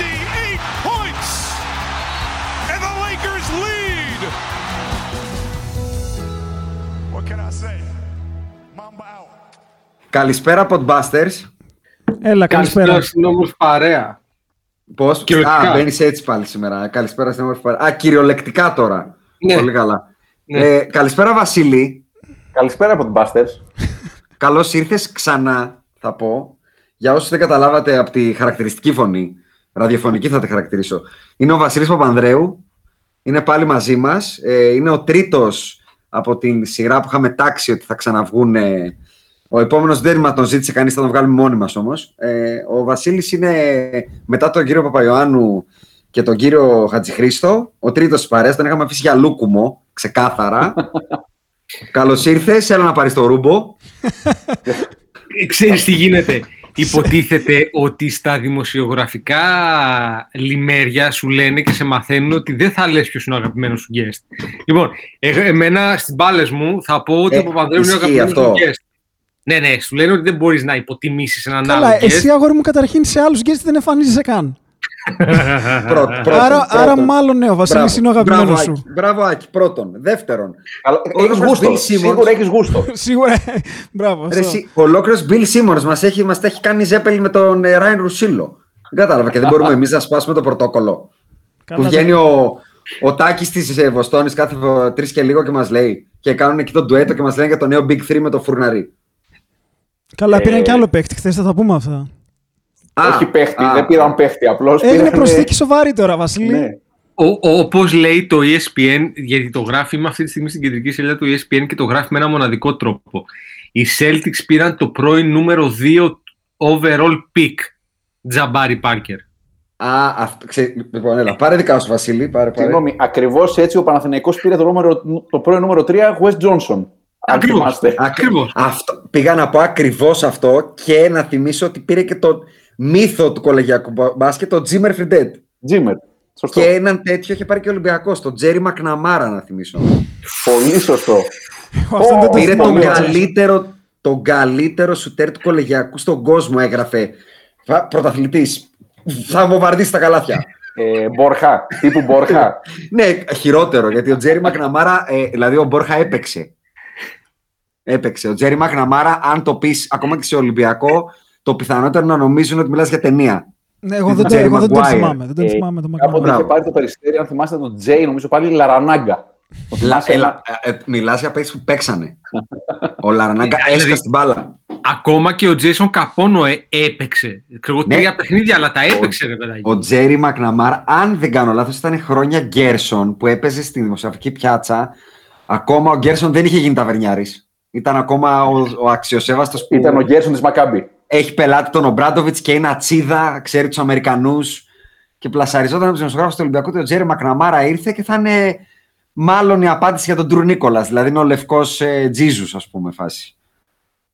58 points! And the Lakers lead! What can I say? Mamba out. Καλησπέρα, Podbusters. Έλα, καλησπέρα. στην όμορφη παρέα. Πώς; Κυριολεκτικά. Α, μπαίνεις έτσι πάλι σήμερα. Καλησπέρα στην όμορφη παρέα. Α, κυριολεκτικά τώρα. Ναι. Πολύ καλά. Ναι. Ε, καλησπέρα, Βασίλη. Καλησπέρα από την Busters. Καλώς ήρθες ξανά, θα πω. Για όσους δεν καταλάβατε από τη χαρακτηριστική φωνή, ραδιοφωνική θα τη χαρακτηρίσω. Είναι ο Βασίλης Παπανδρέου. Είναι πάλι μαζί μας. Ε, είναι ο τρίτος από την σειρά που είχαμε τάξει ότι θα ξαναβγούν. ε, ο επόμενος δεν μας τον ζήτησε κανείς, θα τον βγάλουμε μόνοι μας όμως. Ε, ο Βασίλης είναι μετά τον κύριο Παπαϊωάννου και τον κύριο Χατζηχρήστο, ο τρίτος της παρέας. Τον είχαμε αφήσει για λούκουμο, ξεκάθαρα. Καλώς ήρθες, έλα να πάρεις το ρούμπο. Ξέρεις τι γίνεται. Υποτίθεται ότι στα δημοσιογραφικά λιμέρια σου λένε και σε μαθαίνουν ότι δεν θα λες ποιος είναι ο αγαπημένος σου guest. Λοιπόν, ε, εμένα στις μπάλες μου θα πω ότι Ε, ο Παπανδρέου είναι ο ισχύει αγαπημένος αυτό. σου guest. Ναι, ναι, σου λένε ότι δεν μπορείς να υποτιμήσεις έναν Καλά, άλλο guest. εσύ αγόρι μου καταρχήν σε άλλους guest δεν εμφανίζεσαι καν. Πρώτον, πρώτον, άρα, άρα πρώτον. μάλλον ναι, ο Βασίλης Μπράβο, είναι ο μπράβο, αγαπημένος σου. Άκη. Μπράβο, Άκη. Πρώτον. Δεύτερον. Ο Έχεις Robert γούστο. Bill Simmons- Σίγουρα έχεις γούστο. Σίγουρα. Μπράβο. Ρε, αυτό. εσύ, ο ολόκληρος Bill Simmons μας έχει, μας τα έχει κάνει ζέπελη με τον ε, Ryan Ρουσίλο. Δεν κατάλαβα και δεν μπορούμε εμείς να σπάσουμε το πρωτόκολλο. Καλά, που βγαίνει ο, ο Τάκης της Βοστόνης κάθε τρεις και λίγο και μας λέει. Και κάνουν εκεί το ντουέτο και μας λένε για το νέο Big 3 με το φουρναρί. Καλά, πήραν και άλλο παίκτη χθες, θα τα πούμε αυτά. Α, Όχι παίχτη, α, δεν πήραν παίχτη. Απλώς Έγινε προσθήκη σοβαρή τώρα, Βασίλη. Ναι. Όπως λέει το E ESPN, γιατί το γράφει με αυτή τη στιγμή στην κεντρική σελίδα του E ESPN και το γράφει με ένα μοναδικό τρόπο. Οι Celtics πήραν το πρώην νούμερο 2 overall pick, Τζαμπάρι Πάρκερ. Α, αυτό, ξέ, λοιπόν, έλα, πάρε δικά σου, Βασίλη. Πάρε, πάρε. Συγγνώμη, ακριβώς έτσι ο Παναθηναϊκός πήρε το, νούμερο, το πρώην νούμερο 3 West Johnson. Αν Ακριβώς. θυμάστε. Ακριβώς. Αυτό, πήγα να πω ακριβώς αυτό και να θυμίσω ότι πήρε και το μύθο του κολεγιακού μπα- μπάσκετ, το Jimmer Fredette. Τζίμερ. Σωστό. Και έναν τέτοιο είχε πάρει και ο Ολυμπιακός, τον Τζέρι Μακναμάρα, να θυμίσω. Πολύ σωστό. Αυτό δεν το Πήρε τον πολύ καλύτερο, τον καλύτερο σουτέρ του κολεγιακού στον κόσμο, έγραφε. Πρωταθλητής. Θα βομβαρδίσει τα καλάθια. Ε, Μπορχά. Τύπου Μπορχά. ναι, χειρότερο, γιατί ο Τζέρι Μακναμάρα, ε, δηλαδή ο Μπόρχα έπαιξε. Έπαιξε. Ο Τζέρι Μακναμάρα, αν το πεις ακόμα και σε Ολυμπιακό, το πιθανότερο να νομίζουν ότι μιλάς για ταινία. Ναι, εγώ δεν, Jerry το- εγώ δεν τον Maguire. θυμάμαι. Δεν τον Ε, θυμάμαι τον Κάποτε Μακναμάρα. είχε πάρει το περιστέρι, αν θυμάστε τον Τζέι, νομίζω πάλι Λαρανάγκα. Το Λα, θυμάσαι, έλα, ε, ε, μιλάς για παίκτες που παίξανε. ο Λαρανάγκα Ε, δηλαδή- έσκασε την μπάλα. Ακόμα και ο Τζέισον Καπόνο ε, έπαιξε. Ξέρω εγώ Ναι. τρία παιχνίδια, αλλά τα έπαιξε, ρε παιδάκι. Ο Τζέρι Μακναμάρ, αν δεν κάνω λάθος, ήταν χρόνια Γκέρσον που έπαιζε στη δημοσιογραφική πιάτσα. Ακόμα ο Γκέρσον δεν είχε γίνει ταβερνιάρης. Ήταν ακόμα ο, ο αξιοσέβαστος που Ήταν ο Γκέρσον της Μακάμπη. Έχει πελάτη τον Ομπράντοβιτς και είναι ατσίδα, ξέρει τους Αμερικανούς και πλασαριζόταν από τους δημοσιογράφους του Ολυμπιακού ότι ο Τζέρι Μακναμάρα ήρθε και θα είναι μάλλον η απάντηση για τον Τρου Νίκολας. Δηλαδή είναι ο λευκός ε, Τζίζους, ας πούμε, φάση.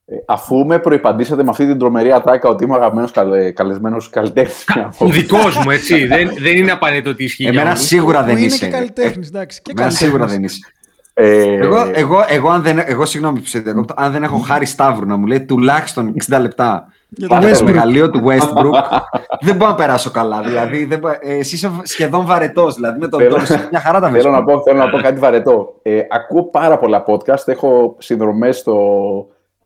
Ε, αφού με προϋπαντήσατε με αυτή την τρομερή ατάκα ότι είμαι ο αγαπημένος καλε, καλεσμένος καλλιτέχνης. Ο δικός μου, έτσι. δεν, δεν είναι απαραίτητο ότι ισχύει. για Εμένα όλους. σίγουρα δεν είναι είσαι. και καλλιτέχνης, εντάξει. Και Εμένα σίγουρα δεν καλλιτέχνης. είσαι. Ε, Εγώ, εγώ, εγώ, αν δεν, εγώ συγγνώμη που σε διακόπτω, αν δεν έχω χάρη Σταύρου να μου λέει τουλάχιστον 60 λεπτά Για το Πάρε το Westbrook. μεγαλείο του Westbrook. δεν μπορώ να περάσω καλά. Δηλαδή, δεν μπο- ε, εσύ είσαι σχεδόν βαρετός. Δηλαδή, με τον Θέλω- Τόρση μια χαρά τα Θέλω να, βρίσκω. πω, θέλω να πω κάτι βαρετό. Ε, ακούω πάρα πολλά podcast. Έχω συνδρομές στο.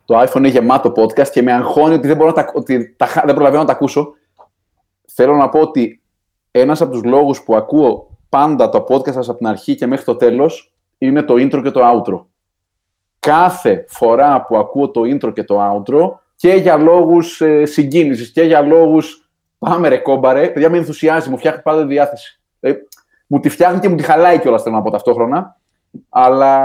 Το iPhone είναι γεμάτο podcast και με αγχώνει ότι δεν, μπορώ να τα, ότι τα, χα- δεν προλαβαίνω να τα ακούσω. Θέλω να πω ότι ένας από τους λόγους που ακούω πάντα το podcast σας από την αρχή και μέχρι το τέλος είναι το intro και το outro. Κάθε φορά που ακούω το intro και το outro και για λόγους ε, συγκίνησης και για λόγους πάμε ρε κόμπαρε, παιδιά με ενθουσιάζει, μου φτιάχνει πάντα τη διάθεση. Ε, μου τη φτιάχνει και μου τη χαλάει κιόλας θέλω να πω ταυτόχρονα. Αλλά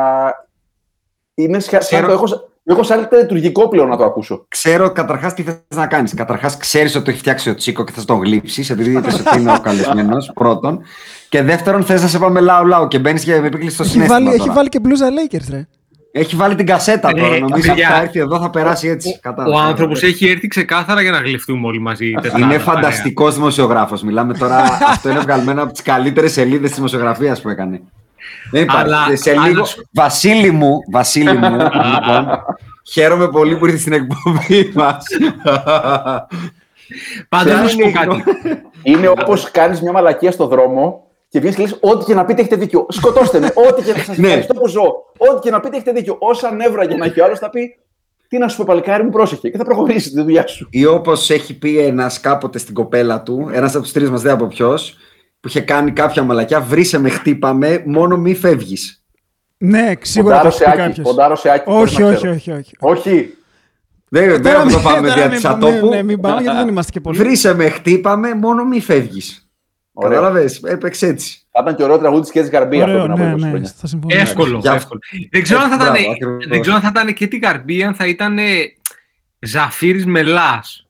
είναι σχα... σαν Ξέρω- το έχω, σα- έχω σαν λειτουργικό πλέον να το ακούσω. Ξέρω καταρχάς τι θες να κάνεις. Καταρχάς, ξέρεις ότι το έχει φτιάξει ο Τσίκο και θα τον γλύψεις, επειδή είπε ότι είναι ο καλεσμένος. Πρώτον. Και δεύτερον, θες να σε πάμε λαού λαού και μπαίνεις και με επίκλειση στο Έχει συνέστημα. βάλει, έχει τώρα. βάλει και μπλούζα Lakers, ρε. Έχει βάλει την κασέτα τώρα. Ε, Νομίζω ότι παιδιά, θα έρθει εδώ, θα περάσει έτσι. Ο άνθρωπος έχει έρθει ξεκάθαρα για να γλυφτούμε όλοι μαζί. Τετράδα, Είναι παρέα. φανταστικός δημοσιογράφος. Μιλάμε τώρα. αυτό είναι βγαλμένο από τις καλύτερες σελίδες της δημοσιογραφίας που έκανε. Δεν υπάρχει. Αλλά- σε αλλά λίγο. σου- Βασίλη μου, Βασίλη μου, λοιπόν, χαίρομαι πολύ που ήρθες στην εκπομπή μας. Πάντως να σου πω κάτι. Είναι όπως κάνεις μια μαλακία στο δρόμο και βγαίνεις και λες: Ό,τι και να πείτε έχετε δίκιο. Σκοτώστε με. Ό,τι και να σας Ναι. ευχαριστώ που ζω. Ό,τι και να πείτε έχετε δίκιο. Όσα νεύρα και να έχει ο άλλος θα πει: Τι να σου πω, παλικάρι μου, πρόσεχε. Και θα προχωρήσει τη δουλειά σου. Ή όπως έχει πει ένας κάποτε στην κοπέλα του, ένας από τους τρεις μας, δεν από ποιος, που είχε κάνει κάποια μαλακιά, βρήσε με, χτύπαμε, μόνο μη φεύγεις. Ναι, σίγουρα το Ποντάρω έχει σε πει άκη. κάποιος. Ποντάρω σε άκη. Όχι, χωρίς να όχι, ξέρω. όχι, όχι. Όχι. Δεν, δεν Τώρα θα το μην- πάμε τώρα δια μην της πάμε, ατόπου. Ναι, μην πάμε γιατί δεν είμαστε και πολύ. Βρήσε με, χτύπαμε, μόνο μη φεύγεις. Ωραία. Κατάλαβες, έπαιξε έτσι. Θα ήταν και ωραίο τραγούδι της Κέτη Γαρμπή αυτό Ωραίο, πριν από ναι, 20 ναι, χρόνια. θα συμφωνήσω. Εύκολο. Για- εύκολο. Δεν ξέρω αν θα ήταν, Μπράβο, ακριβώς. δεν ξέρω αν θα ήταν και την Καρμπή, αν θα ήταν Ζαφύρης Μελάς.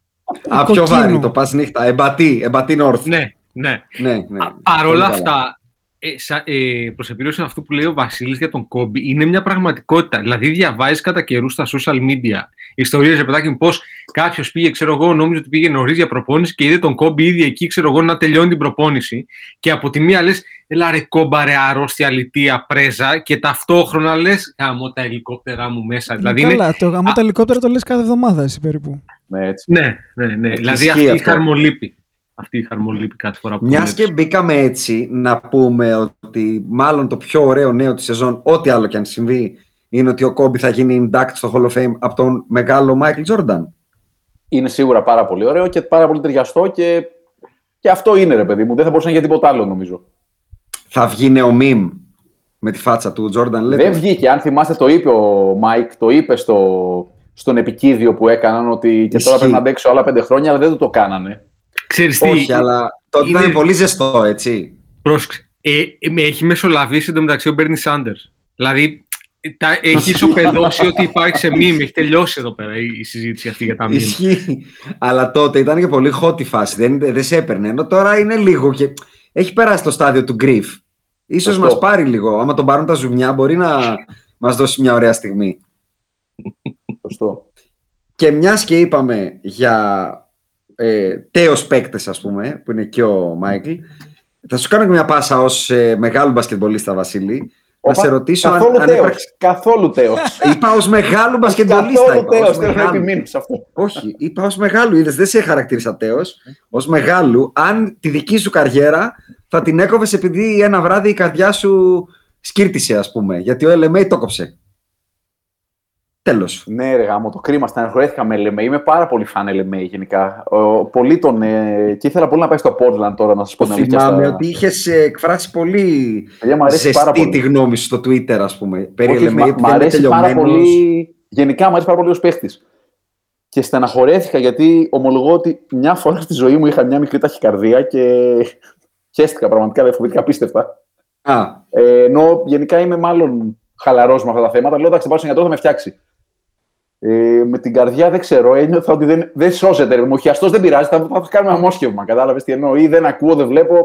Α, πιο κοκκίνου. βάρη το πας νύχτα. Εμπατή, εμπατή North. Ναι, ναι. ναι, ναι. Α, Παρ' όλα Πολύ καλά. αυτά, ε, σα, ε, προς επιρρόση αυτού που λέει ο Βασίλης για τον Κόμπι, είναι μια πραγματικότητα. Δηλαδή, διαβάζεις κατά καιρούς στα social media ιστορίες, ρε παιδάκι μου, πώς κάποιος πήγε, ξέρω εγώ, νόμιζε ότι πήγε νωρίς για προπόνηση και είδε τον Κόμπι ήδη εκεί, ξέρω εγώ, να τελειώνει την προπόνηση. Και από τη μία λες, έλα ρε κόμπα, ρε αρρώστια, λιτία, πρέζα, και ταυτόχρονα λες, γαμώ τα ελικόπτερά μου μέσα. Δηλαδή, είναι, Καλά, το γαμό Α- τα ελικόπτερα το λες κάθε εβδομάδα εσύ περίπου. Ναι, έτσι. ναι, ναι, ναι. Δηλαδή, Ισχύει αυτή η αυτό. χαρμολύπη. Αυτή η χαρμολύπη κάθε φορά που Μιας βλέπεις. και μπήκαμε έτσι, να πούμε ότι μάλλον το πιο ωραίο νέο της σεζόν, ό,τι άλλο και αν συμβεί, είναι ότι ο Κόμπι θα γίνει induct στο Hall of Fame από τον μεγάλο Μάικλ Τζόρνταν. Είναι σίγουρα πάρα πολύ ωραίο και πάρα πολύ ταιριαστό και, και αυτό είναι ρε παιδί μου. Δεν θα μπορούσε να είναι για τίποτα άλλο νομίζω. Θα βγει νέο meme με τη φάτσα του Τζόρνταν, λέτε; Δεν βγήκε. Αν θυμάστε, το είπε ο Μάικ, το είπε στο, στον επικήδειο που έκαναν ότι και τώρα Ισχύει. πρέπει να αντέξει άλλα πέντε χρόνια, αλλά δεν το, το κάνανε. Ξέρεις τι, Όχι, αλλά τότε είναι- ήταν πολύ ζεστό, έτσι. Πρόσεξε. Ε, ε, με έχει μεσολαβήσει εντωμεταξύ ο Μπέρνι Σάντερς. Δηλαδή, τα, έχει ισοπεδώσει ότι υπάρχει σε μήνυμα. Έχει τελειώσει εδώ πέρα η, η συζήτηση αυτή για τα μήνυμα. Ισχύει. Αλλά τότε ήταν και πολύ hot η φάση. Δεν, δεν σε έπαιρνε. Ενώ τώρα είναι λίγο και έχει περάσει το στάδιο του grief. Ίσως Σωστό. μας πάρει λίγο. Άμα τον πάρουν τα ζουμιά, μπορεί να μας δώσει μια ωραία στιγμή. Σωστό. Και μιας και είπαμε για ε, τέος παίκτες, ας πούμε, που είναι και ο Μάικλ, θα σου κάνω και μια πάσα ως ε, μεγάλο μπασκετμπολίστα, Βασίλη, να Όπα, σε ρωτήσω αν, καθόλου αν τέος. έπραξε- Καθόλου τέος. Είπα ως μεγάλο μπασκετμπολίστα. καθόλου είπα, ως τέος. Θέλω να μεγάλου. επιμείνω σε αυτό. Όχι, είπα ως μεγάλου. Είδες, δεν σε χαρακτήρισα τέος. Ως μεγάλου, αν τη δική σου καριέρα θα την έκοβες επειδή ένα βράδυ η καρδιά σου σκύρτησε, ας πούμε. Γιατί ο LMA το κόψε. Τέλος. Ναι, ρε γάμο, το κρίμα. Στεναχωρέθηκα με LMA. Είμαι πάρα πολύ φαν LMA γενικά. Ο, πολύ τον. Ε, και ήθελα πολύ να πάει στο Portland τώρα να σας πω Το την αλήθεια. θυμάμαι στα- ότι είχες ε, εκφράσει πολύ Παιδιά, μου αρέσει πάρα ζεστή πολύ. τη γνώμη σου στο Twitter, ας πούμε. Περί Όχι, LMA, μα- ότι μ' δεν είναι αρέσει πάρα τελειωμένος. πολύ. Γενικά μου αρέσει πάρα πολύ ως παίχτης. Και στεναχωρέθηκα γιατί ομολογώ ότι μια φορά στη ζωή μου είχα μια μικρή ταχυκαρδία και χαίστηκα πραγματικά, δεν φοβήθηκα απίστευτα. Α, Ε, ενώ γενικά είμαι μάλλον χαλαρός με αυτά τα θέματα. Λέω εντάξει, πάω στον γιατρό, θα με φτιάξει. Ε, με την καρδιά δεν ξέρω, ένιωθα ότι δεν, δεν σώζεται. ρε. Μου χιαστός δεν πειράζει, θα, θα κάνουμε αμόσχευμα. Κατάλαβες τι εννοώ, ή δεν ακούω, δεν βλέπω.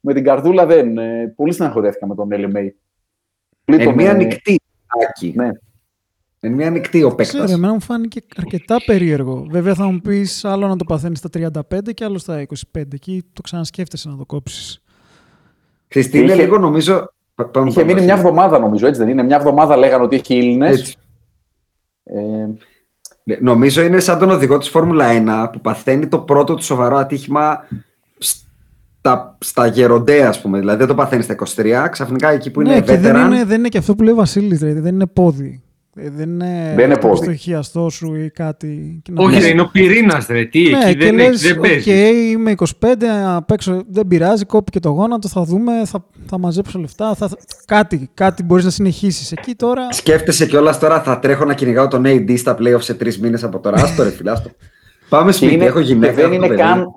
Με την καρδούλα δεν. Ε, πολύ στεναχωρέθηκα με τον LMA. Πολύ ε, τον, μία ε, ανοιχτή άκη. Ναι. Είναι μια ανοιχτή ο Ξέρω, παίκτα. εμένα μου φάνηκε αρκετά περίεργο. Βέβαια θα μου πεις άλλο να το παθαίνεις στα 35 και άλλο στα 25. Εκεί το ξανασκέφτεσαι να το κόψεις. Χριστί, είναι Είχε- λίγο νομίζω. πα- πάμε, Είχε πάμε, μείνει μια Βασίλη. εβδομάδα, νομίζω, έτσι δεν είναι. Μια εβδομάδα λέγανε ότι έχει Έλληνες. Έτσι. Ε, Ναι, Νομίζω είναι σαν τον οδηγό της Φόρμουλα 1 που παθαίνει το πρώτο του σοβαρό ατύχημα στα, στα γεροντέα, ας πούμε. Δηλαδή δεν το παθαίνει στα 23, ξαφνικά εκεί που είναι ναι, και δεν veteran. είναι, δεν είναι και αυτό που λέει ο Βασίλης, δηλαδή δεν είναι πόδι. Ε, Δεν είναι, Δεν είναι αυτό πόδι. στο χιαστό σου ή κάτι. και να Όχι, πεις- ρε, είναι ο πυρήνας, ρε. Τι, Ναι, εκεί και δεν, λες, έχει, δεν παίζεις. «Οκ, είμαι 25, απ' έξω δεν πειράζει, κόπηκε το γόνατο, θα δούμε, θα, θα μαζέψω λεφτά, θα, κάτι, κάτι μπορείς να συνεχίσεις. Εκεί τώρα, Σκέφτεσαι κιόλας τώρα θα τρέχω να κυνηγάω τον AD στα playoff σε τρεις μήνες από τώρα. Άστο ρε φίλε, άστο. Πάμε και, σπίτι, είναι, έχω γυναίκα. και δεν, έχω είναι παιδί. καν,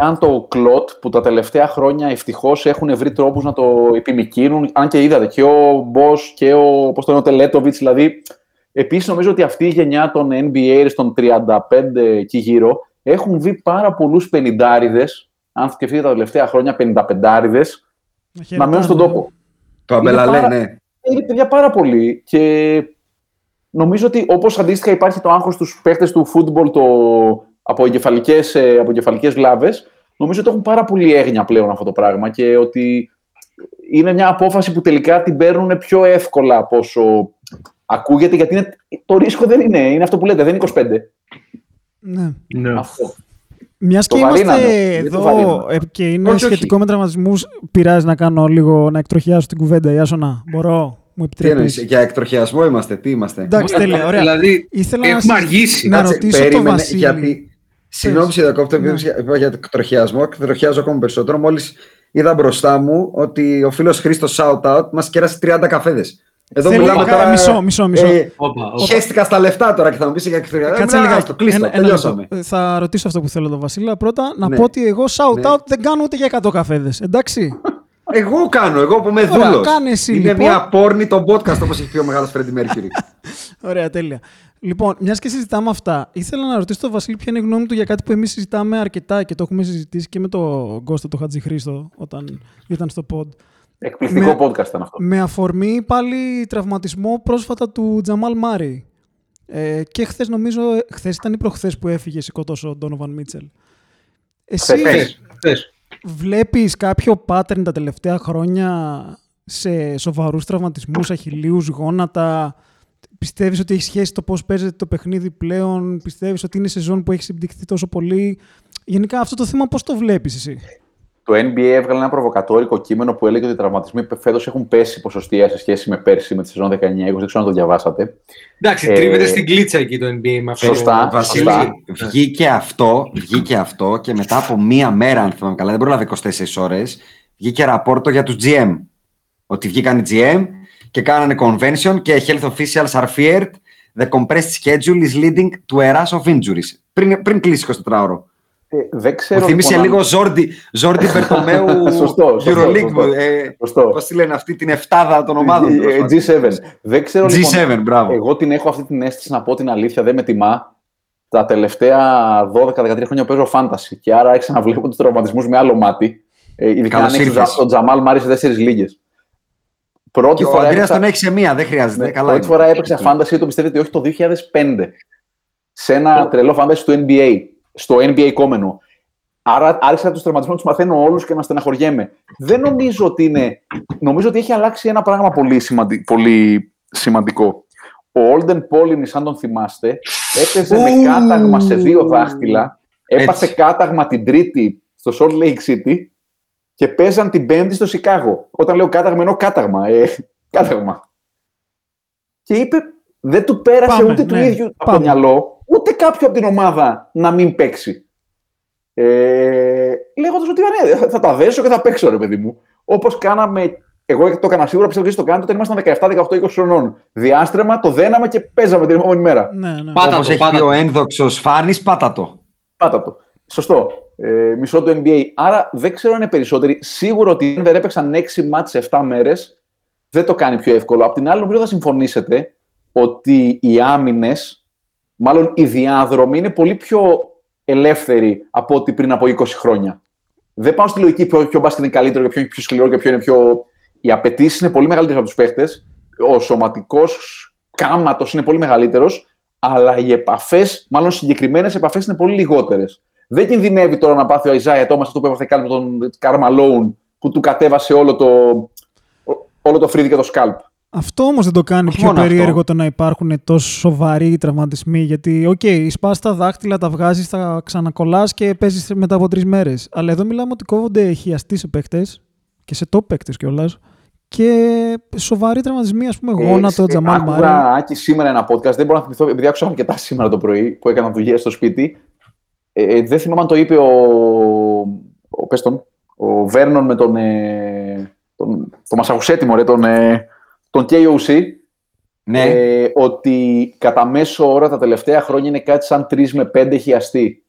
δεν είναι καν το κλοτ που τα τελευταία χρόνια ευτυχώς έχουν βρει τρόπους να το επιμηκύνουν. Αν και είδατε και ο Μπό και ο, πώς το λένε, ο Τελέτοβιτς. Δηλαδή, επίσης νομίζω ότι αυτή η γενιά των NBA των 35 εκεί γύρω έχουν δει πάρα πολλούς πενιντάριδες. Αν σκεφτείτε τα τελευταία χρόνια, 55άριδε, να μένουν στον τόπο. Το αμπελαλέ, πάρα- ναι. Είναι παιδιά πάρα πολύ και νομίζω ότι όπως αντίστοιχα υπάρχει το άγχος στους παίχτες του φούτμπολ το, από εγκεφαλικές, ε, από εγκεφαλικές βλάβες, νομίζω ότι έχουν πάρα πολύ έγνοια πλέον αυτό το πράγμα και ότι είναι μια απόφαση που τελικά την παίρνουν πιο εύκολα από όσο ακούγεται, γιατί είναι, το ρίσκο δεν είναι, είναι αυτό που λέτε, δεν είναι 25. Ναι. Ναι. Αυτό. Μιας Το και βαρύναμε. είμαστε Δεν το εδώ βαρύναμε. ε, και είναι Όχι, όχι. σχετικό με τραυματισμούς, πειράζει να κάνω λίγο, να εκτροχιάσω την κουβέντα. Ιάσονα, μπορώ, μου Τι εννοείς, επιτρέπεις; για εκτροχιασμό είμαστε, τι είμαστε; Εντάξει, τέλεια, ωραία. Δηλαδή, Ήθελα να έχουμε συζη- αργήσει. να Κάτσε, ρωτήσω το περίμενε, Βασίλη. Γιατί, συγγνώμη που σε διακόπτω, επειδή Ναι. είπα για εκτροχιασμό, εκτροχιάζω ακόμα περισσότερο. Μόλις είδα μπροστά μου ότι ο φίλος Χρήστος Shoutout μας κέρασε 30 καφέδες. Εδώ Θέλω- μιλάμε κα- τώρα. μισό, μισό, μισό. Ε, Όπα, όπα. Χαίστηκα στα λεφτά τώρα και θα μου πεις για εκτροχιασμό. Κάτσε Ε, λίγα. άστο, κλείστο, Ένα- ένα τελειώσαμε. λεπτό. Ε, Θα ρωτήσω αυτό που θέλω τον Βασίλη. Πρώτα να Ναι. πω ότι εγώ shout Ναι. out δεν κάνω ούτε για 100 καφέδες. Εντάξει. Εγώ κάνω, εγώ που είμαι Ωραία, δούλος. κάνε εσύ, Είναι λοιπόν. μια πόρνη το podcast όπως έχει πει ο μεγάλος Φρέντι Μέρκυρη. Ωραία, τέλεια. Λοιπόν, μιας και συζητάμε αυτά, ήθελα να ρωτήσω τον Βασίλη ποια είναι η γνώμη του για κάτι που εμείς συζητάμε αρκετά και το έχουμε συζητήσει και με τον Κώστα τον Χατζηχρήστο όταν ήταν στο pod. Εκπληκτικό Με- podcast ήταν αυτό. Με αφορμή πάλι τραυματισμό πρόσφατα του Τζαμάλ Μάρι. Ε, και χθες νομίζω, χθες ήταν ή προχθές που έφυγε σηκωτός ο Ντόνοβαν Μίτσελ. Εσύ Χθες. Θες. βλέπεις κάποιο pattern τα τελευταία χρόνια σε σοβαρούς τραυματισμούς, αχιλίους, γόνατα. Πιστεύεις ότι έχει σχέση το πώς παίζεται το παιχνίδι πλέον. Πιστεύεις ότι είναι σεζόν που έχει συμπτυχθεί τόσο πολύ. Γενικά αυτό το θέμα πώς το βλέπεις εσύ; Το NBA έβγαλε ένα προβοκατόρικο κείμενο που έλεγε ότι οι τραυματισμοί φέτος έχουν πέσει ποσοστιαία σε σχέση με πέρσι, με τη σεζόν 19-20. Δεν ξέρω αν το διαβάσατε. Εντάξει, Ε, τρίβεται στην κλίτσα εκεί το NBA με αυτό. Σωστά. Βασίλη, σωστά. βγήκε αυτό, βγήκε αυτό και μετά από μία μέρα, αν θυμάμαι καλά, δεν πρόλαβε 24 ώρες, βγήκε ραπόρτο για τους GM. Ότι βγήκαν οι GM και κάνανε convention και health officials are feared. The compressed schedule is leading to a rush of injuries. Πριν, πριν κλείσει 24 ώρο. Ε, δεν ξέρω. Μου θύμισε λοιπόν, αν- λίγο Ζόρντι, Ζόρντι Μπερτομέου Σωστό, σωστό, Euroleague. σωστό. Ε, Σωστό. Πώς τη λένε αυτή την εφτάδα των ομάδων. Ε, τέλος ε, πάντων. G7. Δεν ξέρω G7, λοιπόν, μπράβο. Εγώ την έχω αυτή την αίσθηση να πω την αλήθεια, δεν με τιμά. Τα τελευταία 12-13 χρόνια παίζω fantasy και άρα άρχισα να βλέπω τους τραυματισμούς με άλλο μάτι. Ε, ειδικά Καλώς αν έχεις ήρθες. τον Τζαμάλ Μάρι σε τέσσερις λίγες. Πρώτη Και ο φορά, Αντρέας έπαιξα, τον έχει σε μία, δεν χρειάζεται. ναι, καλά πρώτη είναι. φορά έπαιξα fantasy, το πιστεύετε όχι, το 2005. Σε ένα τρελό fantasy του NBA. Στο NBA κόμενο. Άρα άρχισα τους τραυματισμού να τους μαθαίνω όλους και να στεναχωριέμαι. Δεν νομίζω ότι είναι. Νομίζω ότι έχει αλλάξει ένα πράγμα πολύ, σημαντι... πολύ σημαντικό. Ο Όλντεν Πόλινι, αν τον θυμάστε, έπαιζε με Ου. κάταγμα σε δύο δάχτυλα. Έπασε Έτσι. κάταγμα την Τρίτη στο Salt Lake City και παίζαν την Πέμπτη στο Σικάγο. Όταν λέω κάταγμα, εννοώ κάταγμα. Ε, κάταγμα. Και είπε, δεν του πέρασε Πάμε, ούτε του ναι, ίδιου από πάμε. το μυαλό, ούτε κάποιο από την ομάδα να μην παίξει. Ε, Λέγοντας ότι ναι, θα τα δέσω και θα παίξω, ρε παιδί μου. Όπως κάναμε. Εγώ το έκανα σίγουρα, πιστεύω ότι το κάνετε όταν ήμασταν 17-18-20 χρονών. Διάστρεμα, το δέναμε και παίζαμε την επόμενη μέρα. Ναι, ναι. Πάτα Όπως το, έχει πάτα πει το. ο ένδοξος Φάνης, πάτα το. Πάτα το. Σωστό. Ε, μισό του NBA. Άρα δεν ξέρω αν είναι περισσότεροι. Σίγουρο ότι αν δεν έπαιξαν 6 μάτς σε 7 μέρες, δεν το κάνει πιο εύκολο. Απ' την άλλη, νομίζω θα συμφωνήσετε ότι οι άμυνες, μάλλον οι διάδρομοι, είναι πολύ πιο ελεύθεροι από ό,τι πριν από 20 χρόνια. Δεν πάω στη λογική ποιο, ποιο μπάσκετ είναι καλύτερο και ποιο είναι πιο σκληρό και ποιο είναι πιο. Οι απαιτήσεις είναι πολύ μεγαλύτερες από τους παίχτες. Ο σωματικός κάματος είναι πολύ μεγαλύτερος, αλλά οι επαφές, μάλλον συγκεκριμένες επαφές, είναι πολύ λιγότερες. Δεν κινδυνεύει τώρα να πάθει ο Αϊζάια Τόμα αυτό που έπαθε κάνει με τον Καρμαλόουν που του κατέβασε όλο το, όλο το φρύδι και το scalp. Αυτό όμως δεν το κάνει πιο μόνο περίεργο αυτό. το να υπάρχουν τόσο σοβαροί τραυματισμοί. Γιατί, οκ, okay, σπάς τα δάχτυλα, τα βγάζεις, τα ξανακολλάς και παίζεις μετά από τρεις μέρες. Αλλά εδώ μιλάμε ότι κόβονται χιαστοί σε παίκτες και σε top παίκτες κιόλας. Και σοβαροί τραυματισμοί, ας πούμε, γόνατο, Ε, Τζαμάλ Μάρεϊ. Άκουγα, Άκη, σήμερα ένα podcast, δεν μπορώ να θυμηθώ, επειδή άκουσα αρκετά σήμερα το πρωί που έκανα δουλειά στο σπίτι. Ε, ε, δεν θυμάμαι αν το είπε ο, ο, πες τον, ο Βέρνον με τον, ε, τον, τον Μασαχουσέτη, μωρέ, τον, ε, τον KOC, Ναι, ε, ότι κατά μέσο ώρα τα τελευταία χρόνια είναι κάτι σαν 3 με 5 χιαστοί.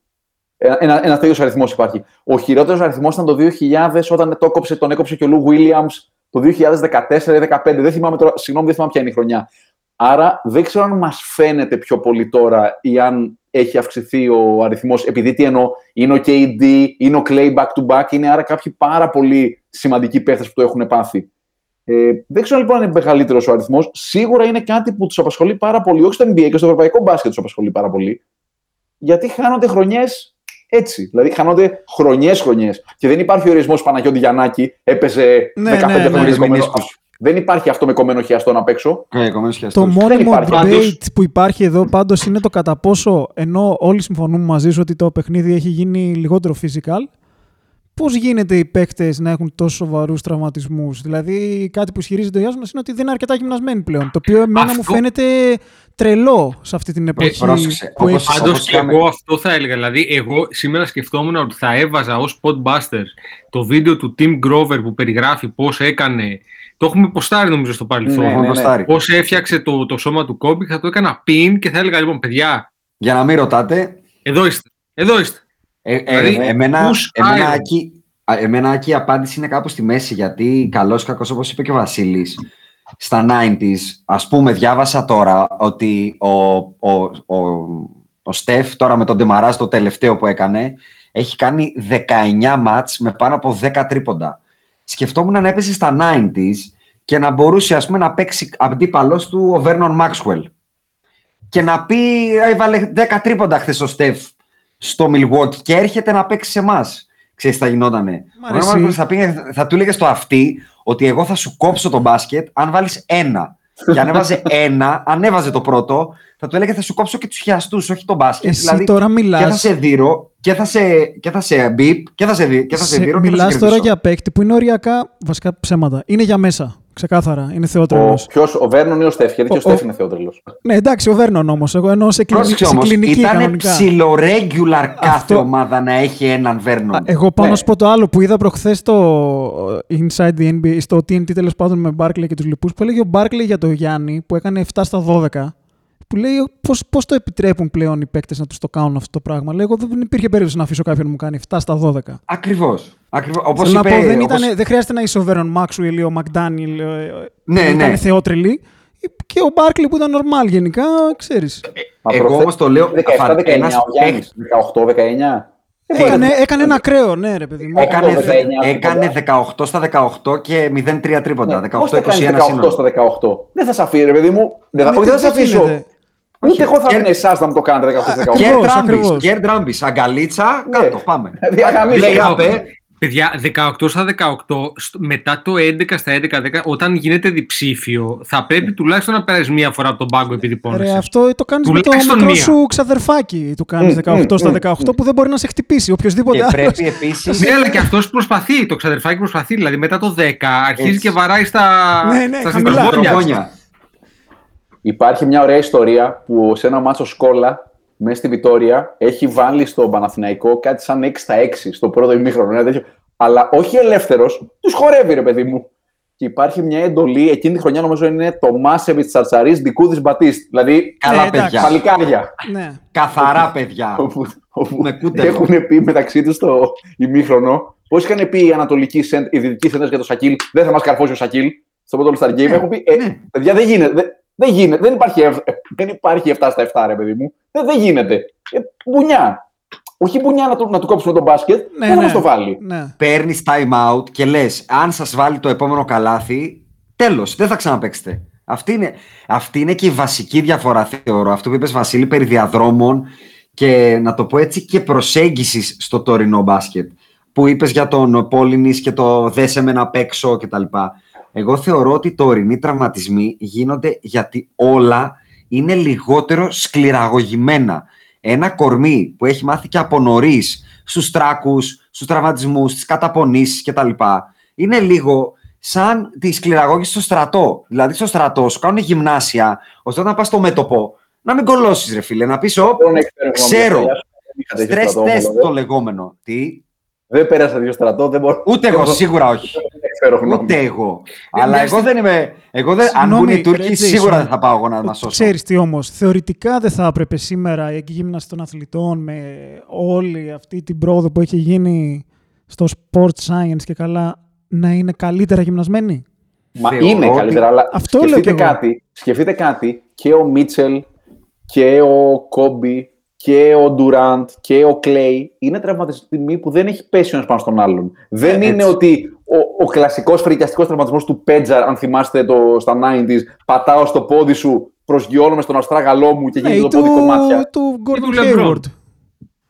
Ένα, ένα, ένας τέτοιος αριθμός υπάρχει. Ο χειρότερος αριθμός ήταν το 2000 όταν το έκοψε, τον έκοψε και ο Λου Williams το 2014 ή 2015. Δεν θυμάμαι τώρα, συγγνώμη, δεν θυμάμαι ποια είναι η χρονιά. Άρα δεν ξέρω αν μας φαίνεται πιο πολύ τώρα ή αν έχει αυξηθεί ο αριθμός, επειδή τι εννοώ, είναι ο KD, είναι ο Clay back to back, είναι άρα κάποιοι πάρα πολύ σημαντικοί παίχτες που το έχουν πάθει. Ε, δεν ξέρω λοιπόν αν είναι μεγαλύτερος ο αριθμός. Σίγουρα είναι κάτι που τους απασχολεί πάρα πολύ, όχι στο NBA και στο ευρωπαϊκό μπάσκετ τους απασχολεί πάρα πολύ. Γιατί χάνονται χρονιές έτσι. Δηλαδή χάνονται χρονιέ-χρονιέ. Και δεν υπάρχει ορισμός Παναγιώτη Γιαννάκη, έπαιζε Ναι, 15 ναι, ναι. χρόνια κομμένος. Μενίσκους. Δεν υπάρχει αυτό με κομμένο χιαστό απ' έξω. ε, κομμένους χιαστούς. Το μόνιμο υπάρχει. debate Πάντως- που υπάρχει εδώ πάντως είναι το κατά πόσο ενώ όλοι συμφωνούμε μαζί σου ότι το παιχνίδι έχει γίνει λιγότερο physical, πώς γίνεται οι παίκτες να έχουν τόσο σοβαρούς τραυματισμούς; Δηλαδή, κάτι που ισχυρίζεται ο Γιάννη είναι ότι δεν είναι αρκετά γυμνασμένοι πλέον. Το οποίο εμένα Αυτό- μου φαίνεται τρελό σε αυτή την εποχή. πρόσεξε, που όπως- έχει- Πάντω όπως και είπαμε- εγώ αυτό θα έλεγα. Δηλαδή, εγώ σήμερα σκεφτόμουν ότι θα έβαζα ως Podbuster το βίντεο του Tim Grover που περιγράφει πώς έκανε. Το έχουμε ποστάρει νομίζω στο παρελθόν. Ναι, Έχουμε ναι, ναι. ποστάρει. Πώς έφτιαξε το, το σώμα του Kobe, θα το έκανα pin και θα έλεγα λοιπόν, παιδιά, Για να μην ρωτάτε, εδώ είστε. Εδώ είστε. Ε, ε, Δηλαδή, εμένα, push εμένα, iron; Άκη, α, εμένα Άκη, η απάντηση είναι κάπου στη μέση γιατί καλός κακός όπως είπε και ο Βασίλης στα 90s ας πούμε διάβασα τώρα ότι ο, ο, ο, ο Στεφ τώρα με τον Ντεμαράζ το τελευταίο που έκανε έχει κάνει 19 μάτς με πάνω από 10 τρίποντα σκεφτόμουν να έπαιζε στα 90s και να μπορούσε ας πούμε να παίξει αντίπαλος του ο Βέρνον Μάξουελ και να πει έβαλε 10 τρίποντα χθες ο Στεφ στο Milwaukee και έρχεται να παίξει σε εμάς. Ξέρεις τι θα γινότανε. Μ' Ο αρέσει. Ρόμαν θα, πήγε- θα του έλεγε στο αυτή ότι εγώ θα σου κόψω το μπάσκετ αν βάλεις ένα. Και αν έβαζε ένα, αν έβαζε το πρώτο, θα του έλεγε θα σου κόψω και τους χιαστούς, όχι το μπάσκετ. Εσύ τώρα Και θα μιλάς, σε δίρω και θα σε, και θα σε μπιπ και θα σε, δι- και θα σε, σε, δίρω και θα σε μιλάς τώρα κερδίσω. για παίκτη που είναι οριακά βασικά ψέματα. Είναι για μέσα. Ξεκάθαρα. Είναι Ο, θεότρελος. ποιος, ο Βέρνον ή ο Στεφ, γιατί και ο, Ο- Στεφ ο- είναι θεότρελος. Ναι, εντάξει, ο Βέρνον όμως. Εγώ εννοώ σε, κλινική- Πρόσεξε σε όμως, κλινική ήταν κανονικά. ψιλορέγγουλαρ κάθε Αυτό- ομάδα να έχει έναν Βέρνον. Α, Εγώ πάω Ναι. να σου πω το άλλο που είδα προχθές στο ε, Inside the NBA, στο TNT τέλος πάντων με Barkley και τους λοιπούς, που έλεγε ο Barkley για το Γιάννη που έκανε 7 στα 12. Που λέει πώς, πώς το επιτρέπουν πλέον οι παίκτες να τους το κάνουν αυτό το πράγμα. Λέει, εγώ δεν υπήρχε περίπτωση να αφήσω κάποιον να μου κάνει 7 στα 12. Ακριβώς. Ακριβώς. Όπως Θέλω είπε, να πω, δεν, όπως- ήταν, δεν χρειάζεται να είσαι ο Βέρον Μάξουελ ή ο Μακδάνιλ ε, Ναι, που ναι. ήταν θεότρελοι. Και ο Barkley που ήταν normal γενικά, ξέρεις. Μα Εγώ προχθές- όμως το λέω, 17-19 ένας ο Γιάννης, 18-19. Έκανε, έκανε ένα ακραίο, ναι ρε παιδί μου. Έκανε, 19 έκανε 18 στα 18 και 0-3 τρίποντα. Ναι, 18-21 Πώς θα κάνεις 18 σύνολο. στα 18. Δεν θα σε αφήσει, ρε παιδί μου. Δεν θα, Ναι, όχι, δεν θα σε δεν αφήσω. Γίνεται. Ούτε εγώ θα Και- αφήνω εσάς να μου το κάνετε 18 στα 18. Κέρ Ακριβώς, Ντράμπης, ακριβώς. Κέρ Ντράμπης, αγκαλίτσα, κάτω, πάμε. Διαγαμίσου. Λέει, Λέγα, απέ, Παιδιά, 18 στα 18, στο- μετά το 11 στα 11, 10, όταν γίνεται διψήφιο, θα πρέπει τουλάχιστον να περάσει μία φορά από τον πάγκο επειδή Ρε, πόνεσαι. αυτό το κάνεις με το Τουλάχιστον μικρό μία. σου ξαδερφάκι. Του κάνεις Μμ, 18 μμ, στα μμ, 18 που δεν μπορεί να σε χτυπήσει. Οποιοδήποτε Και άλλος. πρέπει επίσης... Ναι, αλλά και αυτός προσπαθεί. Το ξαδερφάκι προσπαθεί. Δηλαδή μετά το 10 αρχίζει Έτσι. και βαράει στα, Ναι, ναι, στα χαμηλά. συντροφόνια. Τρογόνια. Υπάρχει μια ωραία ιστορία που σε ένα μάτσο σκόλα μέσα στη Βιτόρια έχει βάλει στο Παναθηναϊκό κάτι σαν 6 στα 6 στο πρώτο ημίχρονο. ένα τέτοιο. Αλλά όχι ελεύθερος, τους χορεύει ρε παιδί μου. Και υπάρχει μια εντολή, εκείνη τη χρονιά νομίζω είναι το Μάσεβιτς Τσαρτσαρής Δικούδη Μπατίστ. Δηλαδή Καλά Ε, εντάξει. παιδιά. παλικάρια. Ναι. Καθαρά παιδιά. όπου, όπου Με κούτελο. έχουν πει μεταξύ τους το ημίχρονο. Πώς είχαν πει οι Ανατολικοί σεν- οι Δυτικοί σέντερ για το Σακίλ, δεν θα μας καρφώσει ο Σακίλ στο πρώτο All Star Game. Έχουν πει, ε, ναι. παιδιά, δεν γίνεται. Δεν, δεν, γίνεται, δεν, υπάρχει, ευ- δεν υπάρχει 7 στα 7, ρε παιδί μου. Δεν, δεν γίνεται. Ε, μπουνιά. Όχι μπουνιά να του, να του κόψουμε τον μπάσκετ, Ναι, δεν θα ναι. μας το βάλει. ναι. Παίρνεις time out και λες: Αν σας βάλει το επόμενο καλάθι, τέλος, δεν θα ξαναπέξετε. Αυτή είναι, αυτή είναι και η βασική διαφορά, θεωρώ. Αυτό που είπες, Βασίλη, περί διαδρόμων και να το πω έτσι και προσέγγισης στο τωρινό μπάσκετ. Που είπες για τον Πόλινης και το δέσε με να παίξω κτλ. Εγώ θεωρώ ότι οι τωρινοί τραυματισμοί γίνονται γιατί όλα είναι λιγότερο σκληραγωγημένα. Ένα κορμί που έχει μάθει και από νωρίς στους τράκους, στους τραυματισμούς, στις καταπονήσεις κτλ. Είναι λίγο σαν τη σκληραγώγηση στο στρατό. Δηλαδή, στο στρατό σου κάνουν γυμνάσια, ώστε όταν πας στο μέτωπο να μην κολώσεις, ρε φίλε, να πεις: Ω, ξέρω. Stress test το λεγόμενο. Τι; Δεν πέρασα δύο στρατό, δεν μπορώ. Ούτε εγώ, σίγουρα όχι. Ούτε εγώ. Αλλά εγώ δεν είμαι. Εγώ δεν, αν μπουν οι Τούρκοι, σίγουρα δεν θα πάω εγώ να μα σώσω. Ξέρεις τι όμως, θεωρητικά δεν θα έπρεπε σήμερα η εκγύμναση των αθλητών με όλη αυτή την πρόοδο που έχει γίνει στο sport science και καλά να είναι καλύτερα γυμνασμένοι; Μα είναι καλύτερα, αλλά Αυτό σκεφτείτε, κάτι, σκεφτείτε κάτι και ο Μίτσελ και ο Κόμπι και ο Ντουραντ και ο Κλέη είναι τραυματισμοί που δεν έχει πέσει ο ένας πάνω στον άλλον. Δεν ε, είναι ότι ο, ο κλασικός φρικιαστικός τραυματισμός του Πέτζαρ, αν θυμάστε το, στα 90s, πατάω στο πόδι σου, προσγειώνομαι στον αστράγαλό μου και γίνεται το πόδι κομμάτια. Του Γκόρντον Χέιουαρντ.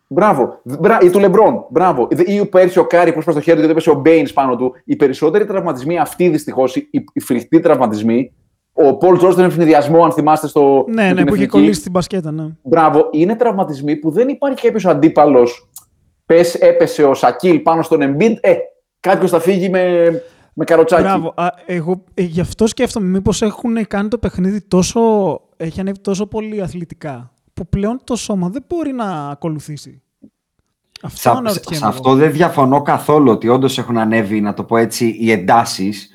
Μπράβο. Ή του Λεμπρόν. Μπράβο. Ή πέρσι ο Κάρι που στο χέρι του και έπεσε ο Μπέινς πάνω του. Οι περισσότεροι τραυματισμοί αυτοί δυστυχώς, οι, οι φρικτοί τραυματισμοί, ο Πολ Τζορτζ τον αιφνιδιασμό, αν θυμάστε στο. Ναι, ναι, που είχε κολλήσει την μπασκέτα, ναι. Μπράβο. Είναι τραυματισμοί που δεν υπάρχει κάποιος αντίπαλος. Πες, έπεσε ο Σακίλ πάνω στον Embiid. Ε, κάποιος θα φύγει με, με καροτσάκι. Μπράβο. Α, εγώ ε, γι' αυτό σκέφτομαι, μήπως έχουν κάνει το παιχνίδι τόσο. έχει ανέβει τόσο πολύ αθλητικά. Που πλέον το σώμα δεν μπορεί να ακολουθήσει. Αυτό σε, σε αυτό δεν διαφωνώ καθόλου ότι όντως έχουν ανέβει, να το πω έτσι, οι εντάσεις.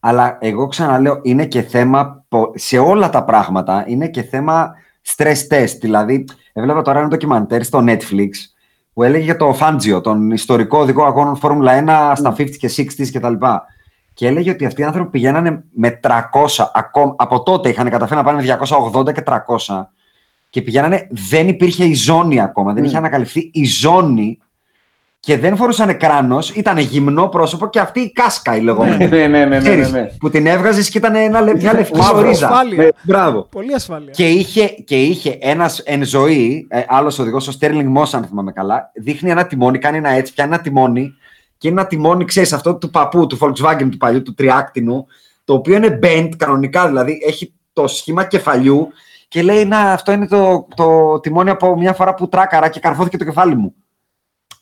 Αλλά εγώ ξαναλέω, είναι και θέμα σε όλα τα πράγματα, είναι και θέμα stress test. Δηλαδή, έβλεπα τώρα ένα ντοκιμαντέρ στο Netflix που έλεγε για το Fangio, τον ιστορικό οδηγό αγώνων Φόρμουλα 1 στα 50 και 60 κτλ. Και έλεγε ότι αυτοί οι άνθρωποι πηγαίνανε με 300, ακόμα, από τότε είχαν καταφέρει να πάνε 280 και 300 και πηγαίνανε, δεν υπήρχε η ζώνη ακόμα, δεν είχε ανακαλυφθεί η ζώνη και δεν φορούσαν κράνος, ήταν γυμνό πρόσωπο και αυτή η κάσκα η λεγόμενη. Ναι, ναι, ναι, ναι, ναι, Που την έβγαζες και ήταν ένα, μια λευκή ορίζα. Ασφάλεια. Μπράβο. Πολύ ασφάλεια. Και είχε, και είχε ένας εν ζωή, ε, άλλος οδηγός, ο Στέρλινγκ Moss, αν θυμάμαι καλά, δείχνει ένα τιμόνι, κάνει ένα έτσι, πιάνει ένα τιμόνι και είναι ένα τιμόνι, ξέρεις, αυτό του παππού, του Volkswagen του παλιού, του τριάκτινου, το οποίο είναι bent κανονικά, δηλαδή έχει το σχήμα κεφαλιού και λέει να αυτό είναι το, το τιμόνι από μια φορά που τράκαρα και καρφώθηκε το κεφάλι μου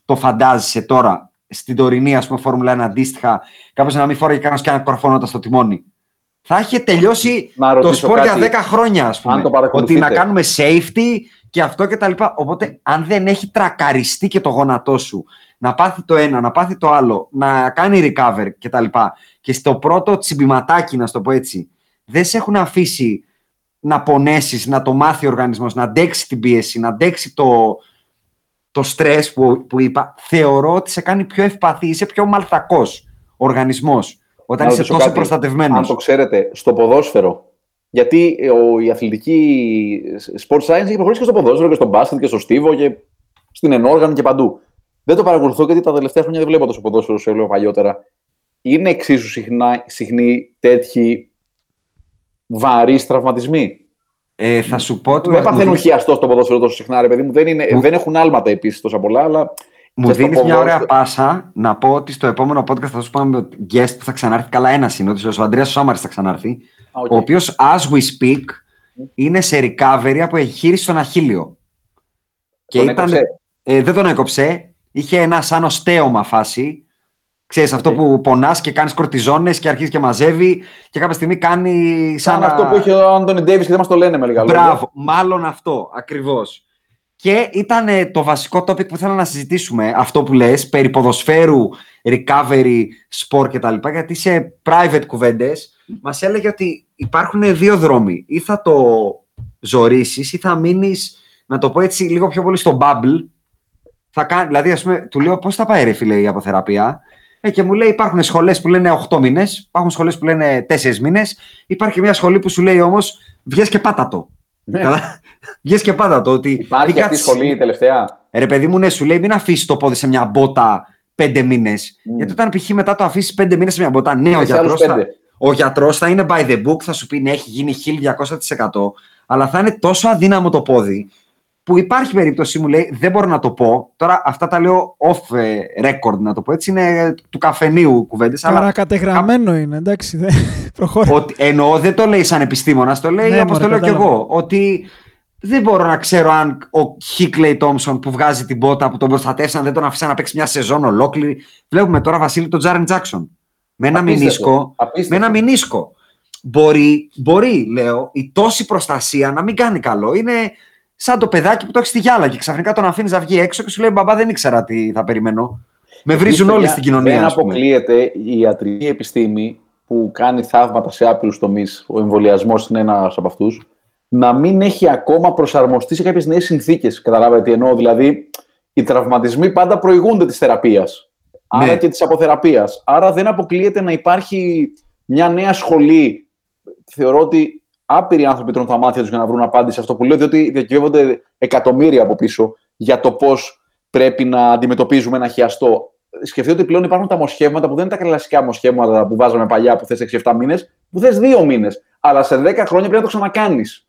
το φαντάζεσαι τώρα στην τωρινή ας πούμε, Φόρμουλα 1 αντίστοιχα, κάποιος να μην φόραγε κανένας και να κορφώνοντα στο τιμόνι. Θα είχε τελειώσει το σπορ για 10 χρόνια, ας πούμε. ότι να κάνουμε safety και αυτό και τα λοιπά. Οπότε, αν δεν έχει τρακαριστεί και το γόνατό σου, να πάθει το ένα, να πάθει το άλλο, να κάνει recover και τα λοιπά, και στο πρώτο τσιμπηματάκι, να το πω έτσι, δεν σε έχουν αφήσει να πονέσεις, να το μάθει ο οργανισμός, να αντέξει την πίεση, να αντέξει το, το στρες που, που είπα, θεωρώ ότι σε κάνει πιο ευπαθή, είσαι πιο μαλτακός οργανισμός όταν είσαι τόσο προστατευμένος. Αν το ξέρετε, στο ποδόσφαιρο, γιατί ο, η αθλητική sport science έχει προχωρήσει και στο ποδόσφαιρο και στο μπάσκετ και στο στίβο και στην ενόργανη και παντού. Δεν το παρακολουθώ γιατί τα τελευταία χρόνια δεν βλέπω τόσο ποδόσφαιρο όσο έλεγα παλιότερα. Είναι εξίσου συχνά, συχνοί τέτοιοι βαρύς τραυματισμοί; Ε, θα σου πω ότι. Δεν παθαίνουν χιαστό στο ποδόσφαιρο τόσο συχνά, ρε παιδί μου. Δεν, είναι, δεν έχουν άλματα επίσης τόσα πολλά, αλλά. Μου δίνεις μια ωραία πάσα να πω ότι στο επόμενο podcast θα σου πούμε ότι guest που θα ξανάρθει. Καλά, ένα είναι ότι ο Αντρέα Σόμαρη θα ξανάρθει. Okay. Ο οποίος, as we speak, είναι σε recovery από εγχείρηση στον Αχίλιο. Και τον ήταν. Ε, δεν τον έκοψε. Είχε ένα σαν οστέωμα φάση Ξέρεις, αυτό που πονάς και κάνεις κορτιζόνες και αρχίζεις και μαζεύει και κάποια στιγμή κάνει. Σαν, σαν αυτό που είχε ο Άντωνι Ντέιβις και δεν μας το λένε με λίγα λόγια. Μπράβο, μάλλον αυτό ακριβώς. Και ήταν ε, το βασικό topic που ήθελα να συζητήσουμε, αυτό που λες, περί ποδοσφαίρου, recovery, sport κτλ. Γιατί σε private κουβέντες μας έλεγε ότι υπάρχουν δύο δρόμοι. Ή θα το ζωρίσεις ή θα μείνεις, να το πω έτσι, λίγο πιο πολύ στο bubble. Θα κάνει, δηλαδή, ας πούμε, του λέω πώς θα πάει ρε φίλε η αποθεραπεία; Ε, και μου λέει: Υπάρχουν σχολές που λένε 8 μήνες, υπάρχουν σχολές που λένε 4 μήνες. Υπάρχει μια σχολή που σου λέει όμως: Βγες και πάτα το. Ναι. Βγες και πάτα το. Ότι Υπάρχει αυτή η σχολή τελευταία; Ρε παιδί μου, ναι, σου λέει: Μην αφήσεις το πόδι σε μια μπότα 5 μήνες. Mm. Γιατί όταν π.χ. μετά το αφήσεις 5 μήνες σε μια μπότα, νέο γιατρός. Θα... Ο γιατρός θα είναι by the book, θα σου πει ναι, έχει γίνει 1200%, αλλά θα είναι τόσο αδύναμο το πόδι που υπάρχει περίπτωση, μου λέει, δεν μπορώ να το πω. Τώρα αυτά τα λέω off ε, record, να το πω έτσι, είναι του καφενείου κουβέντες. Αλλά κατεγραμμένο είναι, εντάξει, δεν προχωράει. Ότι, εννοώ, δεν το λέει σαν επιστήμονας, το λέει Ναι, όπως μωρέ, το λέω κι κατάλαβα. εγώ. Ότι δεν μπορώ να ξέρω αν ο Χίκλεϊ Τόμσον που βγάζει την πότα που τον προστατεύσαν δεν τον αφήσαν να παίξει μια σεζόν ολόκληρη. Βλέπουμε τώρα Βασίλη τον Τζάρεν Τζάξον. Με ένα Απίστευτο, μηνίσκο. απίστευτο. Με ένα μηνίσκο. Μπορεί, μπορεί, λέω, η τόση προστασία να μην κάνει καλό. Είναι σαν το παιδάκι που το έχεις στη γυάλα και ξαφνικά τον αφήνεις να βγει έξω και σου λέει Μπαμπά, δεν ήξερα τι θα περιμένω. Με βρίζουν Επίσης, όλοι παιδιά, στην κοινωνία. Δεν ας πούμε. αποκλείεται η ιατρική επιστήμη που κάνει θαύματα σε άπειρους τομείς, ο εμβολιασμός είναι ένας από αυτούς, να μην έχει ακόμα προσαρμοστεί σε κάποιες νέες συνθήκες. Καταλάβατε τι εννοώ. Δηλαδή, οι τραυματισμοί πάντα προηγούνται της θεραπείας. Άρα Ναι. και της αποθεραπείας. Άρα δεν αποκλείεται να υπάρχει μια νέα σχολή. Θεωρώ ότι άπειροι άνθρωποι τρώνε τα μάτια τους για να βρουν απάντηση σε αυτό που λέω, διότι διακυβεύονται εκατομμύρια από πίσω για το πώς πρέπει να αντιμετωπίζουμε ένα χιαστό. Σκεφτείτε ότι πλέον υπάρχουν τα μοσχεύματα που δεν είναι τα κλασικά μοσχεύματα που βάζαμε παλιά που θες 6-7 μήνες, που θες 2 μήνες. Αλλά σε 10 χρόνια πρέπει να το ξανακάνεις.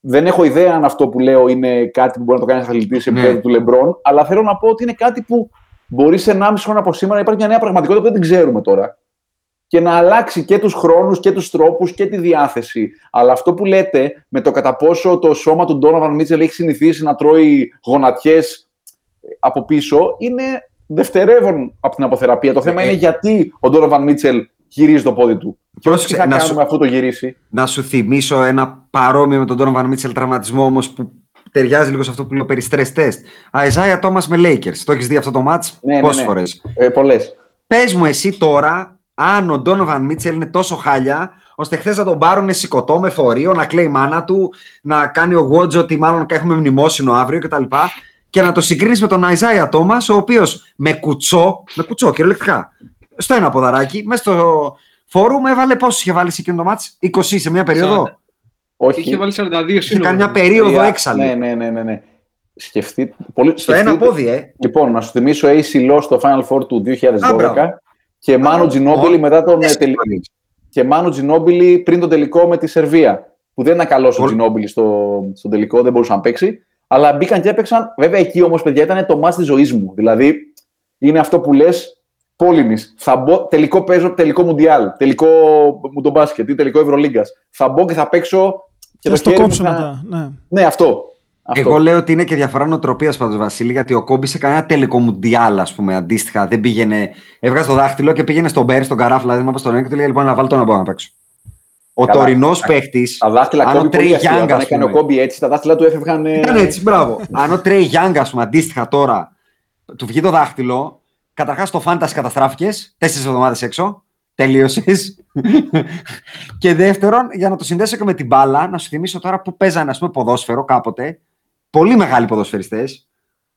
Δεν έχω ιδέα αν αυτό που λέω είναι κάτι που μπορεί να το κάνει αθλητής σε Ναι. επίπεδο του Λεμπρόν, αλλά θέλω να πω ότι είναι κάτι που μπορεί σε 1,5 χρόνο από σήμερα να υπάρχει μια νέα πραγματικότητα που δεν την ξέρουμε τώρα. Και να αλλάξει και τους χρόνους και τους τρόπους και τη διάθεση. Αλλά αυτό που λέτε με το κατά πόσο το σώμα του Ντόναβαν Μίτσελ έχει συνηθίσει να τρώει γονατιές από πίσω είναι δευτερεύον από την αποθεραπεία. Το θέμα Ε, είναι γιατί ο Ντόναβαν Μίτσελ γυρίζει το πόδι του. Και όχι τι Πρόσεξε, θα να κάνουμε σου- αφού το γυρίσει. να σου θυμίσω ένα παρόμοιο με τον Donovan Mitchell τραυματισμό όμως που ταιριάζει λίγο σε αυτό που λέω περί stress test. Αϊζάια Τόμα με Lakers. Το έχεις δει αυτό το match; Ναι, ναι, πόσες ναι. φορές; Ε, Πολλές. Πες μου εσύ τώρα, αν ο Donovan Mitchell είναι τόσο χάλια, ώστε χθες να τον πάρουν σηκωτό με φορείο, να κλαίει η μάνα του, να κάνει ο Γουότζο ότι μάλλον έχουμε μνημόσυνο αύριο κτλ. Και να το συγκρίνεις με τον Αϊζάια Τόμα, ο οποίος με κουτσό, με κουτσό κυριολεκτικά, στο ένα ποδαράκι, μέσα στο φόρουμ έβαλε πόσο είχε βάλει σε εκείνο το μάτς, 20 σε μια περίοδο; Όχι. Είχε βάλει 42 Είχε σύνολο. κάνει μια περίοδο Τρία- έξαλλη. Ναι, ναι, ναι, ναι. ναι. Σκεφτείτε. Πολύ, Στο ένα σκεφτείτε- πόδι, ε. Λοιπόν, να σου θυμίσω AC Low στο Final Four του 2012 Α, μπράβο. Και Μάνο Τζινόμπιλι μετά τον ε, τελ- και Μάνο Τζινόμπιλι πριν τον τελικό με τη Σερβία. Που δεν ήταν καλός ο Πολύ. Τζινόμπιλι στο, στον τελικό, δεν μπορούσε να παίξει. Αλλά μπήκαν και έπαιξαν. Βέβαια, εκεί όμως, παιδιά, ήταν το μάτι της ζωής μου. Δηλαδή, είναι αυτό που λες, πόλεμης. Θα μπω, τελικό παίζω, τελικό Μουντιάλ, τελικό Μουντομπάσκετ ή τελικό Ευρωλίγκας. Θα μπω και θα παίξω. Και Θα στο χέρι μου κόψω θα- μετά. Ναι. Ναι, αυτό. Αυτό. Εγώ λέω ότι είναι και διαφορά νοοτροπίας πάντως, Βασίλη, γιατί ο Κόμπι σε κανένα τελικό μουντιάλ, ας πούμε, αντίστοιχα. Δεν πήγαινε. Έβγαζε το δάχτυλο και πήγαινε στον Μπέρ, στον καράφλα, δηλαδή, στον ένα και του λέει: Λοιπόν, να βάλω το να μπορώ να παίξω. Ο Καλά. τωρινός παίχτης. Τα δάχτυλα αν ο Κόμπι Τρέι πολύ αστεία. Γιάνγκ, Όταν ας έκανε ο πούμε. Κόμπι έτσι, τα δάχτυλα του έφευγαν. ε, Ήταν έτσι, μπράβο. Αν ο Τρέι Γιάνγκ, ας πούμε, αντίστοιχα τώρα, του βγει το δάχτυλο, καταρχάς το φάνταση καταστράφηκες, τέσσερις εβδομάδες έξω. Τελείωσες. και δεύτερον, για να το συνδέσω και με την μπάλα, να σου θυμίσω τώρα που παίζανε, ας πούμε, ποδόσφαιρο κάποτε. Πολύ μεγάλοι ποδοσφαιριστές.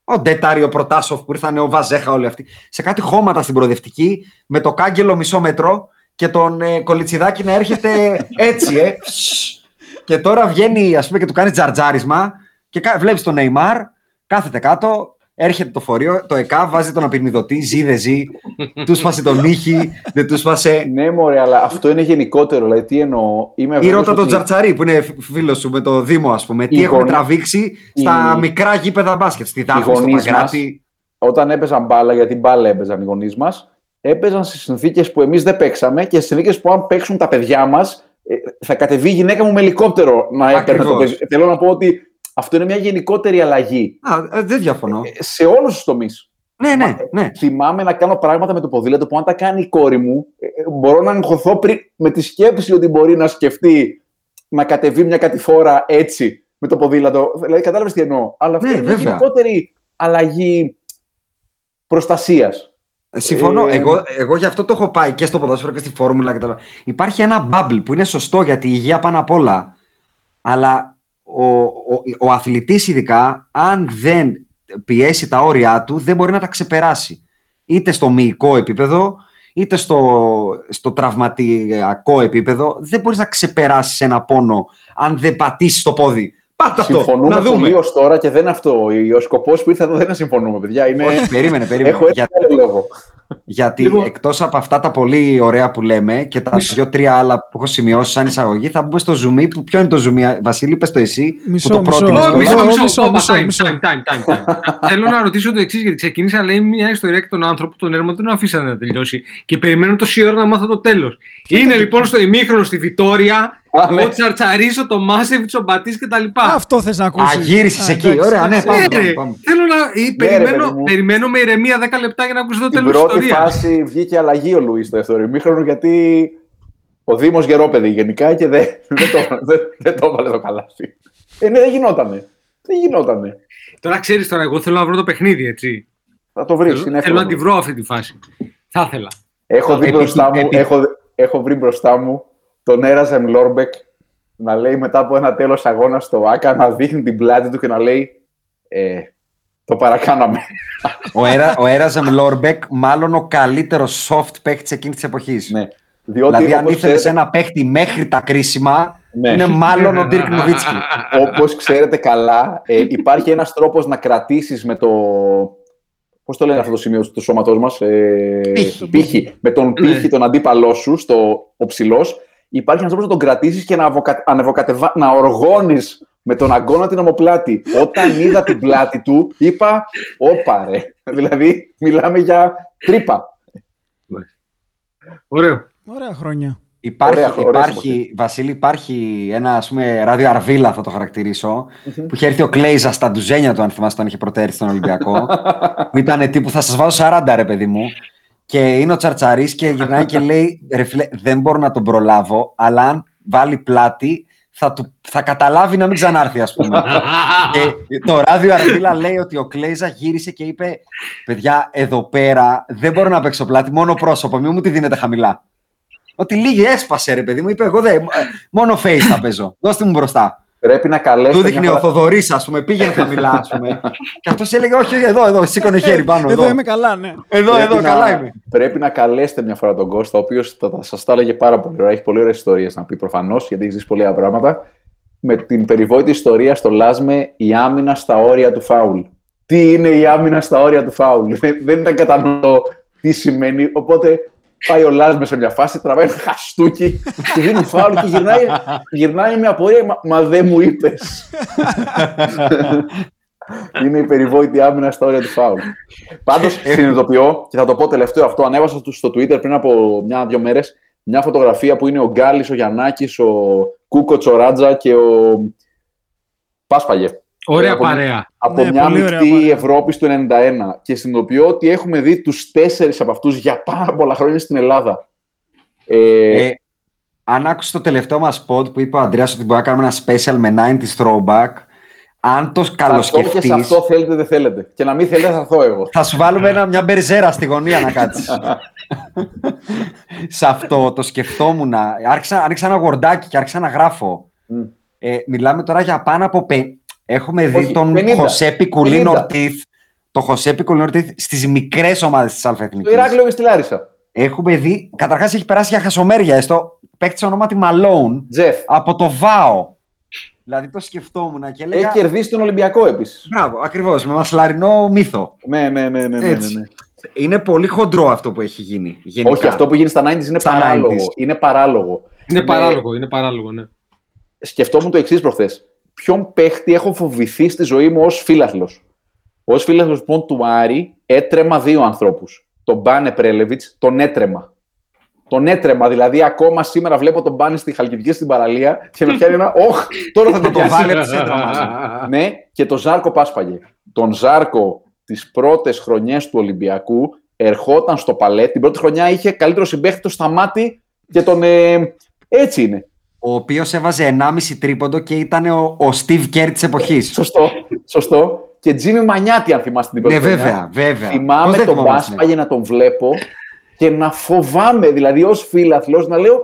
Ο Ντέταριο Προτάσοφ που ήρθαν, ο Βαζέχα, όλοι αυτοί. Σε κάτι χώματα στην προοδευτική, με το κάγκελο μισό μέτρο και τον ε, Κολιτσιδάκη να έρχεται έτσι, ε. Και τώρα βγαίνει, ας πούμε, και του κάνει τζαρτζάρισμα και βλέπεις τον Νεϊμάρ, κάθεται κάτω, έρχεται το φορείο, το ΕΚΑ, βάζει τον απεινιδωτή, ζει δεν ζει, τους σπάσε τον ήχη, δεν τους σπάσε. Ναι, μωρέ, αλλά αυτό είναι γενικότερο. Δηλαδή, τι εννοώ. Είμαι Ή βέβαιος ρώτα τον ότι Τζαρτσαρί που είναι φίλος σου με το Δήμο, ας πούμε. Τι Οι έχουν γονεί- τραβήξει στα οι- μικρά γήπεδα μπάσκετ. Στη Δάφνη, στο γονείς Παγκράτη. Όταν έπαιζαν μπάλα, γιατί μπάλα έπαιζαν οι γονείς μας, έπαιζαν σε συνθήκες που εμείς δεν παίξαμε και σε συνθήκες που αν παίξουν τα παιδιά μας, θα κατεβεί η γυναίκα μου με ελικόπτερο να έπαιρνε το Ακριβώς. παιδί. Θέλω να πω ότι αυτό είναι μια γενικότερη αλλαγή Α, ε, δεν διαφωνώ. ε, σε όλους τους τομείς. Ναι, ναι, ναι. Θυμάμαι να κάνω πράγματα με το ποδήλατο που αν τα κάνει η κόρη μου, ε, ε, μπορώ να αγχωθώ πριν με τη σκέψη ότι μπορεί να σκεφτεί να κατεβεί μια κατηφόρα έτσι με το ποδήλατο. Δηλαδή, κατάλαβες τι εννοώ. Αλλά αυτό Ναι, είναι μια βέβαια. γενικότερη αλλαγή προστασίας. Συμφωνώ. Ε, Εγώ, εγώ γι' αυτό το έχω πάει και στο ποδόσφαιρο και στη φόρμουλα κτλ. Υπάρχει ένα bubble που είναι σωστό γιατί η υγεία πάνω απ' όλα. Αλλά ο, ο, ο αθλητής ειδικά, αν δεν πιέσει τα όρια του, δεν μπορεί να τα ξεπεράσει. Είτε στο μυϊκό επίπεδο, είτε στο, στο τραυματιακό επίπεδο. Δεν μπορείς να ξεπεράσεις ένα πόνο αν δεν πατήσεις το πόδι. Πάτα αυτό, Συμφωνούμε να δούμε. πολύ ως τώρα και δεν είναι αυτό. Ο σκοπός που ήρθε εδώ δεν είναι να συμφωνούμε, παιδιά. Είναι... Όχι, περίμενε, περίμενε. Έχω Για- ένα άλλο λόγο. Γιατί Λοιπόν. εκτός από αυτά τα πολύ ωραία που λέμε και τα δύο-τρία άλλα που έχω σημειώσει σαν εισαγωγή, θα μπούμε στο zoom. Που, ποιο είναι το zoom, Βασίλη, πες το εσύ. Μισό, που το μισό. πρότεινες Ω, Ω, κιόλας. Μισό, μισό, μισό, μισό, μισό, μισό. time, time, time, time. Θέλω να ρωτήσω το εξής, γιατί ξεκίνησα λέει μια ιστορία και τον άνθρωπο, τον έρμο, τον αφήσανε να τελειώσει και περιμένω τόση ώρα να μάθω το τέλος. Είναι λοιπόν στο ημίχρονο στη Βιτόρια, Α, ναι. ο Τσαρτσαρίσο, το Μάσεβιτ, ο Μπατή κτλ. Αυτό θες να ακούσεις. Α, γύρισες Α, εκεί. εντάξει, Ωραία, ναι, εντάξει. πάμε, Ναι, πάμε, ρε, πάμε. Θέλω να. ή, ρε, περιμένω, παιδί μου. περιμένω με ηρεμία 10 λεπτά για να ακούσω το Την τέλος της πρώτη ιστορίας. φάση βγήκε αλλαγή ο Λουίς στο δεύτερο ημίχρονο γιατί ο Δήμος γερόπαιδη γενικά και δεν, δεν, το, δεν, δεν το έβαλε το καλάθι. Ε, ναι, δεν γινότανε. Δεν γινότανε. Τώρα ξέρεις τώρα, εγώ θέλω να βρω το παιχνίδι, έτσι. Θα το βρεις. Θέλω, Είναι θέλω να εύκολο. τη βρω αυτή τη φάση. Θα ήθελα. Έχω δει Επί- μπροστά μου, επί- έχω, έχω βρει μπροστά μου τον Έραζεμ Λόρμπεκ να λέει μετά από ένα τέλος αγώνας στο ΟΑΚΑ να δείχνει την πλάτη του και να λέει ε, το παρακάναμε. Ο, Έρα, ο Έραζεμ Λόρμπεκ, μάλλον ο καλύτερος soft παίκτης εκείνης της εποχής. ναι. Διότι Δηλαδή, αν όπως ήθελες ξέρετε, ένα παίκτη μέχρι τα κρίσιμα, Ναι. είναι μάλλον ο Ντίρκ Νοβίτσκι. όπως ξέρετε καλά, ε, υπάρχει ένας τρόπος να κρατήσεις με το... Πώς το λένε αυτό το σημείο του σώματός μας, ε, Πήχη. πήχη. Με τον πήχη, τον αντίπαλό σου, στο, ο ψηλός, υπάρχει ένας τρόπος να τον κρατήσεις και να, αβοκα, ανεβοκατεβα, να οργώνεις με τον αγκώνα την ομοπλάτη. Όταν είδα την πλάτη του, είπα, όπα ρε. δηλαδή, μιλάμε για τρύπα. Ωραίο. Ωραία χρόνια. Υπάρχει, Ωραία, ωραία υπάρχει, Βασίλη, υπάρχει ένα ας πούμε, ράδιο Αρβίλα, θα το χαρακτηρίσω, που είχε έρθει ο Κλέιζα στα ντουζένια του, αν θυμάσαι, τον είχε πρωτέρθει στον Ολυμπιακό. που ήταν τύπου, θα σας βάζω 40, ρε παιδί μου. Και είναι ο Τσαρτσαρής και γυρνάει και λέει: Ρε φίλε, δεν μπορώ να τον προλάβω, αλλά αν βάλει πλάτη, θα, του, θα καταλάβει να μην ξανάρθει, ας πούμε. και το ράδιο Αρβίλα λέει ότι ο Κλέιζα γύρισε και είπε: Παιδιά, εδώ πέρα δεν μπορώ να παίξω πλάτη, μόνο πρόσωπο, μην μου τη δίνετε χαμηλά. Ότι λίγη έσπασε, ρε παιδί μου. Είπε: Εγώ δεν. ε, Μόνο face θα παίζω. Δώστε μου μπροστά. Πρέπει να Του καλέσετε δείχνει μια ο φορά- Θοδωρής, ας πούμε, πήγαινε χαμηλά, ας πούμε. και αυτός έλεγε: Όχι, εδώ, εδώ, σήκωνε χέρι πάνω. Εδώ Εδώ, είμαι καλά, ναι. εδώ, Πρέπει εδώ να- καλά είμαι. Πρέπει να καλέσετε μια φορά τον Κώστα, ο οποίος θα, θα σας τα έλεγε πάρα πολύ ωραία. Έχει πολύ ωραίες ιστορίες να πει προφανώς, γιατί έχεις ζήσει πολλά πράγματα. Με την περιβόητη ιστορία στο Λάσμε, η άμυνα στα όρια του φάουλ. Τι είναι η άμυνα στα όρια του φάουλ; Δεν, δεν ήταν κατανοητό τι σημαίνει. Οπότε πάει ο Λάσμε σε μια φάση, τραβάει ένα χαστούκι, του δίνει φάουλ και γυρνάει, γυρνάει με απορία. Μα, μα δεν μου είπες. είναι η περιβόητη άμυνα στα όρια του φάουλ. Πάντως, συνειδητοποιώ και θα το πω τελευταίο αυτό. Ανέβασα στο- στο Twitter πριν από μια-δύο μέρες μια φωτογραφία που είναι ο Γκάλης, ο Γιαννάκης, ο Κούκος Τσοράτζα και ο Πάσπαγε. Ωραία Από- παρέα. Από Ναι, μια πολύ ωραία μεικτή παρέα. Ευρώπη του 91. Και συνειδητοποιώ ότι έχουμε δει τους τέσσερις από αυτούς για πάρα πολλά χρόνια στην Ελλάδα. Ε, Ε, αν άκουσες το τελευταίο μας pod που είπε ο Αντρέα ότι μπορεί να κάνουμε ένα special με 90s throwback, αν το θα έρθω και καλοσκεφτεί, σε αυτό θέλετε δεν θέλετε. Και να μην θέλετε θα έρθω εγώ. θα σου βάλουμε ένα, μια μπερζέρα στη γωνία να κάτσεις. σε αυτό το σκεφτόμουν. Άρχισα, άνοιξα ένα γορντάκι και άρχισα να γράφω. Μμ. Ε, μιλάμε τώρα για πάνω από. πε- Έχουμε δει Όχι, τον 50. Χωσέπη Κουλίν 50. Ορτίθ. Το Χωσέπη Κουλίν Ορτίθ στις μικρές ομάδες της Το Αλφα Ηράκλειο και στη Λάρισα. Έχουμε δει. Καταρχάς έχει περάσει για χασομέρια. Έστω παίκτης ονόματι Μαλόουν Τζεφ. από το ΒΑΟ. Δηλαδή το σκεφτόμουν και Έχει έλεγα. κερδίσει τον Ολυμπιακό επίσης. Μπράβο, ακριβώς. Με μασλαρινό μύθο. Ναι, ναι, ναι, ναι, ναι, ναι, Έτσι. ναι. Είναι πολύ χοντρό αυτό που έχει γίνει. Γενικά. Όχι, αυτό που γίνει στα 90s είναι Στα παράλογο. 90s. Είναι παράλογο. Είναι Ναι. παράλογο, είναι παράλογο, ναι. Σκεφτόμουν το εξής προχθές. Ποιον παίχτη έχω φοβηθεί στη ζωή μου ως φίλαθλος. Ω φίλαθλος λοιπόν του Άρη έτρεμα δύο ανθρώπους. Τον Μπάνε Πρέλεβιτς, τον έτρεμα. Τον έτρεμα, δηλαδή ακόμα σήμερα βλέπω τον Μπάνε στη Χαλκιδική στην παραλία και με πιάνει ένα. Όχ, τώρα θα Θα το το πιάσει. βάλει από τη σέντρα μαζί. ναι, και τον Ζάρκο Πάσπαγε. Τον Ζάρκο τις πρώτες χρονιές του Ολυμπιακού ερχόταν στο παλέ. Την πρώτη χρονιά είχε καλύτερο συμπαίχτη το Σταμάτη και τον. ε, έτσι είναι. Ο οποίος έβαζε 1,5 τρίποντο και ήταν ο, ο Steve Kerr της εποχής. Σωστό, σωστό. Και Τζίμι Μανιάτη, αν θυμάστε την πρώτη Ναι, χρονιά. βέβαια, βέβαια. Πώς Θυμάμαι δεν τον θυμόμαστε. Πάσπαγε να τον βλέπω και να φοβάμαι, δηλαδή ως φίλαθλος, να λέω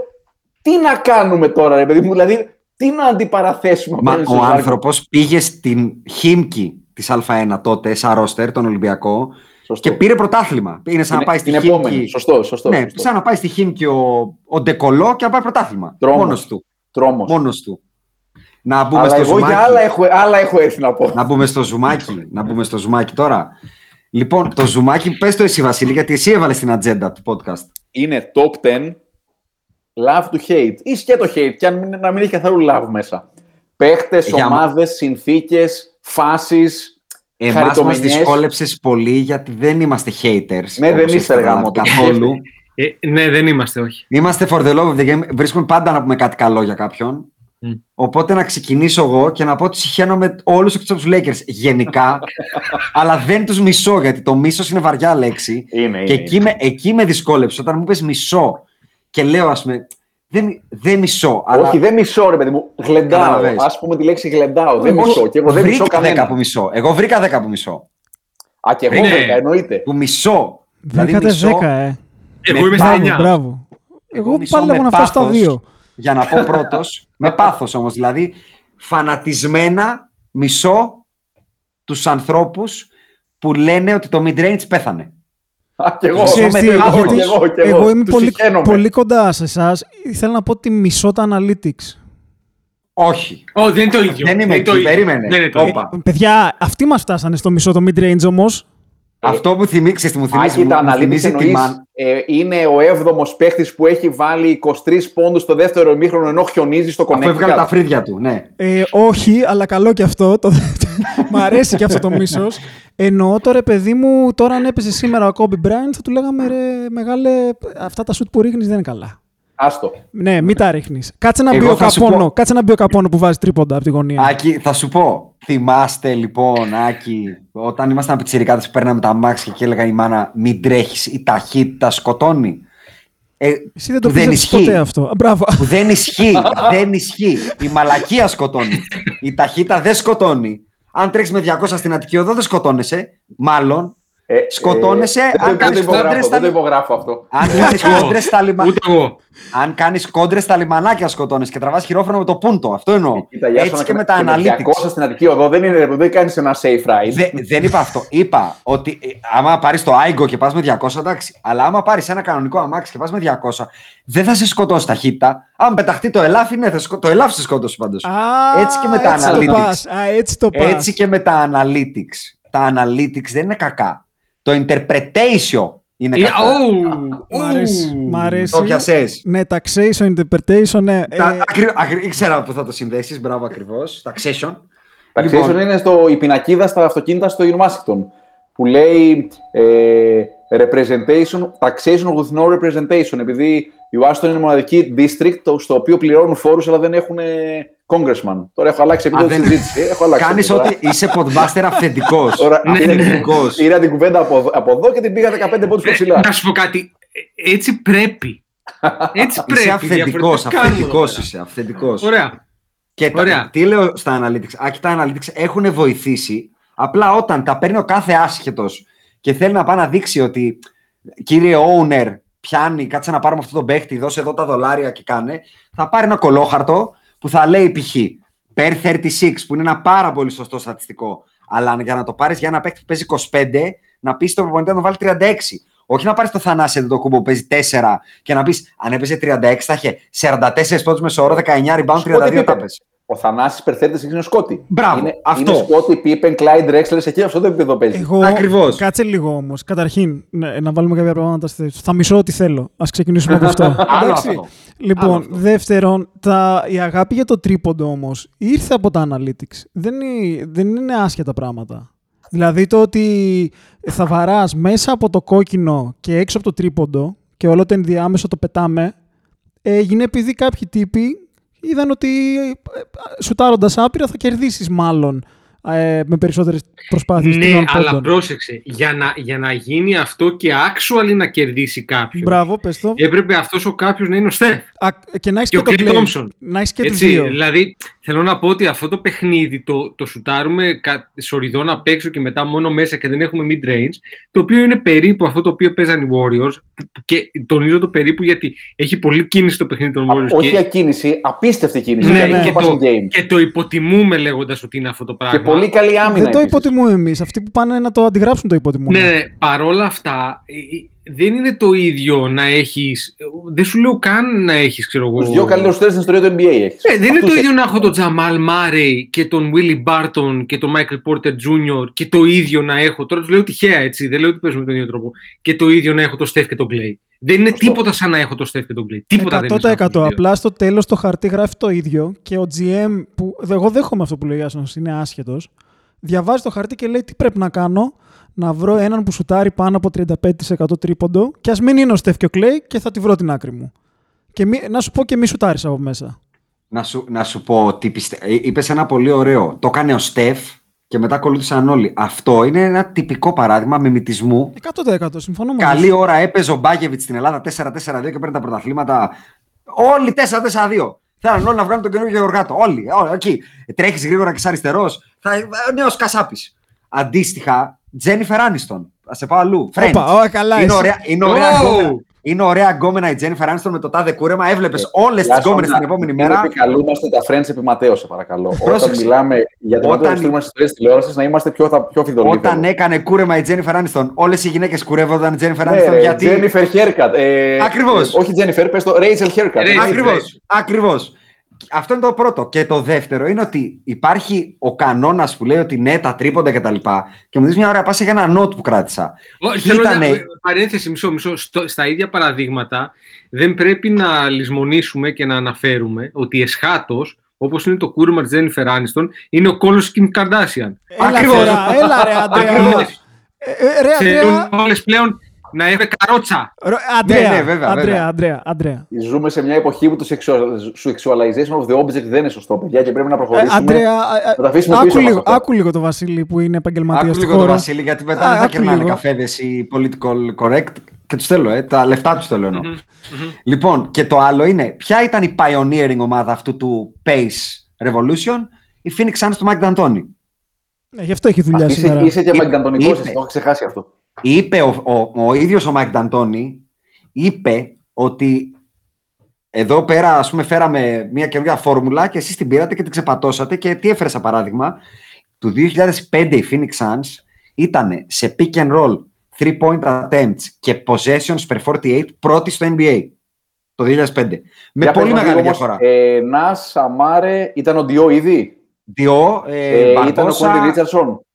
τι να κάνουμε τώρα, ρε παιδί μου, δηλαδή τι να αντιπαραθέσουμε. Μα απέναντι ο στον Ζάρκο. άνθρωπος πήγε στην Χίμκι της Α1 τότε, σαν ρόστερ, τον Ολυμπιακό, Σωστό. και πήρε πρωτάθλημα. Είναι σαν να πάει στη την επόμενη. Χίμκι. Σωστό, σωστό. Ναι, σωστό. σαν να πάει στη Χίμκι ο, ο Ντεκολό και να πάει πρωτάθλημα. Τρόμος. Μόνος του. Τρόμος. Μόνος του. Να μπούμε Αλλά στο εγώ ζουμάκι. για άλλα έχω, άλλα έχω έρθει να πω. Να μπούμε στο ζουμάκι. να μπούμε στο ζουμάκι τώρα. Λοιπόν, το ζουμάκι, πες το εσύ Βασίλη, γιατί εσύ έβαλες στην ατζέντα του podcast. Είναι top 10 love to hate. Ή σκέτο hate, και αν μην, να μην έχει καθόλου love μέσα. Παίχτες, Για μα- ομάδες, συνθήκες, φάσεις, Εμάς μας χαριτομηνιές. δυσκόλεψες πολύ γιατί δεν είμαστε haters. Ναι, δεν όπως είστε, έχετε ρε καταλάβει γάμο, το καθόλου. Ε, ναι, δεν είμαστε, όχι. Είμαστε for the love of the game. Βρίσκουμε πάντα να πούμε κάτι καλό για κάποιον. Μμ. Οπότε να ξεκινήσω εγώ και να πω ότι συχαίνω με όλους του τους Lakers γενικά, αλλά δεν τους μισώ γιατί το μίσο είναι βαριά λέξη. Είναι, και είναι. εκεί με, εκεί με δυσκόλεψες όταν μου πες μισό και λέω, ας πούμε, δεν, δεν μισώ. Αλλά Όχι, δεν μισώ, ρε παιδί μου. Γλεντάω. Καταλαβαίνεις. Α πούμε τη λέξη γλεντάω. Δεν Όχι, μισώ. Και εγώ δεν μισώ βρήκα 10 κανένα. που μισώ. Εγώ βρήκα 10 που μισώ. Α, και εγώ Είναι- βρήκα, εννοείται. Που μισώ. Δηλαδή Βρήκατε μισώ 10, ε. Εγώ είμαι στα Μπράβο, 9. μπράβο. Εγώ μισώ πάλι με έχω να φτάσω στα πάθος. δύο. για να πω πρώτος, με πάθος όμως. Δηλαδή, φανατισμένα μισώ τους ανθρώπους που λένε ότι το mid-range πέθανε. Α, και εγώ. Ξέρεις τι, και εγώ, γιατί και εγώ, και εγώ είμαι Τους πολύ, συχαίνομαι. πολύ κοντά σε εσάς. Θέλω να πω ότι μισώ τα analytics. Όχι. Ω, δεν είναι το ίδιο. Δεν είμαι είναι το εκεί, ίδιο. περίμενε. Δεν είναι το Όπα. ίδιο. Ε, παιδιά, αυτοί μας φτάσανε στο μισό το mid-range όμως. Αυτό που θυμίξε, τι μου θυμίζει. Άκη, μου- τα μου αναλύτης θυμίζεις τη εννοείς, μαν- ε, είναι ο έβδομος παίχτη που έχει βάλει 23 πόντους στο δεύτερο ημίχρονο ενώ χιονίζει στο Αφού έβγαλε τα Connecticut. φρύδια του, ναι. Ε, όχι, αλλά καλό και αυτό. Το... Μ' αρέσει και αυτό το μίσος. Εννοώ τώρα, παιδί μου, τώρα αν έπαιζε σήμερα ο Kobe Bryant, θα του λέγαμε ρε, μεγάλε. Αυτά τα σουτ που ρίχνεις δεν είναι καλά. Άστο. Ναι, μην τα ρίχνεις. Κάτσε να μπει Εγώ ο θα σου Καπόνο. πω- Κάτσε να μπει ο Καπόνο που βάζει τρίποντα από τη γωνία. Άκη, θα σου πω. Θυμάστε λοιπόν, Άκη, όταν ήμασταν πιτσιρικάδες που παίρναμε τα μάξια και έλεγα η μάνα μην τρέχεις, η ταχύτητα σκοτώνει. Ε, Εσύ δεν το που δεν πίστεψες ισχύει. ποτέ αυτό. Α, Μπράβο. Που δεν ισχύει. δεν ισχύει. Η μαλακία σκοτώνει. Η ταχύτητα δεν σκοτώνει. Αν τρέξεις με 200 στην Αττική Οδό, δεν σκοτώνεσαι. Μάλλον. Ε, Σκοτώνεσαι δεν το- αν δεν το κάνεις υπογράφω, κόντρες στα Δεν το λι- υπογράφω αυτό. Αν κάνεις κόντρες στα, λιμα... Ούτε εγώ. Αν κάνεις κόντρες στα λιμανάκια, σκοτώνεσαι και τραβάς χειρόφρονο με το πούντο. Αυτό εννοώ. Κοίτα, γεια σου, Έτσι να- και με τα με analytics. 200 στην Αττική Οδό δεν είναι, δεν κάνει ένα safe ride. Δε- δεν είπα αυτό. Είπα ότι ε, άμα πάρεις το Άιγκο και πας με 200, εντάξει. Αλλά άμα πάρεις ένα κανονικό αμάξι και πας με 200, δεν θα σε σκοτώσει ταχύτητα. Αν πεταχτεί το ελάφι, ναι, θα σκο... το ελάφι σε σκότωσε πάντως. Α, Έτσι και με τα έτσι το analytics. πας. Α, έτσι το πας. Έτσι και με τα analytics. Τα analytics δεν είναι κακά. Το interpretation είναι Ε, κακό. ου, Μ' αρέσει. ου. Μ' αρέσει. Το πιασες. Ναι, taxation, interpretation, ναι. Τα, Ε, ακρι- ακρι- ήξερα που θα το συνδέσεις. Μπράβο ακριβώς. Taxation. Τα Λοιπόν. λοιπόν, είναι στο, η πινακίδα στα αυτοκίνητα στο Ουάσιγκτον που λέει ε, representation, taxation with no representation επειδή η Ουάσιγκτον είναι μοναδική district το- στο οποίο πληρώνουν φόρους αλλά δεν έχουν ε, congressman. Τώρα έχω αλλάξει επίπεδο δεν- τη συζήτηση. Έχω αλλάξει. Κάνεις τώρα. ότι είσαι podmaster αυθεντικός. Τώρα Ναι, πήρα, ναι, ναι. πήρα την κουβέντα από, εδώ- από εδώ και την πήγα 15 πόντους πιο ψηλά. Να σου πω κάτι. Ε, Έτσι πρέπει. Έτσι πρέπει. Είσαι αυθεντικός. διαφορετικά κάνουμε Αυθεντικός εδώ πέρα. είσαι. Αυθεντικός. Ωραία. Και τα- Ωραία. τι λέω στα analytics; Άκη, τα analytics έχουν βοηθήσει. Απλά όταν τα παίρνει ο κάθε άσχετος και θέλει να πάει να δείξει ότι κύριε owner, πιάνει, κάτσε να πάρουμε αυτό τον παίχτη, δώσε εδώ τα δολάρια και κάνε, θα πάρει ένα κολόχαρτο που θα λέει π.χ. Per 36, που είναι ένα πάρα πολύ σωστό στατιστικό. Αλλά για να το πάρεις για ένα παίχτη που παίζει 25, να πεις στον προπονητή να τον βάλει 36. Όχι να πάρεις το Θανάση το κούμπο που παίζει 4 και να πεις αν έπαιζε 36 θα είχε 44 πόντους μεσόωρο, 19 rebound, 32 τάπες. Ο Θανάσης Περθέτης είναι ο Σκότη. Μπράβο, είναι, αυτό. Είναι Σκότη, Πίπεν, Κλάιντ, Ρέξλερ, εκεί αυτό το επίπεδο παίζει. Εγώ, Ακριβώς. Κάτσε λίγο όμως. Καταρχήν, να, να βάλουμε κάποια πράγματα στη θέση. τους. Θα μισώ ό,τι θέλω. Α ξεκινήσουμε από αυτό. Άλλο Εντάξει. αυτό. Λοιπόν, Άλλο αυτό. δεύτερον, τα, η αγάπη για το τρίποντο όμως ήρθε από τα analytics. Δεν είναι, δεν είναι άσχετα πράγματα. Δηλαδή το ότι θα βαράς μέσα από το κόκκινο και έξω από το τρίποντο και όλο το ενδιάμεσο το πετάμε, έγινε επειδή κάποιοι τύποι είδαν ότι ε, ε, σουτάροντας άπειρα θα κερδίσεις μάλλον ε, με περισσότερες προσπάθειες Ναι, τριών αλλά πόντων. πρόσεξε. Για να, για να γίνει αυτό και actually να κερδίσει κάποιον. Μπράβο, πες το. Έπρεπε αυτός ο κάποιος να είναι ο Στεφ. Α, και να έχεις Και και, ο το Clay play. Thompson. Να έχεις και τους Έτσι, δύο. δηλαδή, θέλω να πω ότι αυτό το παιχνίδι το, το σουτάρουμε κα- σοριδών απ' έξω και μετά μόνο μέσα και δεν έχουμε mid-range, το οποίο είναι περίπου αυτό το οποίο παίζαν οι Warriors και τονίζω το περίπου γιατί έχει πολύ κίνηση το παιχνίδι των Warriors Όχι και, ακίνηση, απίστευτη κίνηση. ναι, δηλαδή, ναι. και, το το, passing game. και το υποτιμούμε λέγοντας ότι είναι αυτό το πράγμα. Και πολύ καλή άμυνα. Δεν το επίσης. υποτιμούμε εμείς. Αυτοί που πάνε να το αντιγράψουν το υποτιμούν. Ναι, ναι, παρόλα αυτά, ε, ε, δεν είναι το ίδιο να έχεις. Δεν σου λέω καν να έχεις, ξέρω εγώ. Τους δύο καλύτερους στέλνες στην ιστορία του NBA έχεις. Ε, δεν είναι το ίδιο να έχω τον Τζαμάλ Μάρεϊ και τον Willie Barton και τον Michael Porter Jr. και το ίδιο να έχω. Τώρα τους λέω τυχαία έτσι, δεν λέω ότι παίζουμε τον ίδιο τρόπο. Και το ίδιο να έχω τον Steph και τον Clay. Δεν είναι τίποτα σαν να έχω τον Steph και τον Clay. Τίποτα δεν είναι. σαν 100%. αυτούς τους δύο. Απλά στο τέλος το χαρτί γράφει το ίδιο και ο GM που. Εγώ δέχομαι αυτό που λέει ο Άσονος, είναι άσχετος. Διαβάζει το χαρτί και λέει τι πρέπει να κάνω; Να βρω έναν που σουτάρει πάνω από 35% τρίποντο και ας μην είναι ο Στεφ και ο Κλέη και θα τη βρω την άκρη μου. Και μη, να σου πω και μη σουτάρεις από μέσα. Να σου, να σου πω ότι πιστε... είπες ένα πολύ ωραίο. Το έκανε ο Στεφ και μετά ακολούθησαν όλοι. Αυτό είναι ένα τυπικό παράδειγμα μιμητισμού. 100% συμφωνώ μαζί Καλή σου. ώρα έπαιζε ο Μπάκεβιτ στην Ελλάδα 4-4-2 και παίρνει τα πρωταθλήματα. Όλοι 4-4-2. Θέλουν όλοι να βγάλουν τον καινούργιο Γεωργάτο. Όλοι, όλοι εκεί. Τρέχεις γρήγορα και είσαι αριστερός. Νέος Κασάπης. Αντίστοιχα, Τζένιφερ Άνιστον. Α σε πάω αλλού. Friends. Όπα, ω, καλά, είναι, εσύ. ωραία, είναι, ωραία Ω! γκόμενα. είναι ωραία γκόμενα η Τζένιφερ Άνιστον με το τάδε κούρεμα. Έβλεπες όλες τις γκόμενες την επόμενη μέρα. Επικαλούμαστε τα friends επί Ματέο, σε παρακαλώ. Όταν Πρόσεξε. μιλάμε για το Όταν- Όταν... στείλουμε στι τηλεόρασης, να είμαστε πιο, θα- πιο φιδωλοί. Όταν έκανε κούρεμα η Τζένιφερ Άνιστον, όλες οι γυναίκες κουρεύονταν η Τζένιφερ Ναι, Άνιστον ρε, γιατί. Jennifer Haircut. Ε, Ακριβώς. ε, όχι Jennifer, πες το Rachel Haircut. Rachel. Ακριβώς. Ακριβώς. Αυτό είναι το πρώτο. Και το δεύτερο είναι ότι υπάρχει ο κανόνας που λέει ότι ναι, τα τρίποντα κτλ. Και, και μου δίνει μια ωραία πάση για ένα note που κράτησα. Όχι, θέλω Ήτανε- να- Παρένθεση, μισό, μισό. Στο- στα ίδια παραδείγματα δεν πρέπει να λησμονήσουμε και να αναφέρουμε ότι εσχάτως, όπως είναι το κούρμα της Jennifer Aniston, είναι ο κόλος Kim Kardashian. Έλα, Ακριβώς. τώρα, έλα ρε Αντρέα. Ακριβώς. Ε, ε, Ρε Θέλουν Αντρέα. όλες πλέον να έχουν καρότσα. Ρε, Αντρέα, ναι, βέβαια, Αντρέα, βέβαια. Αντρέα, Αντρέα. Ζούμε σε μια εποχή που το sexual- sexualization of the object δεν είναι σωστό, παιδιά, και πρέπει να Ε, προχωρήσουμε. Αντρέα, να τα ε, αφήσουμε άκου πίσω μας λίγο, αυτά. άκου λίγο το Βασίλη που είναι επαγγελματίας Άκου του λίγο τον χώρου. Βασίλη, γιατί μετά Α, δεν θα άκου κερνάνε λίγο. καφέδες οι political correct. Και τους θέλω, ε, τα λεφτά τους θέλω εννοώ. Λοιπόν, και το άλλο είναι, ποια ήταν η pioneering ομάδα αυτού του Pace Revolution, η Phoenix Suns του Mike D'Antoni. Ναι, γι' αυτό έχει δουλειά Είσαι, σήμερα. είσαι και Είπε- μαγκαντονικός, είπε. το έχω ξεχάσει αυτό. Είπε ο, ο, ο ίδιος ο Μάικ Νταντώνη είπε ότι εδώ πέρα ας πούμε φέραμε μια καινούργια φόρμουλα και εσείς την πήρατε και την ξεπατώσατε και τι έφερε σαν παράδειγμα του 2005 η Phoenix Suns ήταν σε pick and roll 3 point attempts και possessions per 48 πρώτη στο NBA το 2005 με Για πολύ πες μας μεγάλη λίγο όμως, διαφορά Ε, Νας, Σαμάρε, ήταν ο Ντιό ήδη; Διό, ε, Ε, ήταν ο Μπαρμπόσα, Κόντι Ρίτσαρσον.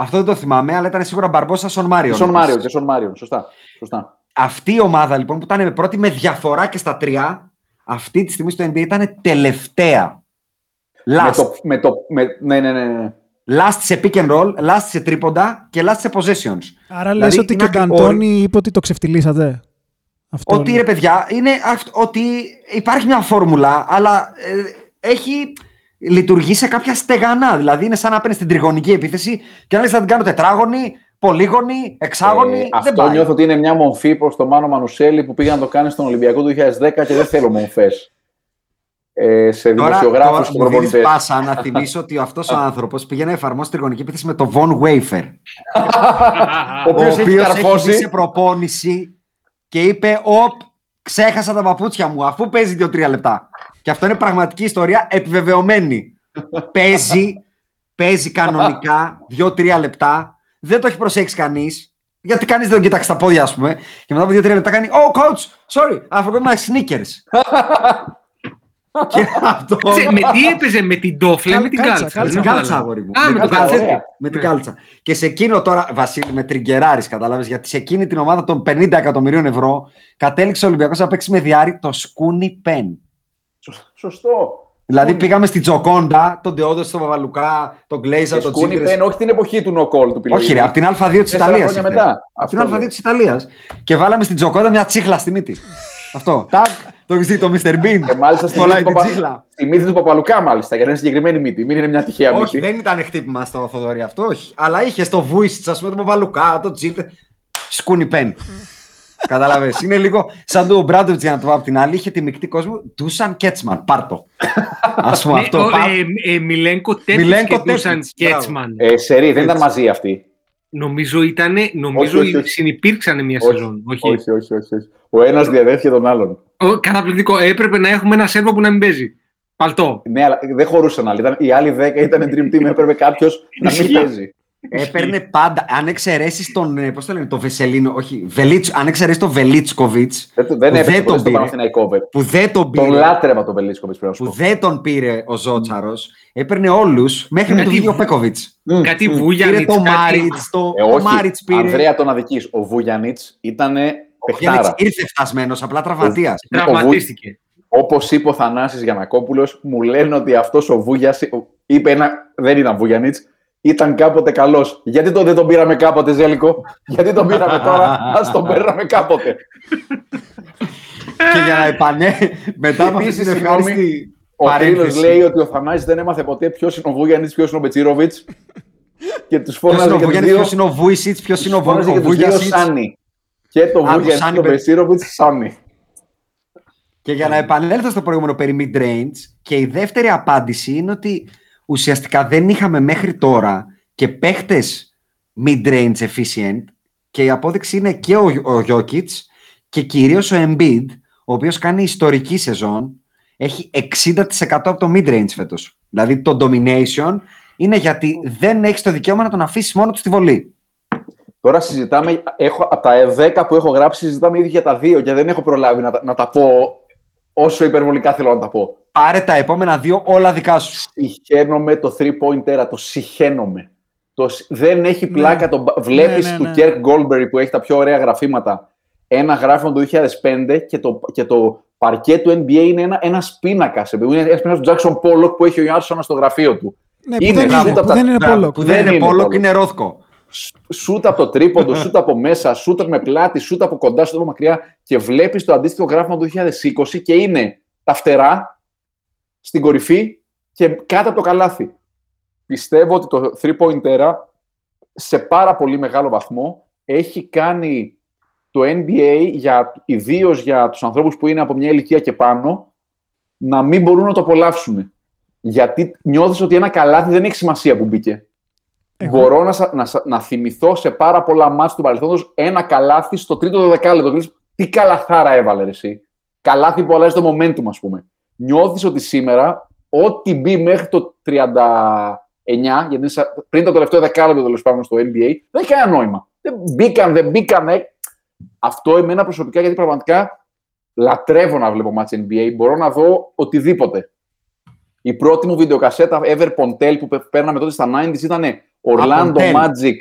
Αυτό δεν το θυμάμαι αλλά ήταν σίγουρα Μπαρμπόσα Σον Μάριο Και Σον Μάριο. Και Σον Μάριο. Σωστά. Σωστά. αυτή η ομάδα λοιπόν που ήταν πρώτη με διαφορά και στα τρία, αυτή τη στιγμή στο NBA ήταν τελευταία. Με Last. το, με το, με, ναι, ναι, ναι, ναι. Last σε pick and roll, last σε τρίποντα και last σε possessions. Άρα Δηλαδή, λες ότι είναι και ο ακ- Νταντώνη είπε ότι το ξεφτυλίσατε. Αυτό Ότι είναι. ρε παιδιά, είναι αυτ- ότι υπάρχει μια φόρμουλα, αλλά ε, έχει λειτουργεί σε κάποια στεγανά. Δηλαδή είναι σαν να παίρνεις την τριγωνική επίθεση και να λες θα την κάνω τετράγωνη, πολύγωνη, εξάγωνη. Ε, δεν αυτό πάει. νιώθω ότι είναι μια μομφή προς τον Μάνο Μανουσέλη που πήγε να το κάνει στον Ολυμπιακό του 2010 και δεν θέλω μομφέ. Ε, σε Τώρα, δημοσιογράφους τώρα και μου δίνεις προπονητές. πάσα να θυμίσω ότι αυτός ο άνθρωπος πήγε να εφαρμόσει τριγωνική επίθεση με το Von Wafer. Ο ο οποίο έχει οποίος έχει μπει σε καρφώσει. προπόνηση και είπε: Οπ, ξέχασα τα παπούτσια μου, αφού παίζει 2-3 λεπτά. Και αυτό είναι πραγματική ιστορία επιβεβαιωμένη. παίζει, παίζει κανονικά 2-3 λεπτά, δεν το έχει προσέξει κανείς. Γιατί κανείς δεν τον κοίταξε τα πόδια, ας πούμε. Και μετά από 2-3 λεπτά κάνει: Oh, coach, sorry, I forgot my sneakers. και αυτό. Κάτσε, με τι έπαιζε, με την τόφλα ή με την Κάλτσα, κάλτσα; κάλτσα, Με δεν την κάλτσα, κατάλαβα. αγόρι μου. Α, με την την κάλτσα, κάλτσα. ωραία. Με την Ναι. κάλτσα. Και σε εκείνο τώρα, Βασίλη, με τριγκεράρεις, κατάλαβες, γιατί σε εκείνη την ομάδα των 50 εκατομμυρίων ευρώ κατέληξε ο Ολυμπιακός να παίξει με διάρρη το Σκούνι Πεν. Σωστό. Δηλαδή πήγαμε στη Τζοκόντα, τον Τεόδο, τον Παπαλουκά, τον Γκλέιζα, Και τον σκούνι Τσίπρε. πεν, όχι την εποχή του νοκόλ του Όχι, ρε, από την Α2 της Τέσσερα Ιταλίας. χρόνια μετά. Από την Αυτό Α2 λέω. της Ιταλίας. Και βάλαμε στην Τζοκόντα μια τσίχλα στη μύτη. Αυτό. Τάκ, το έχεις δει το Mr. Bean. Και μάλιστα στη Κολλάει μύτη, την του Παπα- τσίχλα. στη μύτη του Παπαλουκά, μάλιστα, για να είναι συγκεκριμένη μύτη. Μην είναι μια τυχαία Όχι, μύτη. δεν ήταν χτύπημα στο Θοδωρή αυτό, όχι. Αλλά είχε στο Βούισιτ, ας πούμε, τον Παπαλουκά, τον Τσίπρε. Σκούνι πεν. Κατάλαβες. Είναι λίγο σαν το Μπράντοβιτ για να το πάω από την άλλη. Είχε τη μεικτή κόσμο. Τούσαν Κέτσμαν. Πάρτο. Α πούμε Ναι, αυτό. ο, Πάρ' ε, ε, Μιλένκο Τέπιτς Μιλένκο και Ντούσαν Τέπιτς, μπράβο. Κέτσμαν. Ε, σερή, δεν ήταν Έτσι. μαζί αυτοί. Νομίζω ήταν, νομίζω Όχι, όχι, όχι. συνυπήρξαν μια Όχι, σεζόν. Όχι. όχι, όχι, όχι, όχι. Ο ένας διαδέχεται τον άλλον. Ο, καταπληκτικό. Έπρεπε να έχουμε ένα σέρβο που να μην παίζει. Παλτό. Ναι, αλλά δεν χωρούσαν άλλοι. Ήταν, οι άλλοι 10 ήταν dream team, έπρεπε κάποιος να μην Ισχύει. παίζει. Έπαιρνε πάντα, αν εξαιρέσεις τον. ε, Πώς το λένε, το Βεσελίνο, όχι. Βελίτς, αν εξαιρέσεις τον Βελίτσκοβιτς. Δεν, δεν Που έπαιξε δεν ποτέ τον στο πήρε. Παναθηναϊκό, βέβαια. Που δεν τον Τον πήρε. λάτρεμα τον Πελίσκοβιτ πρέπει να σου Που πω. δεν τον πήρε ο Ζότσαρος. Έπαιρνε όλους μέχρι με τον Γιατί- ίδιο Πέκοβιτς. Κάτι Πήρε Βούγιανιτς, το κάτι... Μάριτς. Το, Ε, το όχι, Μάριτς πήρε. Ανδρέα τον αδικής. Ο Βούγιανιτ ήταν Ο Γιάννης παιχτάρα. ήρθε φτασμένος, απλά τραυματίας. Τραυματίστηκε. Όπως είπε ο Θανάσης Γιανακόπουλος, μου λένε ότι αυτός ο Βούγια είπε ένα. Δεν ήταν Βούγιανιτ, ήταν κάποτε καλός. Γιατί το δεν τον πήραμε κάποτε, Ζέλικο, Γιατί τον πήραμε τώρα, ας τον πέραμε κάποτε. και για να επανέ, μετά από αυτή Επίσης, την συγγνώμη, ευχάριστη Ο Τρίλο παρένθεση. λέει ότι ο Θανάσης δεν έμαθε ποτέ ποιο είναι ο Βούγιανιτ, ποιος είναι ο Μπετσίροβιτς. Και τους Ποιος φώναζε είναι ο και τους Βούγιανης, δύο. ποιος είναι ο Βούισιτς, ποιος είναι ο Βου- φώναζε ο και τους δύο Βούγιασιτς. Σάνι. Και το Α, το Βούγιανιτ Σάνι και ο με- Μπετσίροβιτς Σάνι. Και για να επανέλθω στο προηγούμενο περί mid-range, και η δεύτερη απάντηση είναι ότι ουσιαστικά δεν είχαμε μέχρι τώρα και παίχτες mid-range efficient και η απόδειξη είναι και ο, ο Jokic και κυρίως ο Embiid, ο οποίος κάνει ιστορική σεζόν, έχει 60% από το mid-range φέτος. Δηλαδή το domination είναι γιατί δεν έχεις το δικαίωμα να τον αφήσεις μόνο του στη βολή. Τώρα συζητάμε, έχω, από τα 10 που έχω γράψει, συζητάμε ήδη για τα δύο και δεν έχω προλάβει να, τα- να τα πω όσο υπερβολικά θέλω να τα πω. Πάρε τα επόμενα δύο όλα δικά σου. Συχαίνομαι το 3-pointera, το συχαίνομαι. Το, σ- δεν έχει πλάκα. Το, βλέπεις ναι, του ναι. Κέρκ Goldberry που έχει τα πιο ωραία γραφήματα. Ένα γράφημα του 2005 και το, και το παρκέ του NBA είναι ένα, ένας πίνακας. Είναι ένας πίνακας του Jackson Pollock που έχει ο Ιάρσον στο γραφείο του. Ναι, που Είναι, δεν μπράβο, είναι, τα- που δεν είναι μπράβο, πόλο. Που δεν είναι είναι Πόλοκ, Pollock. είναι Ρόθκο. Σούτ από το τρίποντο, σούτ από μέσα, σούτ με πλάτη, σούτ από κοντά, σούτ από μακριά και βλέπεις το αντίστοιχο γράφημα του 2020 και είναι τα φτερά στην κορυφή και κάτω από το καλάθι. Πιστεύω ότι το 3-pointera σε πάρα πολύ μεγάλο βαθμό έχει κάνει το NBA, για, ιδίως για τους ανθρώπους που είναι από μια ηλικία και πάνω, να μην μπορούν να το απολαύσουν. Γιατί νιώθεις ότι ένα καλάθι δεν έχει σημασία που μπήκε. Εγώ- Μπορώ να, σα- να, σα- να θυμηθώ σε πάρα πολλά μάτια του παρελθόντος ένα καλάθι στο τρίτο δεκάλεπτο. Και λες, Τι καλαθάρα έβαλε ρε, εσύ. Καλάθι που αλλάζει το momentum, ας πούμε. Νιώθεις ότι σήμερα, ό,τι μπει μέχρι το 39, γιατί είναι σα- πριν το τελευταίο δεκάλεπτο τέλος πάντων στο NBA, δεν έχει κανένα νόημα. Δεν μπήκαν, δεν μπήκαν. ε. Αυτό εμένα προσωπικά, γιατί πραγματικά λατρεύω να βλέπω μάτς NBA. Μπορώ να δω οτιδήποτε. Η πρώτη μου βιντεοκασέτα ever Pontel που πε- παίρναμε τότε στα 90s ήταν Orlando Pontel. Magic,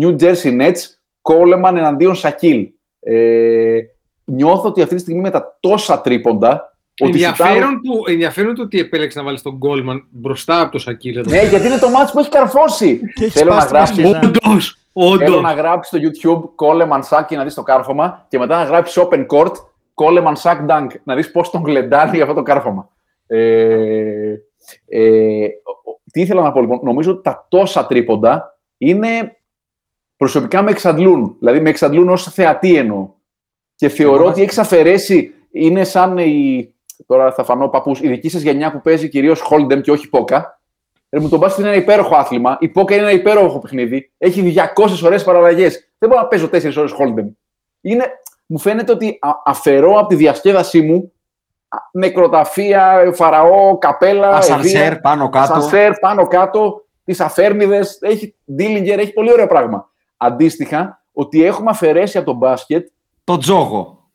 New Jersey Nets, Coleman εναντίον Σακίλ. Ε, νιώθω ότι αυτή τη στιγμή με τα τόσα τρίποντα. Ότι Ενδιαφέρον, σουτάρω- του, ενδιαφέρον το ότι επέλεξε να βάλει τον Γκόλμαν μπροστά από το Σακίλ εδώ. Ναι, γιατί είναι το μάτς που έχει καρφώσει. Και έχει Θέλω να σπάσει τη γράψει μπασκετά. Όντως, Θέλω όντως. να γράψεις στο YouTube Coleman Sack να δεις το κάρφωμα και μετά να γράψεις Open Court Coleman Sack Dunk να δεις πώς τον γλεντάνει για αυτό το κάρφωμα. Ε, ε, ο- ο- τι ήθελα να πω λοιπόν, νομίζω ότι τα τόσα τρίποντα είναι προσωπικά με εξαντλούν. Δηλαδή με εξαντλούν ως θεατή εννοώ. Και θεωρώ Εγώ ότι έχεις αφαιρέσει, είναι σαν η. Τώρα θα φανώ παππούς, η δική σας γενιά που παίζει κυρίως Hold'em και όχι Πόκα. Ρε, μου τον μπάσκετ είναι ένα υπέροχο άθλημα. Η Πόκα είναι ένα υπέροχο παιχνίδι. Έχει 200 ωραίες παραλλαγές. Δεν μπορώ να παίζω 4 ώρες Hold'em. Είναι, μου φαίνεται ότι α- αφαιρώ από τη διασκέδασή μου α, νεκροταφεία, φαραώ, καπέλα, Ασανσέρ εδία, πάνω κάτω. ασανσέρ πάνω κάτω, τις αφέρνιδε. Έχει Ντίλιγκερ, έχει πολύ ωραίο πράγμα. Αντίστοιχα, ότι έχουμε αφαιρέσει από το μπάσκετ Το τζόγο.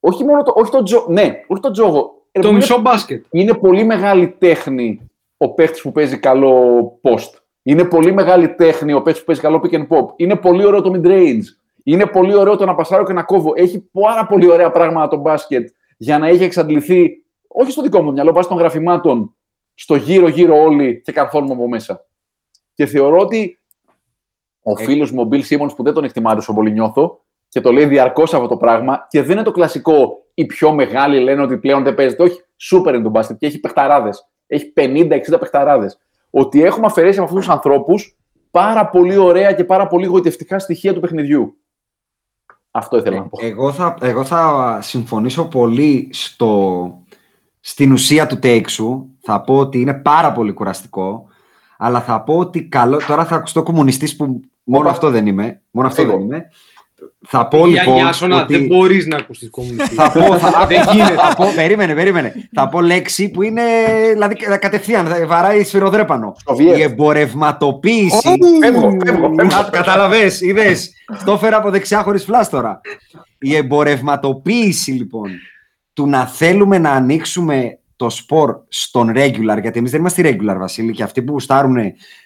όχι μόνο το, όχι το, τζο, ναι, όχι το τζόγο. Ρε, Το είναι- μισό μπάσκετ. είναι πολύ μεγάλη τέχνη ο παίχτης που παίζει καλό post. Είναι πολύ μεγάλη τέχνη ο παίχτης που παίζει καλό pick and pop. Είναι πολύ ωραίο το mid range. Είναι πολύ ωραίο το να πασάρω και να κόβω. Έχει πάρα πολύ ωραία πράγματα το μπάσκετ για να έχει εξαντληθεί, όχι στο δικό μου μυαλό, βάσει των γραφημάτων, στο γύρω-γύρω όλοι και καρφώνουμε από μέσα. Και θεωρώ ότι ο φίλος μου, ο Bill Simmons, που δεν τον εκτιμάει όσο πολύ νιώθω, και το λέει διαρκώς αυτό το πράγμα, και δεν είναι το κλασικό. Οι πιο μεγάλοι λένε ότι πλέον δεν παίζεται. Όχι, σούπερ είναι το μπάσκετ και έχει παιχταράδες. Έχει 50-60 παιχταράδες. Ότι έχουμε αφαιρέσει από αυτούς τους ανθρώπους πάρα πολύ ωραία και πάρα πολύ γοητευτικά στοιχεία του παιχνιδιού. Αυτό ήθελα να πω. Εγώ θα, εγώ θα συμφωνήσω πολύ στο, στην ουσία του take σου. Θα πω ότι είναι πάρα πολύ κουραστικό. Αλλά θα πω ότι καλό. Τώρα θα ακουστώ κομμουνιστής που μόνο Όπα. αυτό δεν είμαι. Μόνο αυτό Εγώ. δεν είμαι. Θα πω Για λοιπόν. Ιάσονα, ότι- δεν μπορείς να ακούσεις κομμουνιστή. Θα πω, θα, Δεν γίνεται. θα πω, περίμενε, περίμενε. Θα πω λέξη που είναι δηλαδή, κατευθείαν, θα βαράει σφυροδρέπανο. Σοβιέτ. Η εμπορευματοποίηση. Φεύγω, φεύγω, φεύγω. Καταλαβέ, είδες. Το έφερα από δεξιά χωρίς φλάστορα. Η εμπορευματοποίηση λοιπόν του να θέλουμε να ανοίξουμε το σπορ στον regular, γιατί εμείς δεν είμαστε regular, Βασίλη, και αυτοί που γουστάρουν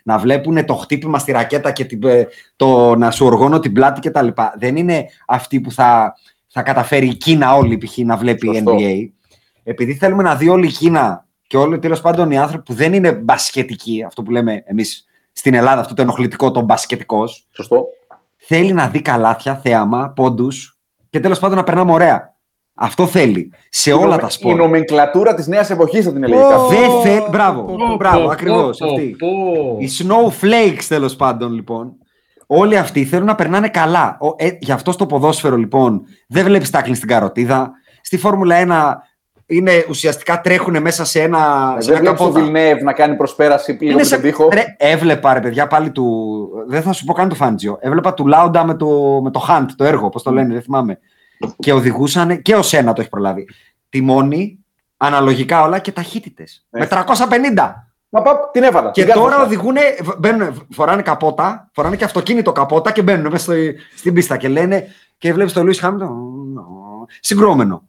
να βλέπουν το χτύπημα στη ρακέτα και την, ε, το να σου οργώνω την πλάτη κτλ. Δεν είναι αυτοί που θα, θα καταφέρει η Κίνα όλη π.χ. να βλέπει Σωστό. NBA. Επειδή θέλουμε να δει όλη η Κίνα και όλοι τέλος πάντων οι άνθρωποι που δεν είναι μπασκετικοί, αυτό που λέμε εμείς στην Ελλάδα, αυτό το ενοχλητικό, το μπασκετικός, Σωστό. θέλει να δει καλάθια, θέαμα, πόντους και τέλος πάντων να περνάμε ωραία. Αυτό θέλει. Σε Η όλα νομε- τα Η σπορ. νομενκλατούρα της νέας εποχής θα την έλεγε Ω, κάποιος. Δεν Πω, θέλει. πω, Μπράβο, πω, μπράβο, Πω, ακριβώς. πω, Αυτή. πω. Οι snowflakes τέλος πάντων λοιπόν. Όλοι αυτοί θέλουν να περνάνε καλά. Ο, ε, γι' αυτό στο ποδόσφαιρο λοιπόν δεν βλέπεις τάκλιν στην καροτίδα. Στη Φόρμουλα 1 είναι ουσιαστικά τρέχουν μέσα σε ένα. Ε, σε Δεν ένα βλέπεις τον καπότα. Βιλνιέβ να κάνει προσπέραση λίγο Είναι πριν σε... τον τοίχο; Ρε, έβλεπα ρε παιδιά πάλι του. Δεν θα σου πω καν του Φάντζιο. Έβλεπα του Λάουντα με το, με το Hunt, το έργο, πώς το λένε, δεν θυμάμαι. Και οδηγούσαν και ο Σένα το έχει προλάβει. Τιμόνι, αναλογικά όλα και ταχύτητες. Με 350. Μα πα, την έβαλα. Και την τώρα κάθεσα. οδηγούν, μπαίνουν, φοράνε καπότα, φοράνε και αυτοκίνητο καπότα και μπαίνουν μέσα στο, στην πίστα και λένε και βλέπεις το Λούι Χάμιλτον. Συγκρόμενο.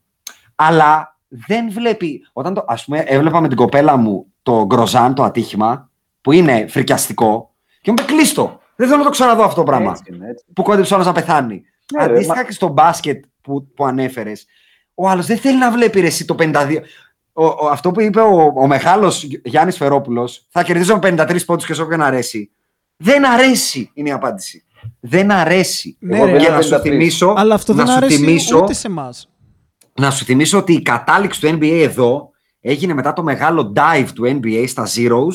Αλλά δεν βλέπει. Όταν το, ας πούμε, έβλεπα με την κοπέλα μου το Γκροζάν, το ατύχημα, που είναι φρικιαστικό, και μου είπε κλείστο. Δεν θέλω να το ξαναδώ αυτό το πράγμα. Έτσι είναι, έτσι. Που κόντεψε ο άλλο να πεθάνει. Ναι, ρε, Αντίστοιχα μα- και στο μπάσκετ που, που ανέφερες, ο άλλος δεν θέλει να βλέπει ρε, εσύ το 52. Ο, ο- αυτό που είπε ο, ο μεγάλος Γιάννης Φερόπουλος, θα κερδίζω με 53 πόντους και σε όποιον αρέσει. Δεν αρέσει είναι η απάντηση. Δεν αρέσει. Ναι, Εγώ ρε, δεν και είμαι να σου 53. θυμίσω, Αλλά αυτό να δεν σου αρέσει θυμίσω, ούτε σε εμάς. να σου θυμίσω ότι η κατάληξη του NBA εδώ έγινε μετά το μεγάλο dive του NBA στα Zeros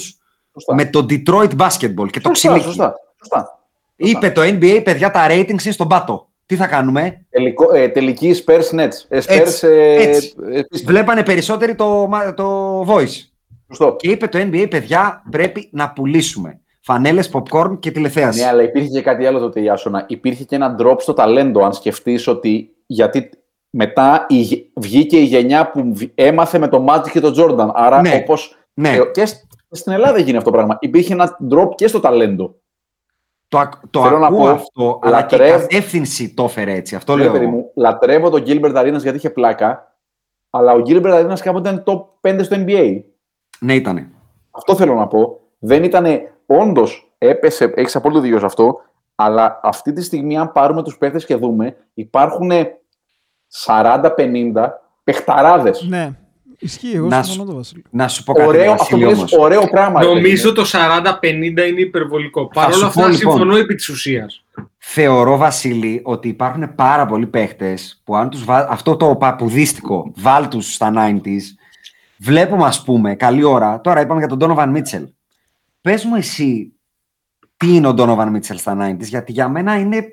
Σωστά. με το Detroit Basketball και το Σωστά, ξυλίκι. σωστά, σωστά. Είπε το NBA, παιδιά, τα ratings είναι στον πάτο. Τι θα κάνουμε, Τελικό, ε, τελική Spurs Nets. Ε, Spurs, Έτσι, ε, έτσι. ε, Pistons. βλέπανε περισσότεροι το, μα- το voice. Σωστό. Και είπε το NBA, παιδιά, πρέπει να πουλήσουμε φανέλες, popcorn και τηλεθέαση. Ναι, αλλά υπήρχε και κάτι άλλο τότε, Ιάσονα. Υπήρχε και ένα drop στο ταλέντο, αν σκεφτείς ότι. Γιατί μετά η, γε- βγήκε η γενιά που β- έμαθε με το Magic και το Jordan. Άρα, Ναι. όπως, ναι, ε, και σ- στην Ελλάδα έγινε αυτό το πράγμα. Υπήρχε ένα drop και στο ταλέντο. Το, ακ- το θέλω να ακούω πω, αυτό, αλλά και η λατρεύω- κατεύθυνση το έφερε έτσι. Αυτό Ναι, λέω. παιδί μου, λατρεύω τον Gilbert Arenas γιατί είχε πλάκα. Αλλά ο Gilbert Arenas κάποτε ήταν top 5 στο NBA. Ναι, ήτανε. Αυτό θέλω να πω. Δεν ήταν. Όντως έπεσε, έχεις απόλυτο δίκιο σε αυτό. Αλλά αυτή τη στιγμή, αν πάρουμε τους παίχτε και δούμε, υπάρχουν 40-50 παιχταράδες. Ναι. Ισχύει, εγώ Να συμφωνώ το Βασίλη. Να σου πω κάτι, Ωραίο, ρε, αυτό Βασίλη, που λες, όμως. ωραίο πράγμα. ρε Νομίζω παιδί μου. το 40-50 είναι υπερβολικό. Παρ' σου όλα πω, αυτά, λοιπόν. συμφωνώ επί της ουσίας. Θεωρώ, Βασίλη, ότι υπάρχουν πάρα πολλοί παίχτες που αν τους βά... αυτό το παπουδίστικο βάλ τους στα 90s, βλέπουμε, ας πούμε, καλή ώρα. Τώρα είπαμε για τον Donovan Mitchell. Πες μου εσύ, τι είναι ο Donovan Mitchell στα 90s, γιατί για μένα είναι.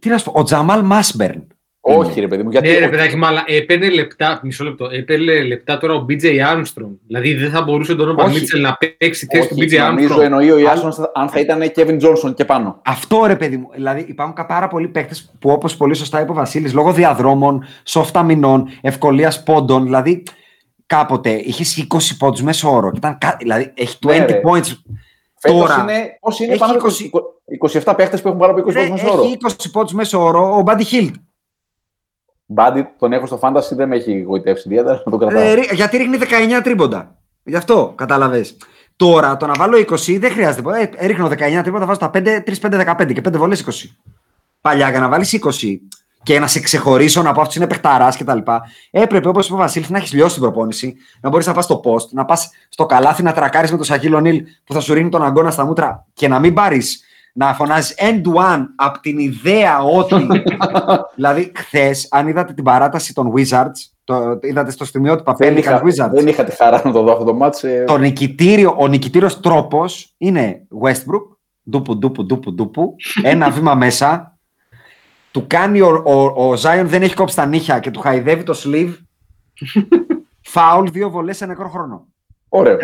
Τι να σου πω, ο Τζαμάλ Μάσμπερν. Όχι, ρε παιδί μου. Γιατί Ναι, ρε παιδάκι, μου, αλλά έπαιρνε λεπτά, μισό λεπτό, έπαιρνε λεπτά τώρα ο BJ Armstrong. Δηλαδή δεν θα μπορούσε τον Donovan Όχι. Mitchell να παίξει θέση του όχι, BJ νομίζω Armstrong. εννοεί ο Ιάσονας αν θα ήταν Kevin Johnson και πάνω. Αυτό ρε παιδί μου. Δηλαδή υπάρχουν κα- πάρα πολλοί παίκτες που όπως πολύ σωστά είπε ο Βασίλης, λόγω διαδρόμων, soft αμυνών, ευκολίας πόντων. Δηλαδή κάποτε είχες 20 πόντους μέσω όρο. και Ήταν, κα- δηλαδή έχει 20 Ναι, ρε. points. Φέτος Τώρα είναι, πόσοι είναι έχει πάνω από 20 20 27 παίχτε που έχουν πάνω από 20 Ρε, πόντους μέσω όρο. έχει 20 πόντους μέσω όρο ο Μπάντι Χίλτ. Μπάντι, τον έχω στο fantasy, δεν με έχει γοητεύσει ιδιαίτερα, να τον κρατάω. Ε, γιατί ρίχνει 19 τρίποντα. Γι' αυτό κατάλαβες. Τώρα το να βάλω 20 δεν χρειάζεται. τίποτα. Ε, ρίχνω 19 τρίποντα, βάζω τα 5, 3-5-15 και 5 βολές 20. Παλιά για να βάλεις 20 και να σε ξεχωρίσω να πω αυτός είναι παιχταράς κτλ. Έπρεπε, όπως είπε ο Βασίλης, να έχεις λιώσει την προπόνηση, να μπορείς να πας στο post, να πας στο καλάθι να τρακάρεις με τον Σαχίλ Νίλ που θα σου ρίνει τον αγκώνα στα μούτρα και να μην πάρεις να φωνάζει end one από την ιδέα ότι. δηλαδή, χθες, αν είδατε την παράταση των Wizards, το, είδατε στο στιγμιότυπα δεν, Pelican είχα, Wizards. δεν είχα τη χαρά να το δω αυτό το μάτς. ε, Το νικητήριο, ο νικητήριος τρόπος είναι Westbrook, ντούπου, ντούπου, ντούπου, ντούπου, ένα βήμα μέσα, του κάνει ο, ο, ο Zion δεν έχει κόψει τα νύχια και του χαϊδεύει το sleeve, φάουλ, δύο βολές σε νεκρό χρόνο. Ωραίο.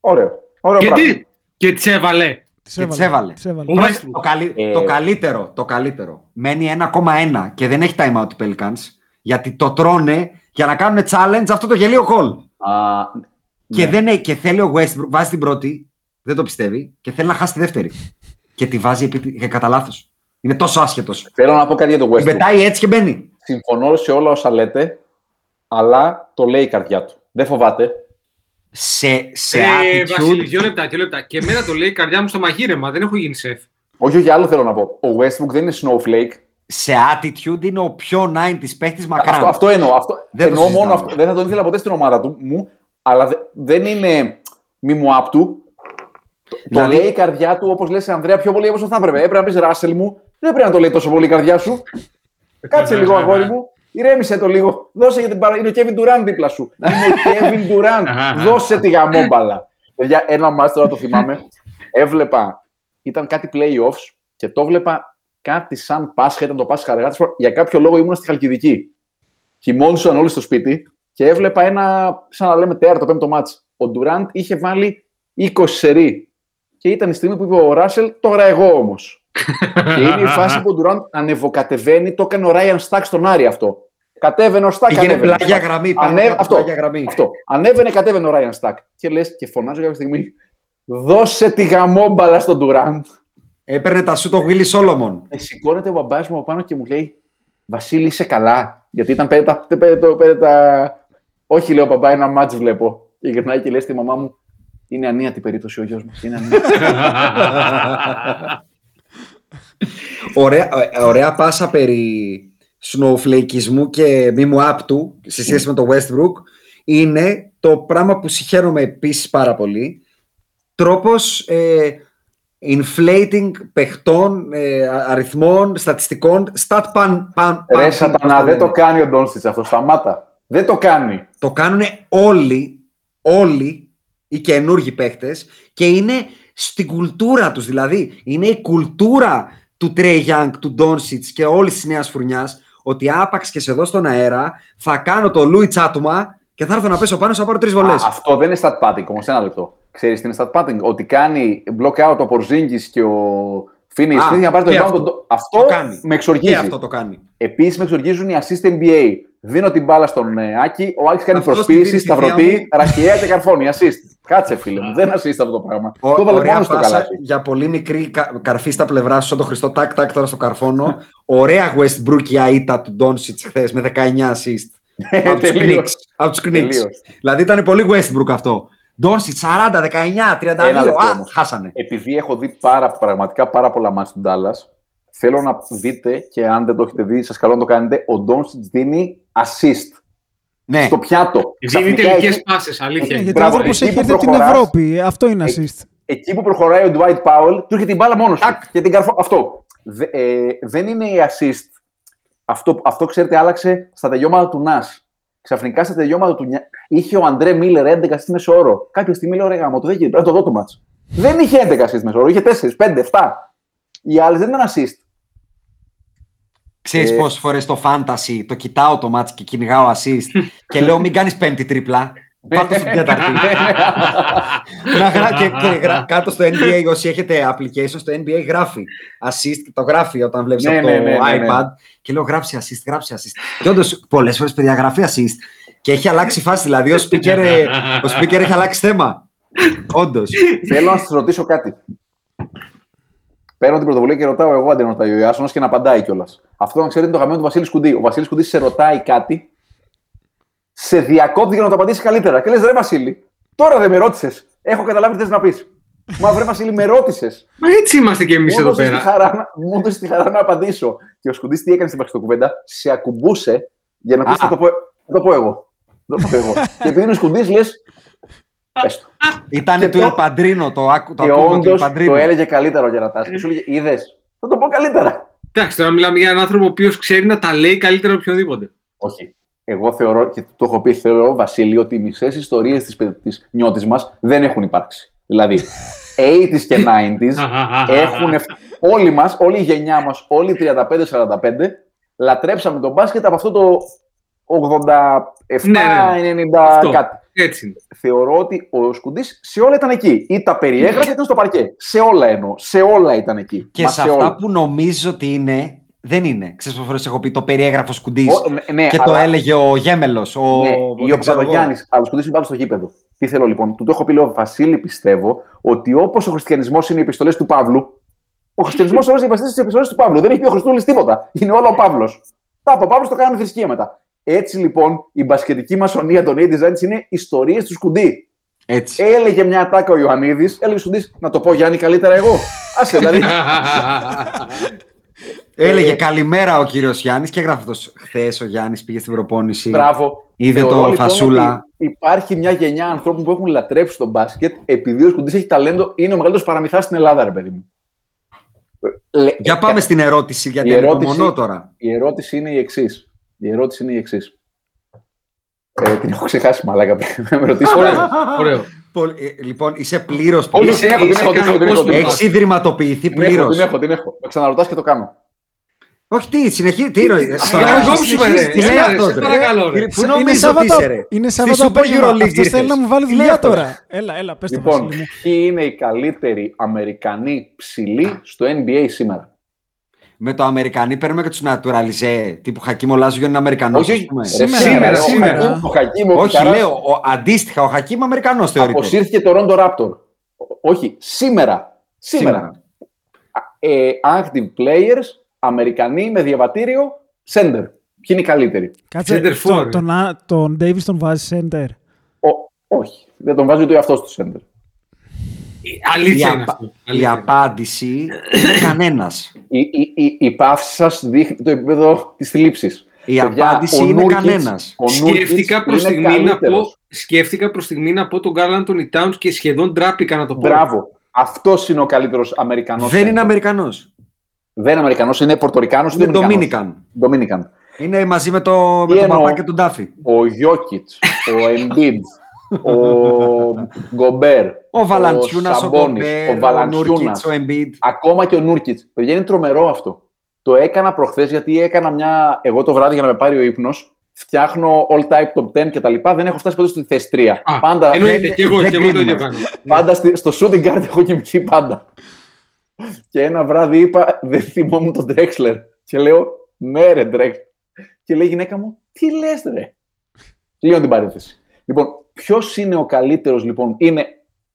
Ωραίο. Ωραίο Και πράγμα. τι, και τι έβαλε; Τις Και τις έβαλε. τις έβαλε. Ο Τώρα, Westbrook. το, καλύ- Ε, το καλύτερο, το καλύτερο. Μένει 1,1 και δεν έχει time out οι Pelicans γιατί το τρώνε για να κάνουν challenge αυτό το γελίο call. Α, Και, ναι. δεν, έχει- και θέλει ο Westbrook, βάζει την πρώτη, δεν το πιστεύει και θέλει να χάσει τη δεύτερη. και τη βάζει επί, και κατά λάθος. Είναι τόσο άσχετος. Θέλω να πω κάτι για το Την Westbrook. πετάει έτσι και μπαίνει. Συμφωνώ σε όλα όσα λέτε, αλλά το λέει η καρδιά του. Δεν φοβάται. Σε, σε Ε, attitude. Βασίλη, δύο λεπτά, δύο λεπτά. Και εμένα το λέει η καρδιά μου στο μαγείρεμα. Δεν έχω γίνει σεφ. Όχι, όχι, άλλο θέλω να πω. Ο Westbrook δεν είναι snowflake. σε attitude είναι ο πιο 90s παίχτης μακράν. Αυτό, αυτό εννοώ. Αυτό, Δεν το εννοώ μόνο συζητάμε. αυτό. Δεν θα τον ήθελα ποτέ στην ομάδα του, μου, αλλά δε- δεν είναι μη μου απ' του. Το Δηλαδή- λέει η καρδιά του, όπως λες, Ανδρέα, πιο πολύ όπως θα έπρεπε. Έπρεπε να πεις Ράσελ μου, δεν πρέπει να το λέει τόσο πολύ η καρδιά σου. Κάτσε λίγο, αγόρι μου. Ηρέμησε το λίγο. Δώσε για την παρα... Είναι ο Kevin Durant δίπλα σου. Είναι ο Kevin Durant. Δώσε τη γαμόμπαλα. Παιδιά, ένα μάτι τώρα το θυμάμαι. Έβλεπα, ήταν κάτι playoffs και το έβλεπα κάτι σαν Πάσχα, ήταν το Πάσχα αργά. Για κάποιο λόγο ήμουν στη Χαλκιδική. Κοιμόντουσαν όλοι στο σπίτι και έβλεπα ένα, σαν να λέμε τέταρτο, πέμπτο μάτς. Ο Ντουράντ είχε βάλει 20 σερί. Και ήταν η στιγμή που είπε ο Ράσελ, τώρα εγώ όμως. και είναι η φάση που ο Ντουράντ ανεβοκατεβαίνει, το έκανε ο Ράιαν Στάκ στον Άρη αυτό. Κατέβαινε ο Στάκ. Πήγαινε ανέβαινε. πλάγια γραμμή. πάνω Ανέ... κάτω Αυτό, πλάγια γραμμή. αυτό. Ανέβαινε, κατέβαινε ο Ράιαν Στάκ. Και λες και φωνάζω κάποια στιγμή, δώσε τη γαμόμπαλα στον Ντουράντ. Έπαιρνε τα σου το Willy Solomon. Ε, σηκώνεται ο μπαμπάς μου από πάνω και μου λέει Βασίλη, είσαι καλά. Γιατί ήταν πέρα τα. πέρα το- πέρα τα... Όχι, λέω μπαμπά, ένα μάτς βλέπω. Και γυρνάει και λέει στη μαμά μου, είναι ανίατη περίπτωση ο γιος μας. Είναι ανίατη. Ωραία, ε, ωραία πάσα περί σνοφλεϊκισμού και μη μου άπτου σε σχέση με το Westbrook είναι το πράγμα που συγχαίρομαι επίσης πάρα πολύ τρόπος ε, inflating παιχτών, ε, α- αριθμών, στατιστικών stat pan, pan, Ρε pumping, σατανά, πώς δεν το λένε. κάνει ο Ντόνστιτς αυτό. Σταμάτα. Δεν το κάνει. Το κάνουν όλοι, όλοι οι καινούργοι παίχτες και είναι στην κουλτούρα τους. Δηλαδή, είναι η κουλτούρα του Trey Young, του Doncic και όλης της νέας φουρνιάς ότι άπαξ και σε δω στον αέρα θα κάνω το Louis Τσάτουμα και θα έρθω να πέσω πάνω, θα πάρω τρεις Α, βολές. αυτό δεν είναι stat padding όμως. Ένα λεπτό. Ξέρεις τι είναι stat padding; Ότι κάνει block out ο Πορζίνγκη και ο Φίνι Α, Smith για να πάρει το και rebound. αυτό. Το- Αυτό Το κάνει. με εξοργίζει. Και αυτό το κάνει. Επίσης με εξοργίζουν οι assist NBA. Δίνω την μπάλα στον ε, Άκη, ο Άκης κάνει Αυτός την προσποίηση, δίνει στη σταυρωτή, θεία μου. ραχιαία και καρφώνει. Assist. Κάτσε, φίλε μου. Δεν assist αυτό το πράγμα. Ο, το βάλε ωραία μόνο στο πάσα καλάθι. για πολύ μικρή κα- καρφί στα πλευρά σου, σαν το Χριστό τάκ τάκ τώρα στο καρφώνο. ωραία Westbrookια ήττα του Doncic χθες με 19 assist. από τους Τελείως. Knicks. Από τους Knicks. Τελείως. Δηλαδή ήταν πολύ Westbrook αυτό. Doncic 40, 19, 32. Ένα λεπτό Α, όμως. χάσανε. Επειδή έχω δει πάρα, πραγματικά πάρα πολλά μάτια του Ντάλλα, θέλω να δείτε και αν δεν το έχετε δει, σας καλώ να το κάνετε. Ο Ντόνσιτς δίνει assist Ναι. στο πιάτο. Δίνει Ξαφνικά τελικές εκεί- πάσες, αλήθεια. Ναι, είναι. γιατί ο Μπράβο, άνθρωπο εκεί έχει που έρθει από την προχωράς, Ευρώπη. Αυτό είναι εκεί- assist. εκεί που προχωράει ο Dwight Powell, του έρχεται την μπάλα μόνος του. Και την καρφώ. Αυτό. Δε- ε, δεν είναι η assist. Αυτό, αυτό ξέρετε, άλλαξε στα τελειώματα του Νας. Ξαφνικά στα τελειώματα του Νιά... είχε ο Αντρέ Μίλλερ 11 στη μεσόωρο. Κάποια στιγμή λέω: Ρε γάμο, το δεν γίνεται, πρέπει να το δω το μάτς. Δεν είχε 11 assist μεσόωρο, είχε 4, 5, 7. Οι άλλε δεν ήταν assist. Ξέρεις Ε, πόσες φορές το fantasy το κοιτάω το μάτς και κυνηγάω assist και λέω μην κάνεις πέμπτη τρίπλα. Πάρ' στην τέταρτη. Να γρά- και, και γρά- κάτω στο NBA, όσοι έχετε application στο NBA, γράφει assist και το γράφει όταν βλέπεις Ναι, από ναι, το ναι, ναι, ναι. iPad. Και λέω γράψει assist, γράψει assist. Και όντως πολλές φορές παιδιά γράφει assist και έχει αλλάξει φάση. Δηλαδή ο speaker, ε, ο speaker έχει αλλάξει θέμα. Όντως. Θέλω να σας ρωτήσω κάτι. Παίρνω την πρωτοβουλία και ρωτάω εγώ αντί να ρωτάει ο Ιάσονας και να απαντάει κιόλας. Αυτό να ξέρετε είναι το γαμμένο του Βασίλη Κουντή. Ο Βασίλης Κουντή σε ρωτάει κάτι, σε διακόπτει για να το απαντήσει καλύτερα. Και λες, ρε Βασίλη, τώρα δεν με ρώτησες. Έχω καταλάβει τι θες να πεις. Μα βρε Βασίλη, με ρώτησες. Μα έτσι είμαστε κι εμείς Μου εδώ έδωσες τη πέρα. χαρά να- μου έδωσες τη χαρά να απαντήσω. Και ο Σκουντής τι έκανε στην κουβέντα, σε ακουμπούσε για να πεις Α. θα το πω, θα το πω εγώ. Θα το πω εγώ. και επειδή είναι ο Σκουντής, λες. Πες το. Ήτανε Και του το- Ελπαντρίνο, το, άκου- το Και ακούγα του όντως Ελπαντρίνο. το έλεγε καλύτερα ο Γερατάς. Και σου έλεγε, είδες. Θα το πω καλύτερα. Εντάξει, τώρα μιλάμε για έναν άνθρωπο ο οποίος ξέρει να τα λέει καλύτερα από οποιοδήποτε. Όχι. Εγώ θεωρώ, και το έχω πει, θεωρώ, Βασίλη, ότι οι μισές ιστορίες της νιώτης μας δεν έχουν υπάρξει. Δηλαδή, 80s και 90s έχουν. Όλοι μας, όλη η γενιά μας, όλοι οι 35-45, λατρέψαμε τον μπάσκετ από αυτό το 87-90 Ναι, ναι. Αυτό. κάτι. Έτσι είναι. θεωρώ ότι ο Σκουντής σε όλα ήταν εκεί. Ή τα περιέγραφε ήταν στο παρκέ. Σε όλα εννοώ. Σε όλα ήταν εκεί. Και Μα σε όλα. αυτά που νομίζω ότι είναι, δεν είναι. Ξέρεις πόσες φορές έχω πει το περιέγραφο Σκουντής Ο- ναι, ναι, και το αλλά- έλεγε ο Γέμελος, ο, Ναι, ο- ή δεν ο ξέρω εγώ. Παπαγιάννη, αλλά ο Σκουντής είναι πάνω στο γήπεδο. Τι θέλω λοιπόν, του το έχω πει, λέω Βασίλη, πιστεύω ότι όπως ο χριστιανισμός είναι οι επιστολές του Παύλου, ο χριστιανισμός όλες οι επιστολές του Παύλου. Δεν έχει πει ο Χριστούλης τίποτα. Είναι όλο ο Παύλος. Τα από ο Παύλος το κάνανε θρησκεία μετά. Έτσι λοιπόν η μπασκετική μασονία των A Designs είναι ιστορίες του Σκουντή. Έτσι. Έλεγε μια ατάκα ο Ιωαννίδης, έλεγε ο Σκουντής να το πω Γιάννη καλύτερα εγώ. Άσε δηλαδή. Έλεγε καλημέρα ο κύριος Γιάννης και έγραφε αυτός χθες ο Γιάννης πήγε στην προπόνηση. Μπράβο. Είδε Θεωρώ, το λοιπόν, φασούλα. ότι Υπάρχει μια γενιά ανθρώπων που έχουν λατρέψει τον μπάσκετ επειδή ο Σκουντής έχει ταλέντο, είναι ο μεγαλύτερος παραμυθάς στην Ελλάδα, ρε παιδί μου. Λε- Για πάμε στην ερώτηση, γιατί Η είναι ερώτηση- μονό τώρα. Η ερώτηση είναι η εξής. Η ερώτηση είναι η εξής. Ε, την έχω ξεχάσει, μαλάκα. πριν να με ρωτήσεις. Ωραίο. ωραίο. Πολύ- ε, Λοιπόν, είσαι πλήρως. Όχι, Είσαι- την έχω, την είσαι έχω, την έχω, την έχω, την έχω. Έχεις ιδρυματοποιηθεί Την έχω, πλήρως. την έχω, την έχω. Με ξαναρωτάς και το κάνω. Όχι, τι, συνεχίζει. Τι ροή. να μην κόψουμε, ρε. Τι λέει Έλα, ρε, αυτό, σε παρακαλώ, ρε. Πού Είναι νομίζεις ότι Σάββατο, είσαι, ρε; είναι Στη Σάββατο Super απόγευμα. Euroleague Αυτός θέλει να ήρθες. μου βάλεις Τι δουλειά λέει αυτό, τώρα. Έλα, έλα, πες το Λοιπόν, Βασίλη μου. ποιοι είναι οι καλύτεροι Αμερικανοί ψηλοί στο NBA σήμερα; Με το Αμερικανί παίρνουμε και τους naturalize. Τύπου Χακίμ Ολάζιο είναι Αμερικανός. Όχι, όχι. Σήμερα, σήμερα, ρε, σήμερα. ο Χακίμ- Ο Χακίμ, ο Όχι, Καράς, λέω ο, αντίστοιχα ο Χακίμ Αμερικανός θεωρείται. Αποσύρθηκε το Ρόντο Ράπτορ. Όχι, σήμερα. Σήμερα. Ε, active players, Αμερικανοί με διαβατήριο, center. Ποιοι είναι οι καλύτεροι; Κάτσε, Center το- for. τον, Α- τον Davis τον βάζει center. Ο, όχι, δεν τον βάζει ούτε αυτός στο center. Η, Αλήθεια είναι απα- αυτό. η Αλήθεια είναι. απάντηση είναι κανένας. Η, η, η, η παύση σας δείχνει το επίπεδο της θλίψης. Η απάντηση είναι κανένας. Σκέφτηκα προς στιγμή, να πω, σκέφτηκα προς στιγμή να πω τον Καρλ Άντωνι Towns και σχεδόν τράπηκα να το πω. Μπράβο. Αυτός είναι ο καλύτερος Αμερικανός. Δεν είναι Αμερικανός. Δεν είναι Αμερικανός, είναι Πορτορικάνος. Είναι Dominican. Dominican. Είναι μαζί με, το, με Τι τον εννοώ; παπά και τον Τάφη. Ο Γιώκητς, ο Embiid, ο Γκομπέρ, Ο Βαλαντσιούνα, ο, Σαμπόνις, Γκομπέρ, ο ο Βαλαντσιούνα. Νούρκιτ, ο Εμπίτ. Ακόμα και ο Νούρκιτ. Παιδιά είναι τρομερό αυτό. Το έκανα προχθές γιατί έκανα μια. Εγώ το βράδυ για να με πάρει ο ύπνος. Φτιάχνω all type top 10 και τα λοιπά. Δεν έχω φτάσει ποτέ στη θέση 3. Α, πάντα Εννοείται, και εγώ, δεν και εγώ το κρίνουμε. ίδιο κάνω. πάντα στη- στο shooting guard έχω κοιμηθεί πάντα. Και ένα βράδυ είπα, δεν θυμόμουν τον Drexler. Και λέω, ναι ρε Drexler. Και λέει η γυναίκα μου, τι λες ρε; Κλείνω την παρένθεση. Λοιπόν, ποιος είναι ο καλύτερος, λοιπόν, είναι.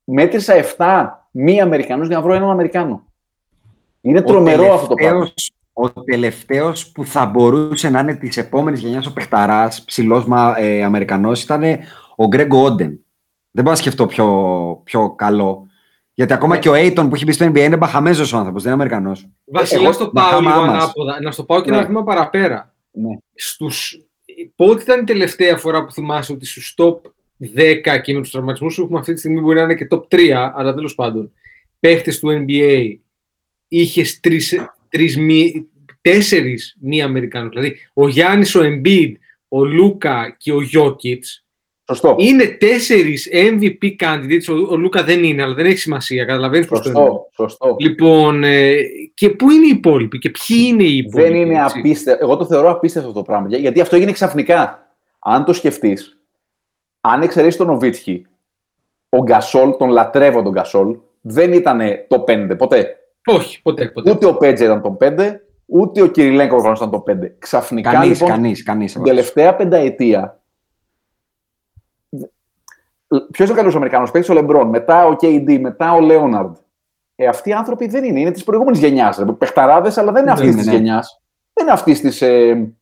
Μέτρησα 7 μη Αμερικανού για να βρω έναν Αμερικάνο. Είναι τρομερό αυτό το πράγμα. Ο τελευταίος που θα μπορούσε να είναι της επόμενης γενιάς ο παιχταρά, ψηλός ε, Αμερικανός, ήταν ο Γκρέγκο Όντεν. Δεν μπορώ να σκεφτώ πιο, πιο καλό. Γιατί ακόμα Ναι. και ο Aiton που έχει μπει στο NBA είναι μπαχαμέζος ο άνθρωπος, δεν είναι Αμερικανός. Βασίλη, Εγώ- να στο πάω Μπαχάμα λίγο μας. ανάποδα. Να στο πάω και Ναι. ένα βήμα παραπέρα. Ναι. Στους... Πότε ήταν η τελευταία φορά που θυμάσαι ότι στους top 10 και με τους τραυματισμούς που έχουμε αυτή τη στιγμή μπορεί να είναι και top 3, αλλά τέλος πάντων, παίχτες του NBA, είχες τρεις, τρεις μη, τέσσερις μη Αμερικάνους. Δηλαδή, ο Γιάννης, ο Embiid, ο Λούκα και ο Γιώκητς Σωστό. είναι τέσσερις MVP candidates. Ο, ο Λούκα δεν είναι, αλλά δεν έχει σημασία. Καταλαβαίνεις πώς το εννοώ. Σωστό. Σωστό. Λοιπόν, ε, και πού είναι οι υπόλοιποι και ποιοι είναι οι υπόλοιποι. Δεν είναι έτσι. απίστευτο. Εγώ το θεωρώ απίστευτο αυτό το πράγμα. Για- Γιατί αυτό έγινε ξαφνικά. Αν το σκεφτείς, αν εξαιρέσεις τον Οβίτσχη, ο Γκασόλ, τον λατρεύω τον Γκασόλ, δεν ήταν το 5 ποτέ. Όχι, ποτέ, ποτέ. Ούτε ο Πέτζε ήταν το 5, ούτε ο Κυριλέγκος προφανώ ήταν το 5. Ξαφνικά Κανείς, λοιπόν, κανείς, κανείς. την τελευταία πενταετία. Ποιος είναι ο καλύτερο Αμερικανό παίκτης, ο Λεμπρόν, μετά ο KD, μετά ο Λέοναρντ. Ε, αυτοί οι άνθρωποι δεν είναι, είναι της προηγούμενης γενιάς. Πεχταράδε, αλλά δεν είναι αυτής είναι, της ναι. γενιάς. Δεν είναι αυτής της. Ε,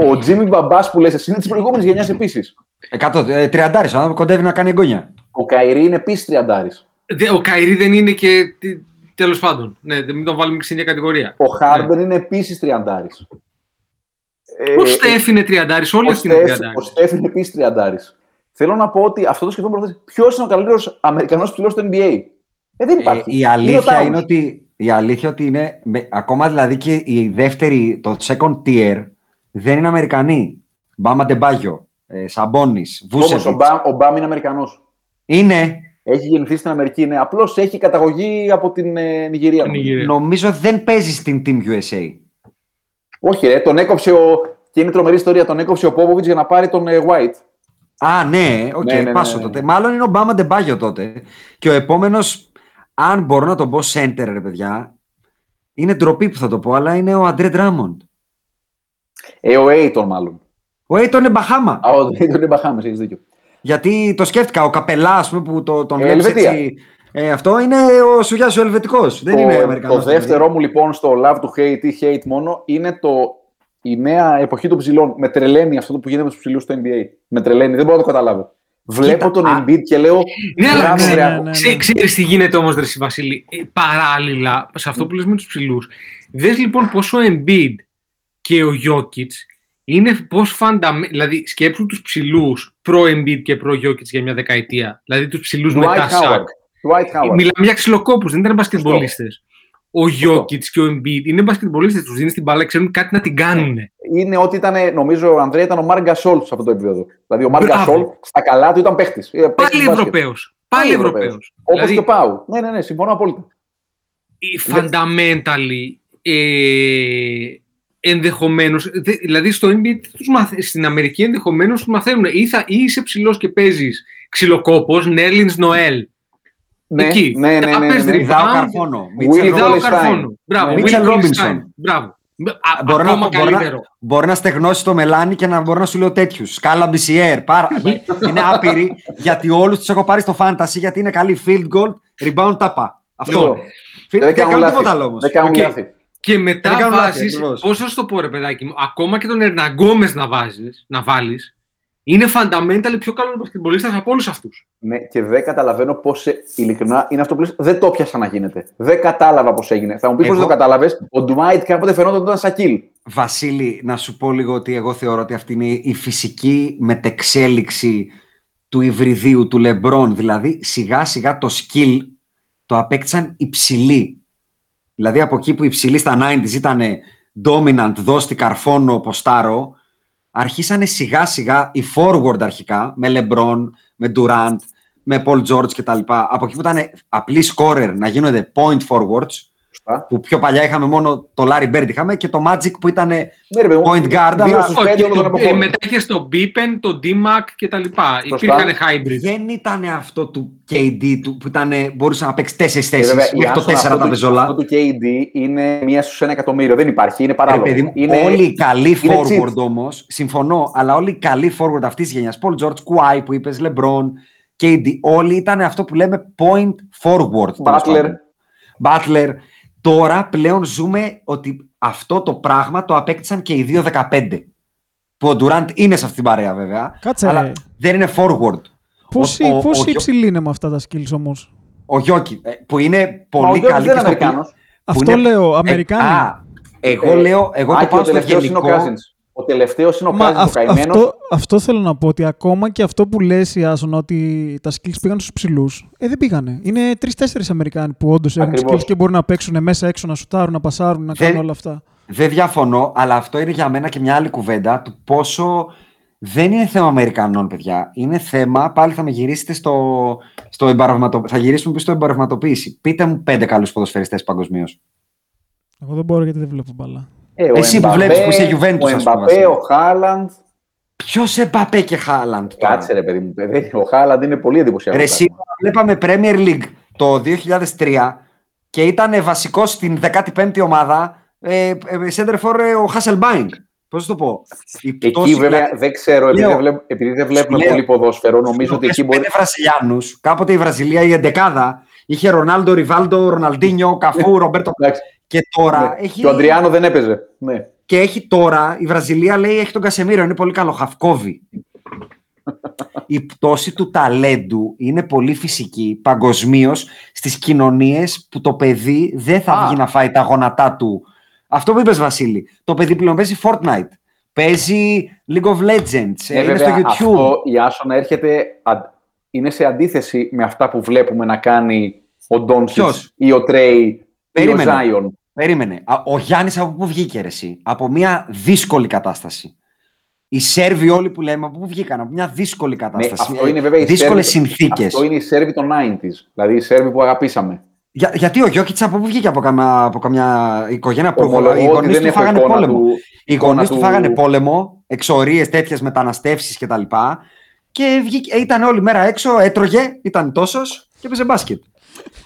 ο Τζίμι Μπαμπά που λες, εσύ είναι της προηγούμενης γενιάς επίσης. Εκατό, ε, τριαντάρης, ο άνθρωπος κοντεύει να κάνει εγγόνια. Ο Καϊρή είναι επίσης τριαντάρη. Δε- Ο Καϊρή δεν είναι και. Τέλος πάντων. Ναι, δεν- μην τον βάλουμε και σε μια κατηγορία. Ο Χάρντεν είναι επίσης τριαντάρη. Ε, Ο Στέφ είναι τριαντάρη, όλοι ο αυτοί είναι Στεφ, τριαντάρη. ο Στεφ είναι επίσης τριαντάρη. Θέλω να πω ότι αυτό το σκεφτόμουν προχθές. Ποιος είναι ο καλύτερος Αμερικανός ψηλός στο NBA. Ε, δεν Ε, υπάρχει. η αλήθεια ο είναι Towns. ότι, η αλήθεια ότι είναι, με- ακόμα δηλαδή και η δεύτερη, το second tier, δεν είναι Αμερικανοί. Μπάμα Ντεμπάγιο, ε, Σαμπόνις, Όμως ο Βούσεβιτς. Μπαμ, ο Μπαμ είναι Αμερικανός. Είναι, Έχει γεννηθεί στην Αμερική. Ναι. Απλώς έχει καταγωγή από την ε, Νιγηρία. νομίζω. Νιγηρία. νομίζω δεν παίζει στην Team USA. Όχι, ρε, τον έκοψε ο. Και είναι τρομερή ιστορία. Τον έκοψε ο Πόποβιτς για να πάρει τον ε, White. Α, ναι, οκ, Ναι, ναι, ναι, πάσο ναι, ναι. τότε. Μάλλον είναι ο Μπαμ Αντεμπάγιο τότε. Και ο επόμενος, αν μπορώ να τον πω center, ρε παιδιά, είναι ντροπή που θα το πω, αλλά είναι ο Αντρέ Ντράμοντ. Ε, ο Aiton μάλλον. Ο Aiton είναι Μπαχάμα. Α, ο Aiton είναι Μπαχάμες, έχεις δίκιο. Γιατί το σκέφτηκα, ο Καπελά, ας πούμε, που το, τον Ε, βλέπεις Ελβετία. έτσι. Ε, αυτό είναι ο Σουγιάς ο Ελβετικός. Δεν είναι το, Αμερικανός. το δεύτερό μου λοιπόν στο love to hate ή hate μόνο είναι το, η νέα εποχή των ψηλών. Με τρελαίνει αυτό που γίνεται με τους ψηλούς στο NBA. Με τρελαίνει, δεν μπορώ να το καταλάβω. Βλέπω Κοίτα, τον α- Embiid και λέω. Ναι, αλλά «Μπράβο, ναι, ρε, ναι, άκου». ναι. Ξέ, ξέρεις τι γίνεται όμως, Δρεσί Βασίλη, ε, παράλληλα σε αυτό που λες με τους ψηλούς. Δες λοιπόν πόσο ο Embiid και ο Jokic είναι πώς φανταμε... Δηλαδή σκέψου τους ψηλούς προ Embiid και προ Jokic για μια δεκαετία. Δηλαδή τους ψηλούς Dwight μετά Howard. Σακ. Dwight Howard. Μιλάμε για ξυλοκόπους, δεν ήταν μπασκετμπολίστες. Ο Jokic και ο Embiid είναι μπασκετμπολίστες, τους δίνεις την μπάλα, ξέρουν κάτι να την κάνουν. Είναι ότι ήταν, νομίζω, ο Ανδρέα ήταν ο Μάρ Γκασόλ σε αυτό το επίπεδο. Δηλαδή, ο Μάρ Μπράβο. Γκασόλ στα καλά του ήταν παίχτης. Πάλι Ευρωπαίος. Πάλι Ευρωπαίος. Όπως Δηλαδή, και ο Πάου. Ναι, ναι, ναι, συμφωνώ απόλυτα. οι fundamentally ε, ενδεχομένως, δε- δηλαδή στο NBA, τους μαθ- στην Αμερική ενδεχομένως τους μαθαίνουν ή, θα, ή είσαι ψηλός και παίζεις ξυλοκόπος, Νέρλινς Νοέλ. Ναι, Εκεί. ναι, ναι, ναι, Τα ναι, πες, ναι. ρε, Ιδάω Bam, Καρφόνο. Will Μίτσελ Ιδάω Ιδάω Wallace Καρφόνο. Stein. Μπράβο. Ναι. Μίτσελ Will Ρόμπινσον. Stein. Μπράβο. Α, Μπορεί να, Ακόμα μπορεί, να, καλύτερο. μπορεί να στεγνώσει το μελάνι και να μπορεί να σου λέω τέτοιους. Σκάλα Μπισιέρ. Πάρα... είναι άπειροι γιατί όλους τους έχω πάρει στο fantasy γιατί είναι καλή field goal, rebound τάπα. Αυτό. Λοιπόν, Field- Δεν κάνουν τίποτα λάθη. άλλο όμως. Δεν κάνουν Οκ. λάθη. Και μετά Δεν κάνω λάθη, βάζεις, ακριβώς. πώς θα σου το πω ρε παιδάκι μου, ακόμα και τον Ερναγκόμες να βάζεις, να βάλεις, είναι fundamental πιο καλό μπασκετμπολίστας από όλους αυτούς. Ναι, και δεν καταλαβαίνω πώς. Ειλικρινά είναι αυτό που λες, Δεν το πιάσα να γίνεται. Δεν κατάλαβα πώς έγινε. Θα μου πεις πώς Εγώ- το κατάλαβες. Ο Ντουάιτ κάποτε φαινόταν ότι ήταν σακίλ. Βασίλη, να σου πω λίγο ότι εγώ θεωρώ ότι αυτή είναι η φυσική μετεξέλιξη του υβριδίου του Λεμπρόν. Δηλαδή, σιγά σιγά το skill το απέκτησαν οι ψηλοί. Δηλαδή, από εκεί που οι ψηλοί στα 90s ήταν dominant, δώστη, καρφώνο, ποστάρο, αρχίσανε σιγά σιγά οι forward αρχικά, με Λεμπρόν, με Durant, με Paul George κτλ. Από εκεί που ήταν απλοί scorer να γίνονται point forwards, Σωστά. Που πιο παλιά είχαμε μόνο το Larry Bird είχαμε και το Magic που ήταν Ναι, ρε, παιδί μου, Point guard, δύο αλλά- στους Όχι, πέντε όλων των το- ε, εποχών. μετά είχε το Beepen, το D-Mac και τα λοιπά. Σωστά. Υπήρχαν hybrid. δεν ήταν αυτό του KD του, που ήταν, μπορούσε να παίξει τέσσερις Ε, θέσεις βέβαια, η μέχρι το Άσονα, 4 αυτό τα του- πεζόλα. Αυτό του KD είναι μία στους ένα εκατομμύριο. Δεν υπάρχει. Είναι Ρε παράλογο. παιδί μου, είναι... όλοι οι καλοί είναι forward cheat. όμως, συμφωνώ, αλλά όλοι οι καλοί forward αυτής της γενιάς, Paul George, Kawhi που είπες, LeBron, KD, όλοι ήταν αυτό που λέμε point forward. τέλος Butler. πάντων. Butler. Τώρα πλέον ζούμε ότι αυτό το πράγμα το απέκτησαν και οι 2-15. Που ο Durant είναι σε αυτήν την παρέα βέβαια. Κάτσε, αλλά ρε. δεν είναι forward. Πόσοι, Ο- ο- πόσοι ο- υψηλοί είναι με αυτά τα skills όμως; Ο Γιώκη, ε, που είναι Μα ο πολύ Γιώργος καλή δεν και είναι στο Αμερικάνος. Αυτό είναι- λέω, Ε, Αμερικάνοι. α, εγώ Ε, λέω, εγώ Α, το και πάω ο στο τελευταίος είναι ο γενικό. Cousins. Ο τελευταίος είναι ο Μα Cousins, ο αυ- καημένο. αυτό, αυτό θέλω να πω ότι ακόμα και αυτό που λες η Άσον ότι τα skills πήγαν στους ψηλούς, ε, δεν πήγανε. Είναι τρει-τέσσερι Αμερικάνοι που όντως έχουν Ακριβώς. skills και μπορούν να παίξουν μέσα έξω, να σουτάρουν, να πασάρουν, να Δεν- κάνουν όλα αυτά. Δεν διαφωνώ, αλλά αυτό είναι για μένα και μια άλλη κουβέντα του πόσο δεν είναι θέμα Αμερικανών, παιδιά. Είναι θέμα, πάλι θα με γυρίσετε στο, στο εμπαρευματο... θα γυρίσουμε πίσω στο εμπαρευματοποίηση. Πείτε μου πέντε καλούς ποδοσφαιριστές παγκοσμίως. Εγώ δεν μπορώ γιατί δεν βλέπω μπάλα. Ε, ο Εσύ που Εμπαπέ, βλέπεις που είσαι Juventus, Ο ας πούμε, Εμπαπέ, Βασίλη. ο Χάλαντ. Ποιος Εμπαπέ και Χάλαντ. τώρα; Κάτσε ρε παιδί μου. παιδί, Ο Χάλαντ είναι πολύ εντυπωσιακός. Ρε, εσύ, βλέπαμε Premier League το 2003 και ήταν βασικός στην 15η ομάδα ε, ε, center for ε, ο Hasselbank. Πώς το πω; Η Εκεί πτώση, βέβαια δηλαδή, δεν ξέρω, επειδή, Λέω. δεν, βλέπ- επειδή δεν βλέπουμε Λέω. πολύ ποδόσφαιρο, νομίζω ότι εκεί μπορεί. πέντε Βραζιλιάνους. Κάποτε η Βραζιλία, η εντεκάδα, είχε Ρονάλντο, Ριβάλντο, Ροναλντίνιο, Καφού, Ρομπέρτο. Εντάξει. Και τώρα Ναι. έχει. Και ο Αντριάνο δεν έπαιζε. Ναι. Και έχει τώρα, η Βραζιλία λέει έχει τον Κασεμίρο, είναι πολύ καλό, Χαυκόβι. η πτώση του ταλέντου είναι πολύ φυσική παγκοσμίως στις κοινωνίες που το παιδί δεν θα Α. βγει να φάει τα γόνατά του. Αυτό που είπες Βασίλη, το παιδί πλέον παίζει Fortnite, παίζει League of Legends, Ε, είναι βέβαια, στο YouTube. Αυτό η Άσονα έρχεται, αν- είναι σε αντίθεση με αυτά που βλέπουμε να κάνει ο Ντόνσιτς Ποιος; ή ο Τρέι ή ο Περίμενε. Ζάιον. Περίμενε. Α, Ο Γιάννης από πού βγήκε ρε, εσύ, από μια δύσκολη κατάσταση. Οι Σέρβοι όλοι που λέμε, από πού βγήκαν, από μια δύσκολη Ναι, κατάσταση. αυτό είναι βέβαια οι δύσκολες Σέρβοι- συνθήκες. Αυτό είναι οι Σέρβοι των 90s. Δηλαδή οι Σέρβοι που αγαπήσαμε. Για, γιατί ο Γιώκητς από πού βγήκε; Από καμιά, από καμιά οικογένεια που Ομολογώ οι ότι γονείς δεν του έχω φάγανε εικόνα πόλεμο. του- Οι εικόνα γονείς του του- φάγανε πόλεμο, εξορίες τέτοιες μεταναστεύσεις κτλ. Και, και βγήκε, ήταν όλη μέρα έξω, έτρωγε, ήταν τόσος και έπαιζε μπάσκετ.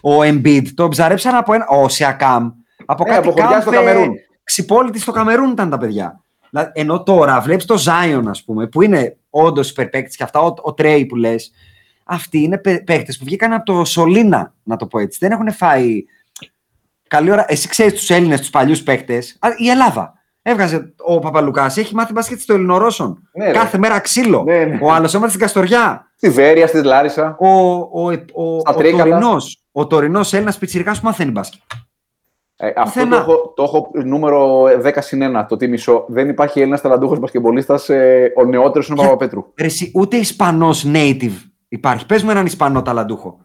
Ο Embiid τον ψαρέψαν από ένα. Ο Σιακάμ από Ε, κάτι από χωριά στο κάμφε Καμερούν. Ξυπόλυτη στο Καμερούν ήταν τα παιδιά. Δηλαδή, Ενώ τώρα βλέπεις το Zion, ας πούμε, που είναι όντως υπερπαίκτης και αυτά, ο, ο Τρέι που λες. Αυτοί είναι παίκτες που βγήκαν από το Σολίνα, να το πω έτσι. Δεν έχουν φάει. Καλή ώρα. Εσύ ξέρεις τους Έλληνες, τους παλιούς παίκτες. Η Ελλάδα. Έβγαζε ο Παπαλουκάς, έχει μάθει μπάσκετ στο Ελληνορώσον. Ναι, ρε. Κάθε μέρα ξύλο. Ναι, ναι. Ο άλλος έμαθε στην Καστοριά. Στη Βέρεια, στη Λάρισα. Ο, ο, ο, ο, Στα ο Τρίκαλα. Τωρινός, ο τωρινός Έλληνας πιτσιρικάς που μαθαίνει μπάσκετ. Ε, αυτό Πουθενά. το έχω, το έχω νούμερο 10 συν 1, το τι μισό. Δεν υπάρχει Έλληνας ταλαντούχος μπασκεμπολίστα. Ε, ο νεότερος είναι ο Και- Παπαπέτρου. Ρε εσύ, ούτε Ισπανός native υπάρχει. Πες μου έναν Ισπανό ταλαντούχο.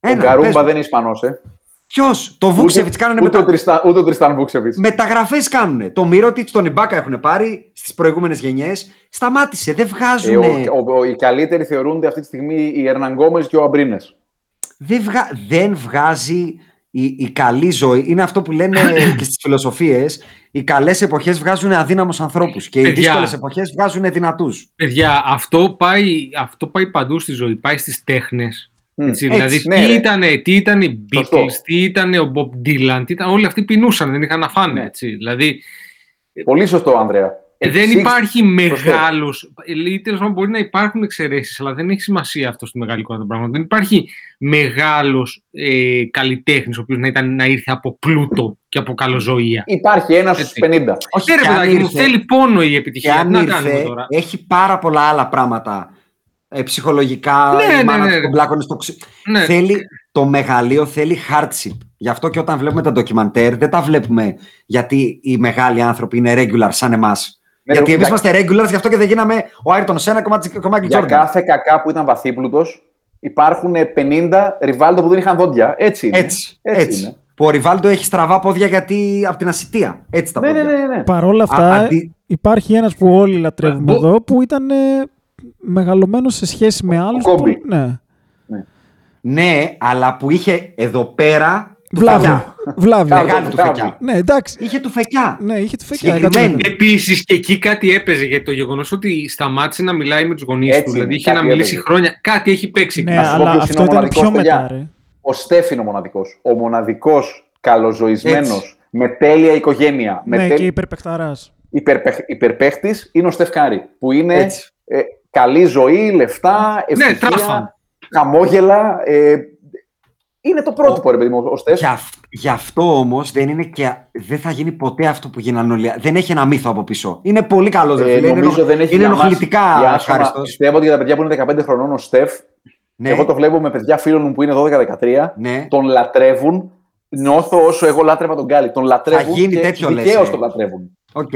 Ο Ένα, Γκαρούμπα πες μου. δεν είναι Ισπανός. Ε. Ποιος, το Βούξεβιτς κάνανε ούτε, ο μετα... Τριστα, ούτε ο Τριστάν Βούξεβιτ. μεταγραφές κάνουνε. Το Μύρωτιτς, τον Ιμπάκα έχουν πάρει στις προηγούμενες γενιές. Σταμάτησε, δεν Ε, βγάζουνε. ο, ο, ο, οι καλύτεροι θεωρούνται αυτή τη στιγμή οι Ερναν Γκόμες και ο Αμπρίνες. Δεν, βγα... δεν βγάζει η, η καλή ζωή. Είναι αυτό που λένε και στις φιλοσοφίες. Οι καλές εποχές βγάζουν αδύναμους ανθρώπους και οι Παιδιά. δύσκολες εποχές βγάζουν δυνατούς. Παιδιά, αυτό πάει, αυτό πάει παντού στη ζωή. Πάει στις τέχνες. Μμ, Έτσι, έτσι, δηλαδή, ναι, τι, ρε. ήτανε, τι ήταν οι Σωστό. Beatles, τι ήταν ο Bob Dylan, τι ήταν, όλοι αυτοί πεινούσαν, δεν είχαν να φάνε. Ναι. Έτσι. Δηλαδή, Πολύ σωστό, Ανδρέα. Ε, δεν Εξή- υπάρχει μεγάλος, ή τέλος πάντων μπορεί να υπάρχουν εξαιρέσεις, αλλά δεν έχει σημασία αυτό στη μεγάλη εικόνα των πραγμάτων. Δεν υπάρχει μεγάλος ε, καλλιτέχνης, ο οποίος να, ήταν, να ήρθε από πλούτο και από καλοζωία. Υπάρχει ένας στους Έτσι. 50. Όχι, Ναι, ρε και αν παιδάκι μου, ήρθε- θέλει πόνο η Και επιτυχία. Τι αν να κάνουμε ήρθε, τώρα. έχει πάρα πολλά άλλα πράγματα ε, ψυχολογικά. Ναι, η ναι, μάνα ναι, του ναι. τον πλάκωνε στο ξύ- Ναι. Θέλει, το μεγαλείο θέλει hardship. Γι' αυτό και όταν βλέπουμε τα ντοκιμαντέρ δεν τα βλέπουμε γιατί οι μεγάλοι άνθρωποι είναι regular σαν εμάς. Ναι, γιατί ρε, εμείς για- είμαστε regulars, γι' αυτό και δεν γίναμε ο Άιρτον Σένα και ο Μάικλ Για Τζόρνταν. κάθε κακά που ήταν βαθύπλουτος, υπάρχουν 50 ριβάλτο που δεν είχαν δόντια. Έτσι είναι. Έτσι, έτσι. είναι. Που ο Ριβάλντο έχει στραβά πόδια γιατί από την ασυτεία. Έτσι τα Ναι, ναι, πόδια. ναι, ναι. Παρ' όλα αυτά, Α, αντί- υπάρχει ένας που όλοι λατρεύουμε Μπο- εδώ, που ήταν ε, μεγαλωμένος σε σχέση με άλλους. Κόμπι. που- ναι. Ναι, αλλά που είχε εδώ πέρα. Του Βλάβη. φεκιά. Βλάβη. Κάτω, Μεγάλη του βλάβη. φεκιά. Ναι, εντάξει. Είχε του φεκιά. Ναι, είχε το φεκιά. Συγκεκριμένη. 100%. Επίσης και εκεί κάτι έπαιζε γιατί το γεγονός ότι σταμάτησε να μιλάει με τους γονείς Έτσι του. Δηλαδή είναι, είχε να κάτι μιλήσει έπαιζε. χρόνια. Κάτι έχει παίξει. Ναι, Να σου πω αλλά ποιος αυτό είναι ο ήταν πιο μοναδικός, μετά, παιδιά. ρε. Ο Στέφ είναι ο μοναδικός. Ο μοναδικός καλοζωισμένος, Έτσι. με τέλεια οικογένεια, με Ναι, τέλ... και υπερπεχταράς. υπερπαίχτης είναι ο Στεφ Κάρη. Που είναι Έτσι. ε, καλή ζωή, λεφτά, Ναι, ευτυχία, τράφα. χαμόγελα. Ε, είναι το πρότυπο, ρε παιδί μου, ο Στεφ. Γι' αυ- Γι' αυτό όμως δεν είναι και. Δεν θα γίνει ποτέ αυτό που γίνανε όλοι. Δεν έχει ένα μύθο από πίσω. Είναι πολύ καλός. Ε, είναι νομίζω ενοχ- δεν έχει είναι για μας- ενοχλητικά για άσονα- ευχάριστο. Πιστεύω ότι για τα παιδιά που είναι 15 χρονών ο Στεφ, Ναι, εγώ το βλέπω με παιδιά φίλων μου που είναι 12-13, ναι. τον λατρεύουν. Νιώθω όσο εγώ λάτρευα τον Γκάλη. Τον λατρεύουν γίνει και τέτοιο, λες, δικαίως ε. τον λατρεύουν. Οκ.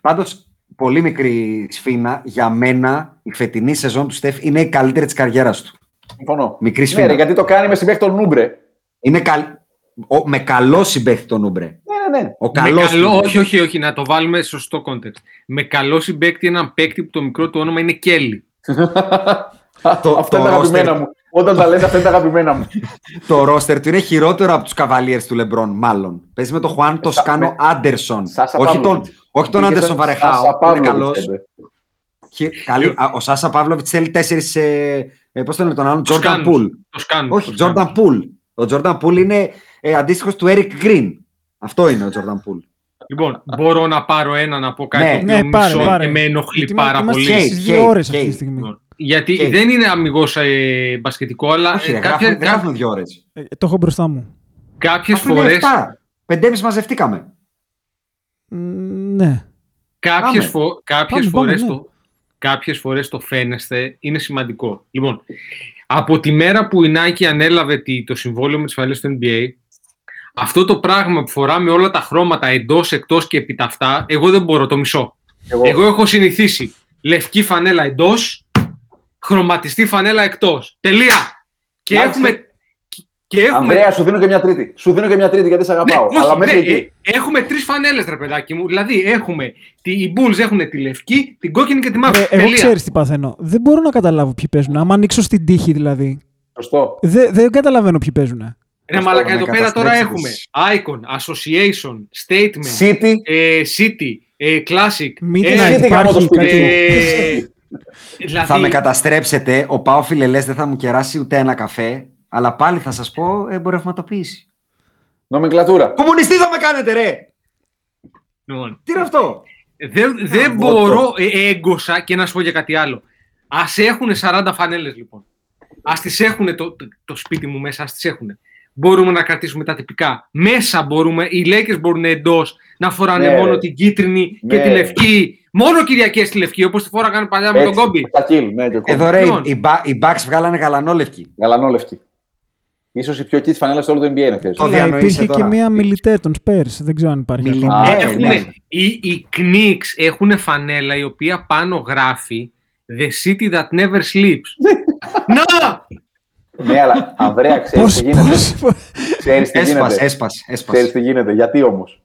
Πάντως, πολύ μικρή σφίνα. Για μένα η φετινή σεζόν του Στεφ είναι η καλύτερη της καριέρας του. Συμφωνώ. Μικρής Ναι, σφίνα. ρε, γιατί το κάνει με συμπαίκτη τον Ούμπρε. Είναι καλ... ο, με καλό συμπαίκτη τον Ούμπρε. Ναι, ναι, ναι. Ο Με καλός καλό, του. όχι, όχι, όχι, να το βάλουμε σε σωστό context. Με καλό συμπέκτη έναν παίκτη που το μικρό του όνομα είναι Κέλλη. Το- αυτά το είναι τα αγαπημένα roster. μου. Όταν τα λένε, αυτά είναι τα αγαπημένα μου. Το ρόστερ του είναι χειρότερο από τους Cavaliers του Λεμπρόν, μάλλον. Παίζει με τον Χουάν το Σα- Σκάνο με- Άντερσον. Σάσα Όχι τον, Παύλοβιτς. όχι τον Πήγε Άντερσον στον Βαρεχάου. Σάσα Είναι Παύλοβιτς, καλός. έπαι. Ο Σάσα Παύλοβιτς θέλει τέσσερις. Ε, Πώς το λένε τον άλλον, Τζόρνταν Σκάνους. Πούλ. Το σκάνουν. Όχι, Τζόρνταν Πούλ. Ο Τζόρνταν Πούλ είναι ε, αντίστοιχος του Eric Green. Αυτό είναι ο Τζόρνταν Πούλ. Λοιπόν, μπορώ να πάρω ένα να πω κάτι Ναι, το οποίο ναι, πάρε, μισώ πάρε. και με ενοχλεί Γιατί πάρα είμαστε πολύ. Χέι, στις δύο χέι, ώρες αυτή χέι. τη στιγμή. Λοιπόν, Γιατί Χέι. δεν είναι αμυγός ε, μπασκετικό, αλλά Όχι, ρε, ε, γράφουμε, κάποια, δεν γράφουμε δύο ώρες. Ε, Το έχω μπροστά μου. κάποιες φορές Πεντέμιση μαζευτήκαμε. Μ, Ναι. Κάποιες, Πάμε. φο... κάποιες, Πάμε, πάμε, φορές ναι. το... κάποιες φορές το φαίνεστε είναι σημαντικό. Λοιπόν, από τη μέρα που η Nike ανέλαβε τη- το συμβόλαιο με τις φανέλες του NBA, αυτό το πράγμα που φοράμε όλα τα χρώματα εντός, εκτός και επί τα αυτά, εγώ δεν μπορώ, το μισό. Εγώ. Εγώ έχω συνηθίσει λευκή φανέλα εντός, χρωματιστή φανέλα εκτός. Τελεία! Και Εντάξει. έχουμε... Και έχουμε... Ανδρέα, σου δίνω και μια τρίτη. Σου δίνω και μια τρίτη γιατί σε Ναι, αγαπάω. όχι, Αλλά μέχρι ναι, εκεί. ε, έχουμε τρεις φανέλες, ρε παιδάκι μου. Δηλαδή, έχουμε. τη- Οι Bulls έχουν τη λευκή, την κόκκινη και τη μαύρη. Ρε, εγώ Τελεία. ξέρει τι παθαίνω. Δεν μπορώ να καταλάβω ποιοι παίζουν. Άμα ανοίξω στην τύχη δηλαδή. Σωστό. Δεν, δεν καταλαβαίνω ποιοι παίζουν. Ρε μαλάκα, να εδώ πέρα τώρα καταστρέψεις. έχουμε Icon, Association, Statement, City. ε, City, ε, Classic. Μην ε, την City, γάμο το υπάρχει σπίτι κάτι. ε, Δηλαδή, Θα με καταστρέψετε, ο Πάο Φιλελές δεν θα μου κεράσει ούτε ένα καφέ, αλλά πάλι θα σας πω εμπορευματοποίηση. Νομικλατούρα. Κομμουνιστή θα με κάνετε ρε! λοιπόν, Τι είναι αυτό! Δεν, δεν μπορώ ε, έγκωσα και να σου πω για κάτι άλλο. Α έχουν 40 φανέλες λοιπόν. Α τις έχουν το, το, το σπίτι μου μέσα, ας τις έχουν. Μπορούμε να κρατήσουμε τα τυπικά. Μέσα μπορούμε, οι Lakers μπορούν εντός να φοράνε Ναι, μόνο ρε. την κίτρινη και Ναι. τη λευκή. Μόνο Κυριακές τη λευκή, όπως τη φοράγανε παλιά με τον Κόμπι. Τα kill, ναι, και ο Κόμπι. Εδώ ρε, Λοιπόν. οι, Μπα- οι Bucks βγάλανε γαλανόλευκη. Γαλανόλευκη. Ίσως η πιο κίτς φανέλα σε όλο το NBA είναι αυτές. Το Αλλά διανοείσαι υπήρχε και τώρα. μία μιλιτέ των Spurs. Δεν ξέρω αν υπάρχει Μιλι- ακόμα. Α, Ε, Έχουν, ναι. οι, οι Knicks έχουν φανέλα η οποία πάνω γράφει The city that never sleeps. Να! Ναι, αλλά Ανδρέα, ξέρεις Πώς, τι γίνεται. πώς, Ξέρεις τι Έσπασε, γίνεται. έσπασε, Ξέρεις έσπασε. τι γίνεται. Γιατί όμως;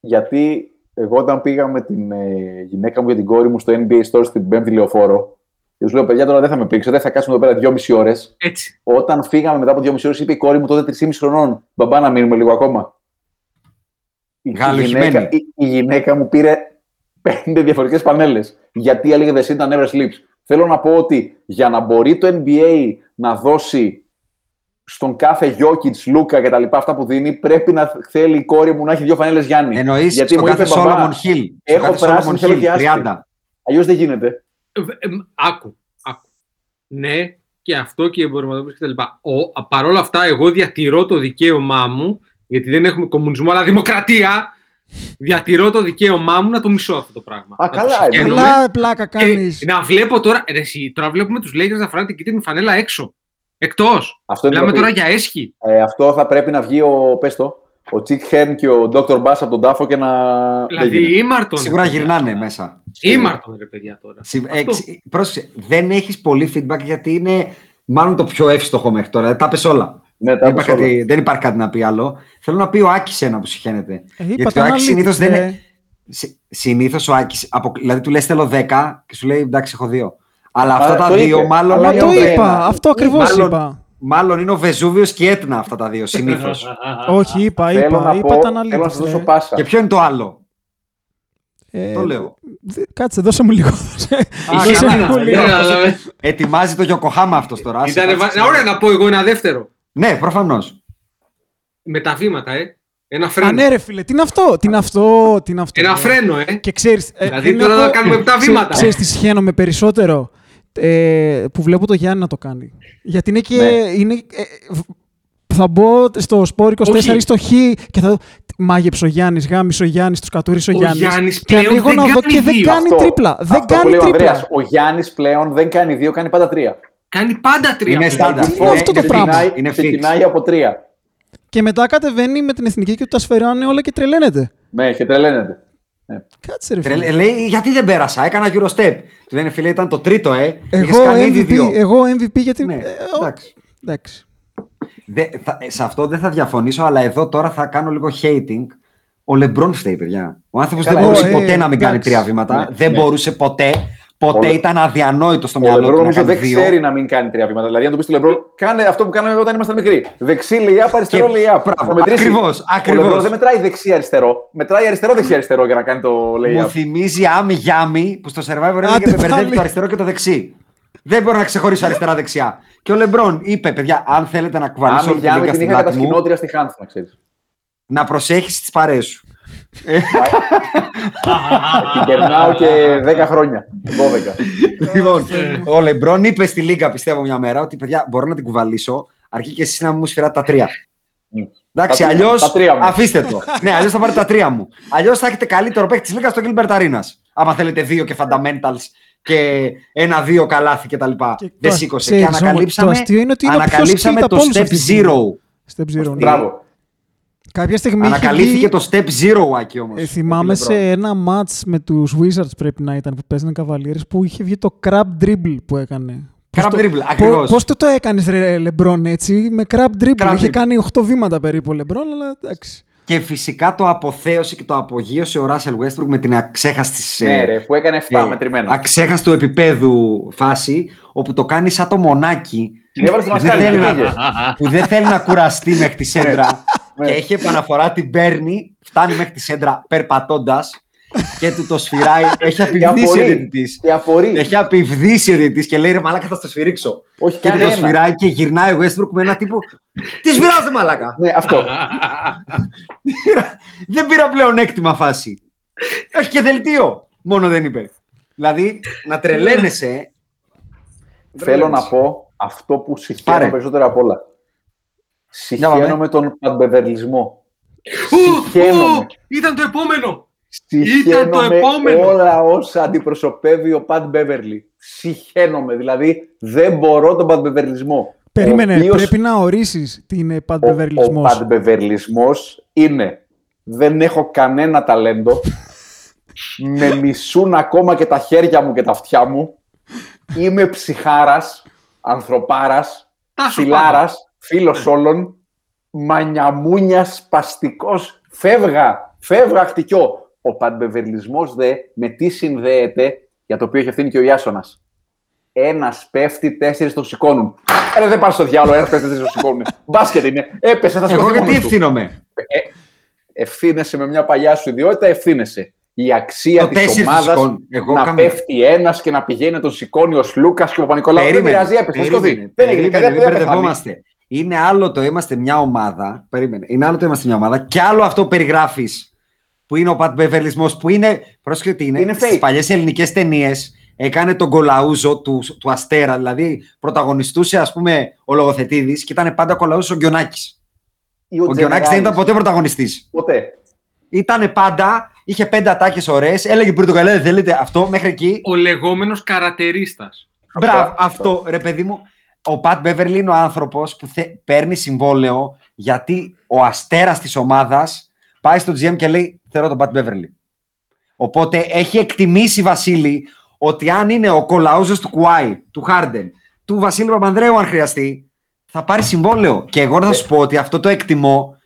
Γιατί εγώ όταν πήγα με την ε, γυναίκα μου και την κόρη μου στο NBA Store στην Πέμπτη Λεωφόρο, και του λέω: Παιδιά, τώρα δεν θα με πήξετε, θα κάτσουμε εδώ πέρα δυόμιση ώρες. Έτσι. Όταν φύγαμε μετά από δυόμιση ώρες, είπε η κόρη μου τότε 3,5 χρονών: Μπαμπά, να μείνουμε λίγο ακόμα. Η, η, Γαλουχημένη. γυναίκα, η, η γυναίκα μου πήρε πέντε διαφορετικές πανέλες. Γιατί έλεγε The City Never Sleeps. Θέλω να πω ότι για να μπορεί το NBA να δώσει στον κάθε Γιώκητ, Λούκα και τα λοιπά αυτά που δίνει, πρέπει να θέλει η κόρη μου να έχει δύο φανέλες Γιάννη. Εννοείς Γιατί στο μου κάθε είπε, «Μπαμπά, Solomon Hill. Στο έχω κάθε πράσινη, Solomon θέλω Hill, και άσπρη». 30. Αλλιώς δεν γίνεται. Ε, ε, άκου, άκου. Ναι, και αυτό και η εμπορευματοποίηση κτλ. Ο- Παρ' όλα αυτά, εγώ διατηρώ το δικαίωμά μου, γιατί δεν έχουμε κομμουνισμό, αλλά δημοκρατία. Διατηρώ το δικαίωμά μου να το μισώ αυτό το πράγμα. Α, Να καλά, το ε, συγχαίρομαι. Καλά πλάκα Και κάνεις. να βλέπω τώρα. Ρε, εσύ, τώρα βλέπουμε τους Lakers να φοράνε την κίτρινη φανέλα έξω. Εκτός. Αυτό είναι Μιλάμε ντροπή. τώρα για έσχη. Ε, αυτό θα πρέπει να βγει ο, πες το, ο Τσικ Χέρν και ο Dr. Bass από τον τάφο και να. δεν γίνεται. Δηλαδή, ήμαρτον. Σίγουρα γυρνάνε μέσα. Ήμαρτον, ρε παιδιά τώρα. Συ- Αυτό. εξ- πρόσεξε, δεν έχεις πολύ feedback γιατί είναι μάλλον το πιο εύστοχο μέχρι τώρα. Ε, Τα πες όλα. Ναι, τα δεν, είπες υπάρχει όλα. κάτι, δεν υπάρχει κάτι να πει άλλο. Θέλω να πει ο Άκης ένα που συχαίνεται. Ε, είπα γιατί τα ο Άκης συνήθως δεν αναλύτες, είναι... Συνήθως ο Άκης, απο- δηλαδή του λες θέλω 10 και σου λέει εντάξει έχω δύο. Αλλά Α, αυτά τα το δύο είπε. μάλλον, Αλλά Μα είναι το ο- ένα. είπα, αυτό ακριβώς Μάλλον- είπα. Μάλλον είναι ο Βεζούβιος και η Έτνα αυτά τα δύο συνήθως. Όχι, είπα, Θέλω είπα, να είπα πω, τα θέλω να αναλύτες. σα δώσω ρε. πάσα. και ποιο είναι το άλλο; Ε, το λέω. δε- Κάτσε, δώσε μου λίγο. Δώσε καλά, μου ναι, λίγο. ναι. Ετοιμάζει το Γιοκοχάμα αυτός τώρα. άσε, Ήτανε κάτσε, βα- Ωραία, να πω εγώ ένα δεύτερο. Ναι, προφανώς. Με τα βήματα, ε. Ένα Α, φρένο. ναι, ρε φίλε, τι είναι αυτό, τι είναι αυτό, τι είναι αυτό. Ένα ρε. φρένο, ε. Και ξέρεις, ε, Δηλαδή, είναι τώρα αυτό- να κάνουμε επτά ξέ- βήματα. Ξέρεις τι σχένομαι περισσότερο, ε, που βλέπω το Γιάννη να το κάνει. Γιατί είναι και... Ναι. Είναι, ε, β- θα μπω στο Σπόρ 24 Όχι. ή στο Χ και θα δω μάγεψε ο Γιάννης, γάμισε ο Γιάννης, τους κατούρισε ο, Ο Γιάννης. Γιάννης και πλέον ανοίγω δεν να δω κάνει και δεν δύο. κάνει Αυτό- τρίπλα. Δεν αυτό που κάνει λέει ο τρίπλα. Ανδρέας, Ο Γιάννης πλέον δεν κάνει δύο, κάνει πάντα τρία. Κάνει πάντα τρία. Είναι στάνταρ. είναι αυτό το είναι πράγμα. fix, Είναι fix. Ξεκινάει από τρία. Και μετά κατεβαίνει με την εθνική και του τα σφαιράνε όλα και τρελαίνεται. Ναι, και τρελαίνεται. Κάτσε ρε φίλε. Τρελ- λέει, γιατί δεν πέρασα, έκανα Eurostep. Του λένε φίλε, ήταν το τρίτο, ε. Είχες Εγώ κάνει ήδη MVP, δύο. εγώ MVP γιατί... Ναι, ε, ο- εντάξει. εντάξει. Δε- θα- σε αυτό δεν θα διαφωνήσω, αλλά εδώ τώρα θα κάνω λίγο hating. Ο Λεμπρόν φταίει, παιδιά. Ο άνθρωπος δεν Καλά, μπορούσε ε, ποτέ να μην κάνει εντάξει. τρία βήματα. Ναι, δεν ναι. μπορούσε ποτέ. Ποτέ Ο Λε- ήταν αδιανόητο στο Ο μυαλό Λεμπρόν του να νομίζω κάνει δεν δύο. ξέρει να μην κάνει τρία βήματα. Δηλαδή, αν του πεις στο Λεμπρόν, κάνε αυτό που κάναμε όταν ήμασταν μικροί. Δεξί lay-up, αριστερό Και- lay-up. μπράβο, Θα μετρήσει. ακριβώς, Ο ακριβώς. Λεμπρόν δεν μετράει δεξί-αριστερό. Μετράει αριστερό-δεξί-αριστερό για να κάνει το lay- Μου up. θυμίζει Άμι Γιάμι που στο Survivor έλεγε Άντε με μπερδεύει πάλι. το αριστερό και το δεξί. Δεν μπορώ να ξεχωρίσω αριστερά-δεξιά. Και ο Λεμπρόν είπε, παιδιά, αν θέλετε να κουβαλήσω Αν όλη τη Γιάννη λίγα την στην είχα πλάτη μου, κατασκηνώτρια στη ΧΑΝΘ, να ξέρεις. να προσέχεις τις παρέες σου. Την περνάω και 10 χρόνια. 12. λοιπόν, ο Λεμπρόν είπε στη Λίγκα, πιστεύω μια μέρα, ότι παιδιά μπορώ να την κουβαλήσω, αρκεί και εσείς να μου σφυράτε τα τρία. Εντάξει, Τα τρία- αλλιώς. τα τρία μου. Αφήστε το. ναι, αλλιώς θα πάρετε τα τρία μου. Αλλιώς θα έχετε καλύτερο παίκτη της Λίγκας στο Gilbert Arenas. Άμα θέλετε δύο και fundamentals και ένα-δύο καλάθι κτλ. Και Δεν το- σήκωσε. ξέρεις, Και όμως, ανακαλύψαμε, το αστείο είναι ότι είναι ο πιο ανακαλύψαμε skilled το από όλους step αυτή τη στιγμή. zero. Step zero. ναι. Μπράβο. Κάποια στιγμή είχε Ανακαλύφθηκε βγει- το step zero, Άκη όμως. Ε, θυμάμαι σε ένα match με τους Wizards πρέπει να ήταν που παίζανε Cavaliers που είχε βγει το crab dribble που έκανε. Crab Πώς το- dribble, πώς- ακριβώς. Πώς το το έκανες ρε Λεμπρόν έτσι με crab dribble. Crab είχε dribble. κάνει 8 βήματα περίπου ο Λεμπρόν αλλά εντάξει. Και φυσικά το αποθέωσε και το απογείωσε ο Russell Westbrook με την αξέχαστης. Ναι, ρε, που έκανε 7 ε, μετρημένα. αξέχαστου επίπεδου φάση, όπου το κάνει σαν το μονάκι. Την έβαλε στο που δεν μασκάλι. θέλει και πήγε. να- που δεν θέλει να κουραστεί μέχρι τη σέντρα Ναι. και έχει επαναφορά, την παίρνει, φτάνει μέχρι τη σέντρα περπατώντας και του το σφυράει. Έχει Και απειβδίσει ο απορεί. διαιτητής. Και απορεί. Έχει απειβδίσει ο διαιτητής και λέει ρε Μαλάκα θα στο σφυρίξω. Όχι Και του το κανένα. σφυράει και γυρνάει ο Westbrook με ένα τύπο. Τις σφυράζε Μαλάκα. Ναι, αυτό. δεν πήρα πλέον έκτημα φάση. Έχει και δελτίο. Μόνο δεν είπε. Δηλαδή να τρελαίνεσαι. Θέλω να πω αυτό που Πάρε. συχαίνω περισσότερο απ' όλα. Συχαίνω πάμε. με τον παντεβερλισμό. Ου, Συχαίνομαι. ου, Ήταν το επόμενο. Συχαίνομαι επόμενο. όλα όσα αντιπροσωπεύει ο Πατ Μπέβερλι. Συχαίνομαι. Δηλαδή δεν μπορώ τον παντεβερλισμό. Περίμενε, Ο οποίος- πρέπει να ορίσεις τι είναι Ο, ο παντεβερλισμός. παντεβερλισμός είναι δεν έχω κανένα ταλέντο με μισούν ακόμα και τα χέρια μου και τα αυτιά μου είμαι ψυχάρας, ανθρωπάρας, Τάσο φιλάρας, φίλος όλων μανιαμούνιας, σπαστικός φεύγα, φεύγα χτυκιό ο παντεβερλισμός δε με τι συνδέεται για το οποίο έχει ευθύνη και ο Ιάσονας ένας πέφτει, τέσσερις τον σηκώνουν. Ε, δεν πας στο διάλογο, ένας πέφτει, τέσσερις τον σηκώνουν. Μπάσκετ είναι. Έπεσε, θα Εγώ σηκωθεί γιατί μόνος του. ευθύνομαι; Ευθύνεσαι με μια παλιά σου ιδιότητα, ευθύνεσαι. Η αξία Το της τέσσερις ομάδας σηκώνουν. Εγώ να καμία. πέφτει ένας και να πηγαίνει να τον σηκώνει ο Λούκα και ο Παπα-Νικολάου. Δεν Περίμενε, πειράζει, έπεσε. θα σηκωθεί. περίμενε, Δεν έγινε. περίμενε, Δεν μην δεν πεθάνει. μπερδευόμαστε. Είναι άλλο το είμαστε μια ομάδα. Περίμενε. Είναι άλλο το είμαστε μια ομάδα και άλλο αυτό που περιγράφεις που είναι ο Πατ Μπεβερλισμό που είναι. Πρόσεχε τι είναι. Είναι Στις fake. παλιές ελληνικές ταινίες έκανε τον κολαούζο του, του Αστέρα. Δηλαδή πρωταγωνιστούσε ας πούμε ο λογοθετήδη και ήταν πάντα κολαούζος ο Γκιονάκης. Ή Ο Γκιονάκης δεν ήταν Τζενεράλης. ποτέ πρωταγωνιστής. Ποτέ. Ήταν πάντα, είχε πέντε ατάκες ωραίες, έλεγε πριν το καλέ, δεν θέλετε αυτό μέχρι εκεί. Ο λεγόμενος καρατερίστας. Μπράβο, Αυτό. αυτό ρε παιδί μου. Ο Πατ Μπέβερλι είναι ο άνθρωπος που θε, παίρνει συμβόλαιο γιατί ο αστέρας της ομάδας πάει στο GM και λέει: Θέλω τον Πατ Μπέβερλι. Οπότε έχει εκτιμήσει Βασίλη ότι αν είναι ο κολαούζος του Κουάι, του Χάρντεν, του Βασίλη Παπανδρέου, αν χρειαστεί, θα πάρει συμβόλαιο. Και εγώ να σου πω ότι αυτό το εκτιμώ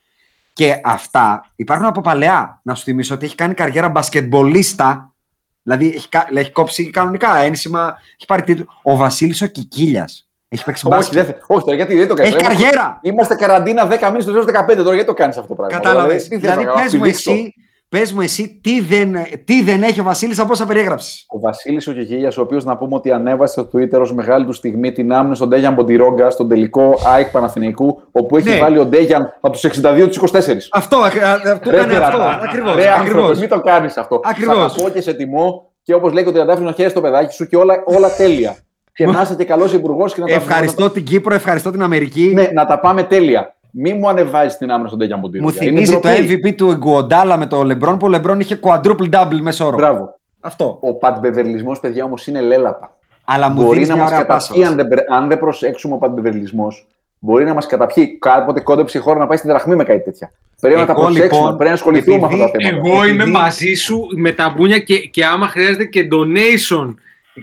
και αυτά υπάρχουν από παλαιά. Να σου θυμίσω ότι έχει κάνει καριέρα μπασκετμπολίστα. Δηλαδή έχει, κα- έχει κόψει κανονικά ένσημα, έχει πάρει τίτλο. Ο Βασίλης ο Κικίλιας. Έχει παίξει Όχι, μπάσκετ. δεν θε- όχι, τώρα γιατί δεν το κάνεις. Έχει καριέρα. Είμαστε καραντίνα 10 μήνες το 2015 τώρα, γιατί το κάνεις αυτό το πράγμα; Κατάλαβες. τι θες Δηλαδή, να πες μου, απειλήξω. εσύ, πες μου εσύ τι δεν, τι δεν έχει ο Βασίλης από όσα περιέγραψες; Ο Βασίλης ο Κικίλια, ο οποίος να πούμε ότι ανέβασε στο Twitter ως μεγάλη του στιγμή την άμυνα στον Ντέγιαν Μποντιρόγκα στον τελικό ΑΕΚ Παναθηναϊκού, όπου έχει Ναι. βάλει ο Ντέγιαν από τους 62 τους 24. Αυτό, α, α, α, το Ρε, έκανε αυτό. τερατά. Ακριβώς. Ρε, άνθρωπε, μην το κάνεις αυτό. Ακριβώς. Θα τα πω και σε τιμό και όπως λέει και ο Τριαντάφυλλος να χαίρεσαι το παιδάκι σου και όλα, όλα τέλεια. Και να είσαι και καλός υπουργός και να τα Ευχαριστώ την Κύπρο, ευχαριστώ την Αμερική. Ναι, να τα πάμε τέλεια. Μη μου ανεβάζεις την άμυνα στον Ντέγιαν Μποντιρόγκα. Μου Είναι θυμίζει το ντροπή. MVP του Γκουοντάλα με το Λεμπρόν που ο Λεμπρόν είχε quadruple double μέσα όρο. Μπράβο. Αυτό. Ο παντμπεβερλισμό, παιδιά, όμως είναι λέλαπα. Αλλά μου μπορεί δίνεις να μια μας ωραία πάσα. καταπιεί αν δεν, πρε- αν δεν προσέξουμε ο παντμπεβερλισμό. Μπορεί να μας καταπιεί. Κάποτε κόντεψε η χώρα να πάει στην δραχμή με κάτι τέτοια. Πρέπει να τα Εγώ, προσέξουμε, λοιπόν, πρέπει να ασχοληθούμε με αυτά τα επειδή θέματα. Εγώ είμαι Επειδή- μαζί σου με τα μπούνια και, και άμα χρειάζεται και donation.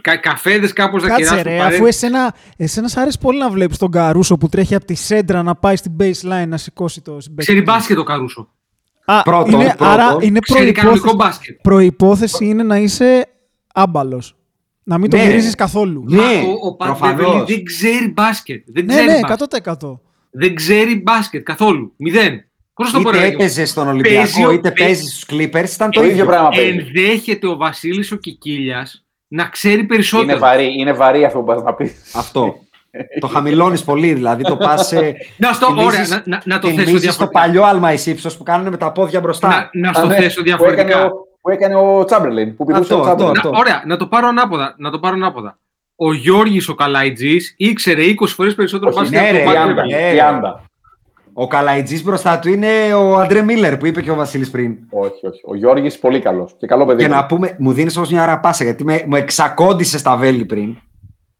Κα, καφέδες κάπως να Κάτσε κεράσουν ρε, παρέα. αφού εσένα, εσένα σ' άρεσε πολύ να βλέπεις τον Καρούσο που τρέχει από τη σέντρα να πάει στην baseline να σηκώσει το συμπέκτη. Ξέρει μπάσκετ ο Καρούσο; Α, Πρώτον, είναι, πρώτον. άρα είναι Ξέρει κανονικό προϋπόθεση, μπάσκετ. προϋπόθεση είναι να είσαι άμπαλος. Να μην το Ναι. γυρίζεις καθόλου. Ναι, Μα ο, ο Πατ προφανώς. Μπεβελή δεν ξέρει μπάσκετ. Δεν Ναι, ξέρει ναι, μπάσκετ. 100%. Δεν ξέρει μπάσκετ καθόλου. Μηδέν. Πώς το πω Είτε ρε, έπαιζε στον Παίζει Ολυμπιακό, ο- είτε παίζει- παίζεις στους Clippers, ήταν το Το ίδιο ίδιο. πράγμα παίζει. Ενδέχεται ο Βασίλης ο Κικίλιας να ξέρει Είναι περισσότερο. βαρύ, είναι βαρύ αυτό που πας να πεις. Αυτό. το χαμηλώνεις πολύ, δηλαδή το πας. Να στο, ωραία, να, να, να το θέσω στο διαφορετικά. παλιό άλμα ύψος που κάνουν με τα πόδια μπροστά. Να, να στο ναι, θέσω Που έκανε, διαφορετικά. ο, που έκανε ο Τσάμπερλιν. Που πηδούσε Αυτό, ο Τσάμπερλιν. αυτό. Να, ωραία, να το πάρω ανάποδα. Να το πάρω ανάποδα. Ο Γιώργης ο Καλαϊτζής ήξερε 20 φορές περισσότερο Όχι, μπάσκετ ναι, από ρε, τον Ο Καλαϊτζής μπροστά του είναι ο Αντρέ Μίλλερ που είπε και ο Βασίλης πριν. Όχι, όχι. Ο Γιώργης πολύ καλός. Και καλό παιδί. Και να πούμε, μου δίνεις όμως μια ώρα πάσα γιατί με, μου εξακόντησε τα βέλη πριν.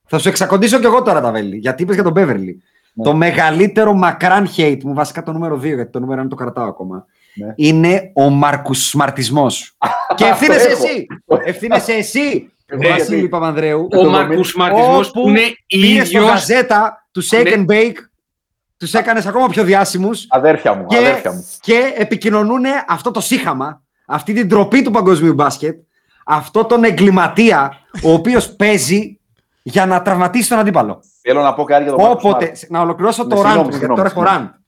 Θα σου εξακοντήσω κι εγώ τώρα τα βέλη. Γιατί είπες για τον Μπέβερλι. Ναι. Το μεγαλύτερο μακράν hate μου, βασικά το νούμερο 2, γιατί το νούμερο 1 το κρατάω ακόμα, Ναι. είναι ο μαρκουσμαρτισμό. και Αυτό ευθύνεσαι έχω. εσύ. Ευθύνεσαι εσύ, Εγώ Βασίλη γιατί- Παπανδρέου. Ο μαρκουσματισμός όπου που είναι Πήγε στο ίδιος γαζέτα του Shake Ναι. and Bake, τους έκανες ακόμα πιο διάσημους Αδέρφια μου. και, Αδέρφια μου. και επικοινωνούν αυτό το σύχαμα, αυτή την τροπή του παγκοσμίου μπάσκετ, αυτό τον εγκληματία, ο οποίος παίζει για να τραυματίσει τον αντίπαλο. Θέλω να πω κάτι για τον Μάρκος Όποτε, Σμαρτ. να ολοκληρώσω το Ναι, rant συγγνώμη, μου, γιατί συγγνώμη, τώρα έχω συγγνώμη. rant.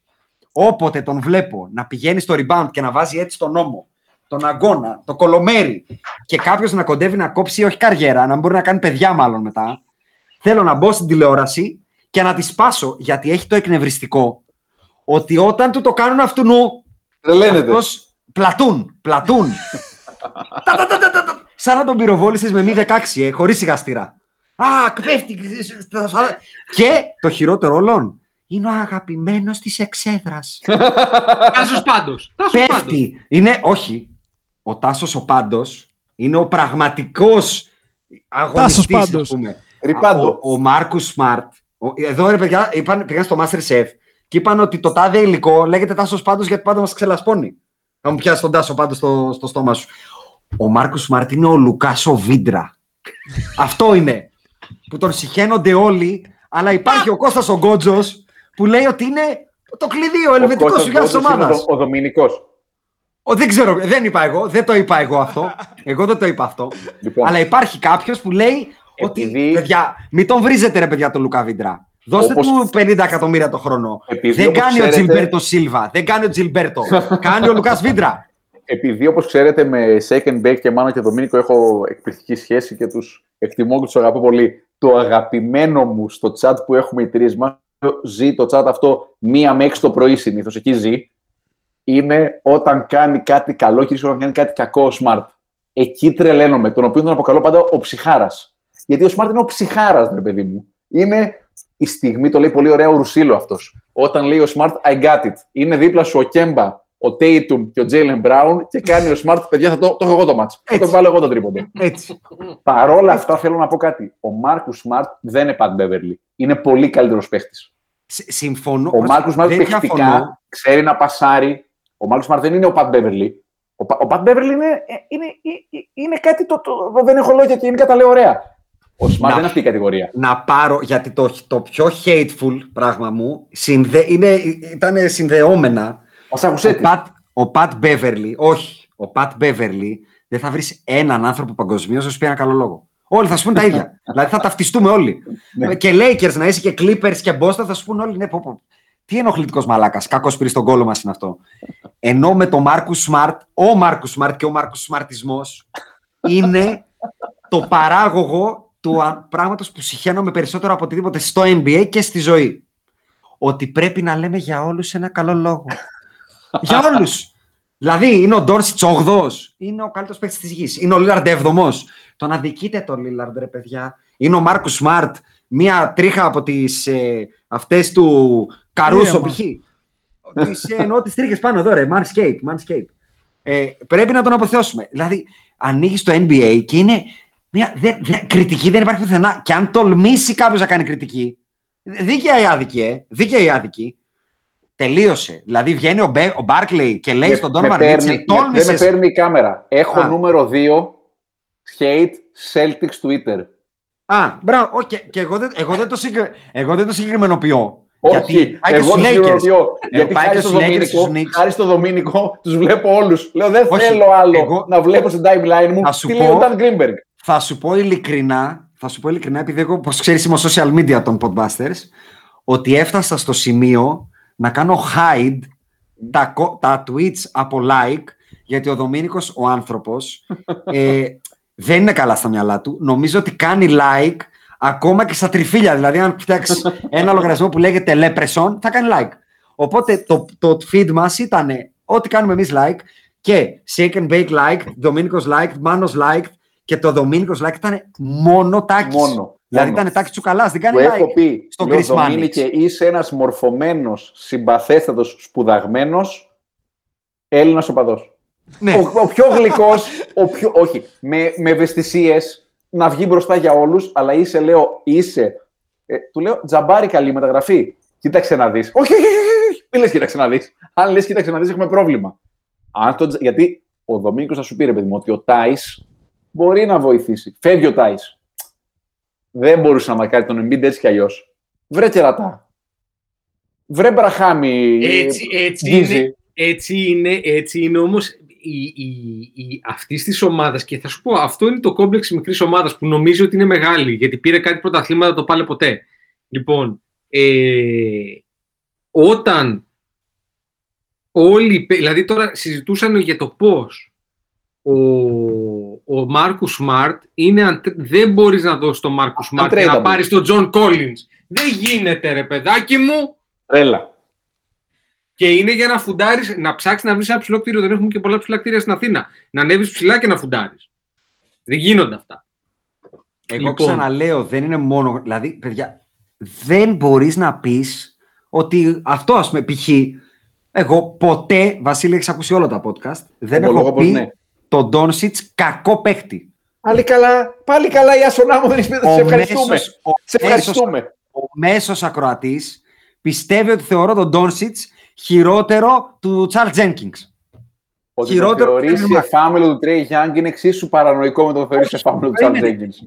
Όποτε τον βλέπω να πηγαίνει στο rebound και να βάζει έτσι τον νόμο, τον αγώνα, το κολομέρι και κάποιος να κοντεύει να κόψει όχι καριέρα, να μπορεί να κάνει παιδιά μάλλον μετά, θέλω να μπω στην τηλεόραση και να της σπάσω γιατί έχει το εκνευριστικό ότι όταν του το κάνουν αυτού νου. Τρελαίνεται. αυτός πλατούν, πλατούν. Τα, τα, τα, τα, τα, τα. Σαν να τον πυροβόλησες με μη 16, ε, χωρίς σιγαστήρα. Α, πέφτει. Και το χειρότερο όλων είναι ο αγαπημένος της εξέδρας. Τάσος πάντως. Τάσος πάντως. Πέφτει. Είναι, όχι. Ο Τάσος ο Πάντος είναι ο πραγματικός αγωνιστής. Πάντος. πούμε. Ριπάντο. Ο, ο Μάρκους Σμαρτ. Ο- Εδώ ρε παιδιά, είπαν, πήγαν στο Masterchef και είπαν ότι το τάδε υλικό λέγεται Τάσος Πάντος γιατί πάντα μας ξελασπώνει. Θα μου πιάσει τον Τάσο Πάντος στο, στο στόμα σου. Ο Μάρκος Σμαρτ είναι ο Λουκάσο Βίντρα. Αυτό είναι. Που τον συχαίνονται όλοι, αλλά υπάρχει ο Κώστας ο Γκότζος που λέει ότι είναι το κλειδί, ο ελβετικός Κώστας σου για της Γκόντος είναι ομάδας. Ο, ο Δομηνικός. Ο, δεν ξέρω, δεν είπα εγώ, δεν το είπα εγώ αυτό. Εγώ δεν το είπα αυτό. Λοιπόν. Αλλά υπάρχει κάποιος που λέει ότι. Επειδή- Παιδιά, μην τον βρίζετε ρε παιδιά τον Λουκά Βιντρά. Δώστε Όπως- του 50 εκατομμύρια το χρόνο. Επειδή, δεν όπως κάνει ο ξέρετε- Τζιλμπέρτο Σίλβα. Δεν κάνει ο Τζιλμπέρτο. κάνει ο Λουκάς Βίντρα. Επειδή όπως ξέρετε με Second Bake και Μάνο και Δομήνικο έχω εκπληκτική σχέση και τους εκτιμώ και τους αγαπώ πολύ. Το αγαπημένο μου στο chat που έχουμε οι τρεις μας, ζει το chat αυτό μία με έξι το πρωί συνήθως. Εκεί ζει. Είναι όταν κάνει κάτι καλό και ίσως όταν κάνει κάτι κακό ο Smart. Εκεί τρελαίνομαι, τον οποίο τον αποκαλώ πάντα ο ψυχάρας. Γιατί ο Smart είναι ο ψυχάρας, ρε παιδί μου. Είναι η στιγμή, το λέει πολύ ωραία ο Ρουσίλο αυτός. Όταν λέει ο Smart, I got it. Είναι δίπλα σου ο Κέμπα, ο Tatum και ο Jalen Brown και κάνει ο Smart, παιδιά, θα το, το έχω εγώ το μάτς. Θα το Έτσι. βάλω εγώ το τρίποντο. Έτσι. Παρόλα αυτά, θέλω να πω κάτι. Ο Μάρκους Smart δεν είναι Pat Beverly. Είναι πολύ καλύτερος παίχτης. Συ- Συμφωνώ. Ο Μάρκους Smart δεν διαφωνώ. παιχτικά ξέρει να πασάρει. Ο Μάρκους Smart δεν είναι ο Pat Beverly. Ο, Πα- ο Pat Beverly είναι, ε, είναι, ε, ε, είναι κάτι το, το, το- δεν έχω λόγια και είναι κατά λέω ωραία. Ο Smart Να- δεν είναι αυτή η κατηγορία. να πάρω, γιατί το, το πιο hateful πράγμα μου συνδε, είναι, ήταν συνδεόμενα. Ο Σακουσέτη. Ο Πατ, ο Πατ Μπέβερλι, όχι, ο Πατ Μπέβερλι δεν θα βρεις έναν άνθρωπο παγκοσμίως να σου πει ένα καλό λόγο. Όλοι θα σου πούνε τα ίδια. δηλαδή θα ταυτιστούμε όλοι. και Lakers να είσαι και Clippers και Boston θα σου πούνε όλοι, ναι, πω, πω. Τι ενοχλητικός μαλάκας. Κακός πήρε τον κόλλο μας είναι αυτό. Ενώ με τον Μάρκου Σμαρτ, ο Μάρκου Σμαρτ και ο Μάρκου Σμαρτισμό είναι το παράγωγο του πράγματο που συχαίνομαι περισσότερο από οτιδήποτε στο NBA και στη ζωή. Ότι πρέπει να λέμε για όλους ένα καλό λόγο. για όλους. Δηλαδή είναι ο Ντόρσιτς 8ο, είναι ο καλύτερος παίκτης της γης, είναι ο Λίλαρντ 7ο. Το να δικείτε τον Λίλαρντ, ρε παιδιά. Είναι ο Μάρκο Σμαρτ, μία τρίχα από τις ε, αυτές του Καρούσο Ήρεμα. π.χ. Τις, ε, εννοώ τις τρίχες πάνω εδώ, ρε. Manscape. Manscape. Ε, πρέπει να τον αποθεώσουμε. Δηλαδή, ανοίγεις το NBA και είναι. Μια, δε, δε- κριτική δεν υπάρχει πουθενά. Και αν τολμήσει κάποιος να κάνει κριτική. Δίκαια ή άδικη, ε. Δίκαια ή άδικη. Τελείωσε. Δηλαδή βγαίνει ο, Μπέ, ο Μπάρκλεϊ και λέει Με- στον με Donovan παίρνει- Mitchell, με- Δεν με τόλμησες. παίρνει η κάμερα. Έχω Α. νούμερο 2 hate Celtics Twitter. Α, μπράβο. οκ, και εγώ δεν, εγώ δεν το, συγκεκ... εγώ δεν το συγκεκριμενοποιώ. Όχι, Γιατί πάει και εγώ στους το Lakers. συγκεκριμένω. Ε, Γιατί πάει χάρη και στο, στους Lakers, Δομήνικο, στους Knicks. χάρη στο Δομήνικο, τους βλέπω όλους. Λέω δεν Όχι, θέλω άλλο εγώ- να βλέπω στην timeline μου Θα σου τι πω- λέει ο Dan Greenberg. Θα σου πω ειλικρινά, θα σου πω ειλικρινά, επειδή εγώ, όπως ξέρεις, είμαι social media των Podbusters, ότι έφτασα στο σημείο να κάνω hide τα, κο- τα tweets από like, γιατί ο Δομήνικος, ο άνθρωπος, ε, δεν είναι καλά στα μυαλά του. Νομίζω ότι κάνει like ακόμα και στα τριφύλια. Δηλαδή, αν φτιάξεις ένα λογαριασμό που λέγεται Lepreson, θα κάνει like. Οπότε το, το feed μας ήταν ό,τι κάνουμε εμείς like και Shake and Bake like, Dominico's like, Manos like και το Dominico's like ήταν μόνο τάκι. Μόνο. Δηλαδή μόνο. ήταν τάκι τσουκαλάς, δεν κάνει Του like. έχω πει, στον λέω, Chris Δομήνικε, είσαι ένας μορφωμένος, συμπαθέστατος, σπουδαγμένος Έλληνας οπαδός. Ναι. Ο, ο πιο γλυκός, ο πιο, όχι, με, με ευαισθησίες, να βγει μπροστά για όλους, αλλά είσαι, λέω, είσαι, ε, του λέω, τζαμπάρι καλή μεταγραφή. Κοίταξε να δεις. Όχι, όχι, όχι, όχι, όχι. Μην λες κοίταξε να δεις. Αν λες κοίταξε να δεις, έχουμε πρόβλημα. Αν το, τζα- γιατί ο Δομήνικος θα σου πει, ρε παιδί μου, ότι ο Τάις μπορεί να βοηθήσει. Φεύγει ο Τάις. Δεν μπορούσε να μαρκάρει τον Embiid έτσι κι αλλιώς. Βρε κερατά. Βρε μπραχάμι. Έτσι, έτσι Γκίζη. είναι, έτσι είναι, έτσι είναι όμως η, η, η, αυτής της ομάδας και θα σου πω αυτό είναι το κόμπλεξ μικρής ομάδας που νομίζει ότι είναι μεγάλη γιατί πήρε κάτι πρωταθλήματα το πάλε ποτέ. Λοιπόν, ε, όταν όλοι, δηλαδή τώρα συζητούσαν για το πώς ο, ο Μάρκου Σμαρτ είναι. αν- Δεν μπορείς να δώσεις τον Μάρκου Σμαρτ και να Untradeable. πάρεις τον Τζον Κόλλινς. Δεν γίνεται, ρε παιδάκι μου. Τρέλα. Και είναι για να φουντάρεις, να ψάξεις να βρεις ένα ψηλό κτίριο. Δεν έχουμε και πολλά ψηλά κτίρια στην Αθήνα. Να ανέβεις ψηλά και να φουντάρεις. Δεν γίνονται αυτά. Εγώ Λοιπόν. ξαναλέω, δεν είναι μόνο. Δηλαδή, παιδιά, δεν μπορείς να πεις ότι αυτό, ας πούμε, π.χ. Εγώ ποτέ, Βασίλη, έχεις ακούσει όλα τα podcast. Δεν Ομολογώ έχω πως πει ναι. Τον Ντόνσιτς κακό παίχτη. Πάλι καλά, πάλι καλά η Άσονά μου δεν είσαι Σε ευχαριστούμε. μέσος- ο Σε μέσος- ευχαριστούμε. Ο μέσος ακροατής πιστεύει ότι θεωρώ τον Ντόνσιτς χειρότερο του Τσάρλ Τζένκινγκς. Ότι το Χειρότερο θεωρείς πράγμα. εφάμιλο του Τρέι Γιάνγκ είναι εξίσου παρανοϊκό με το θεωρείς εφάμιλο του Τσάρλ είναι. Τζέγκινς.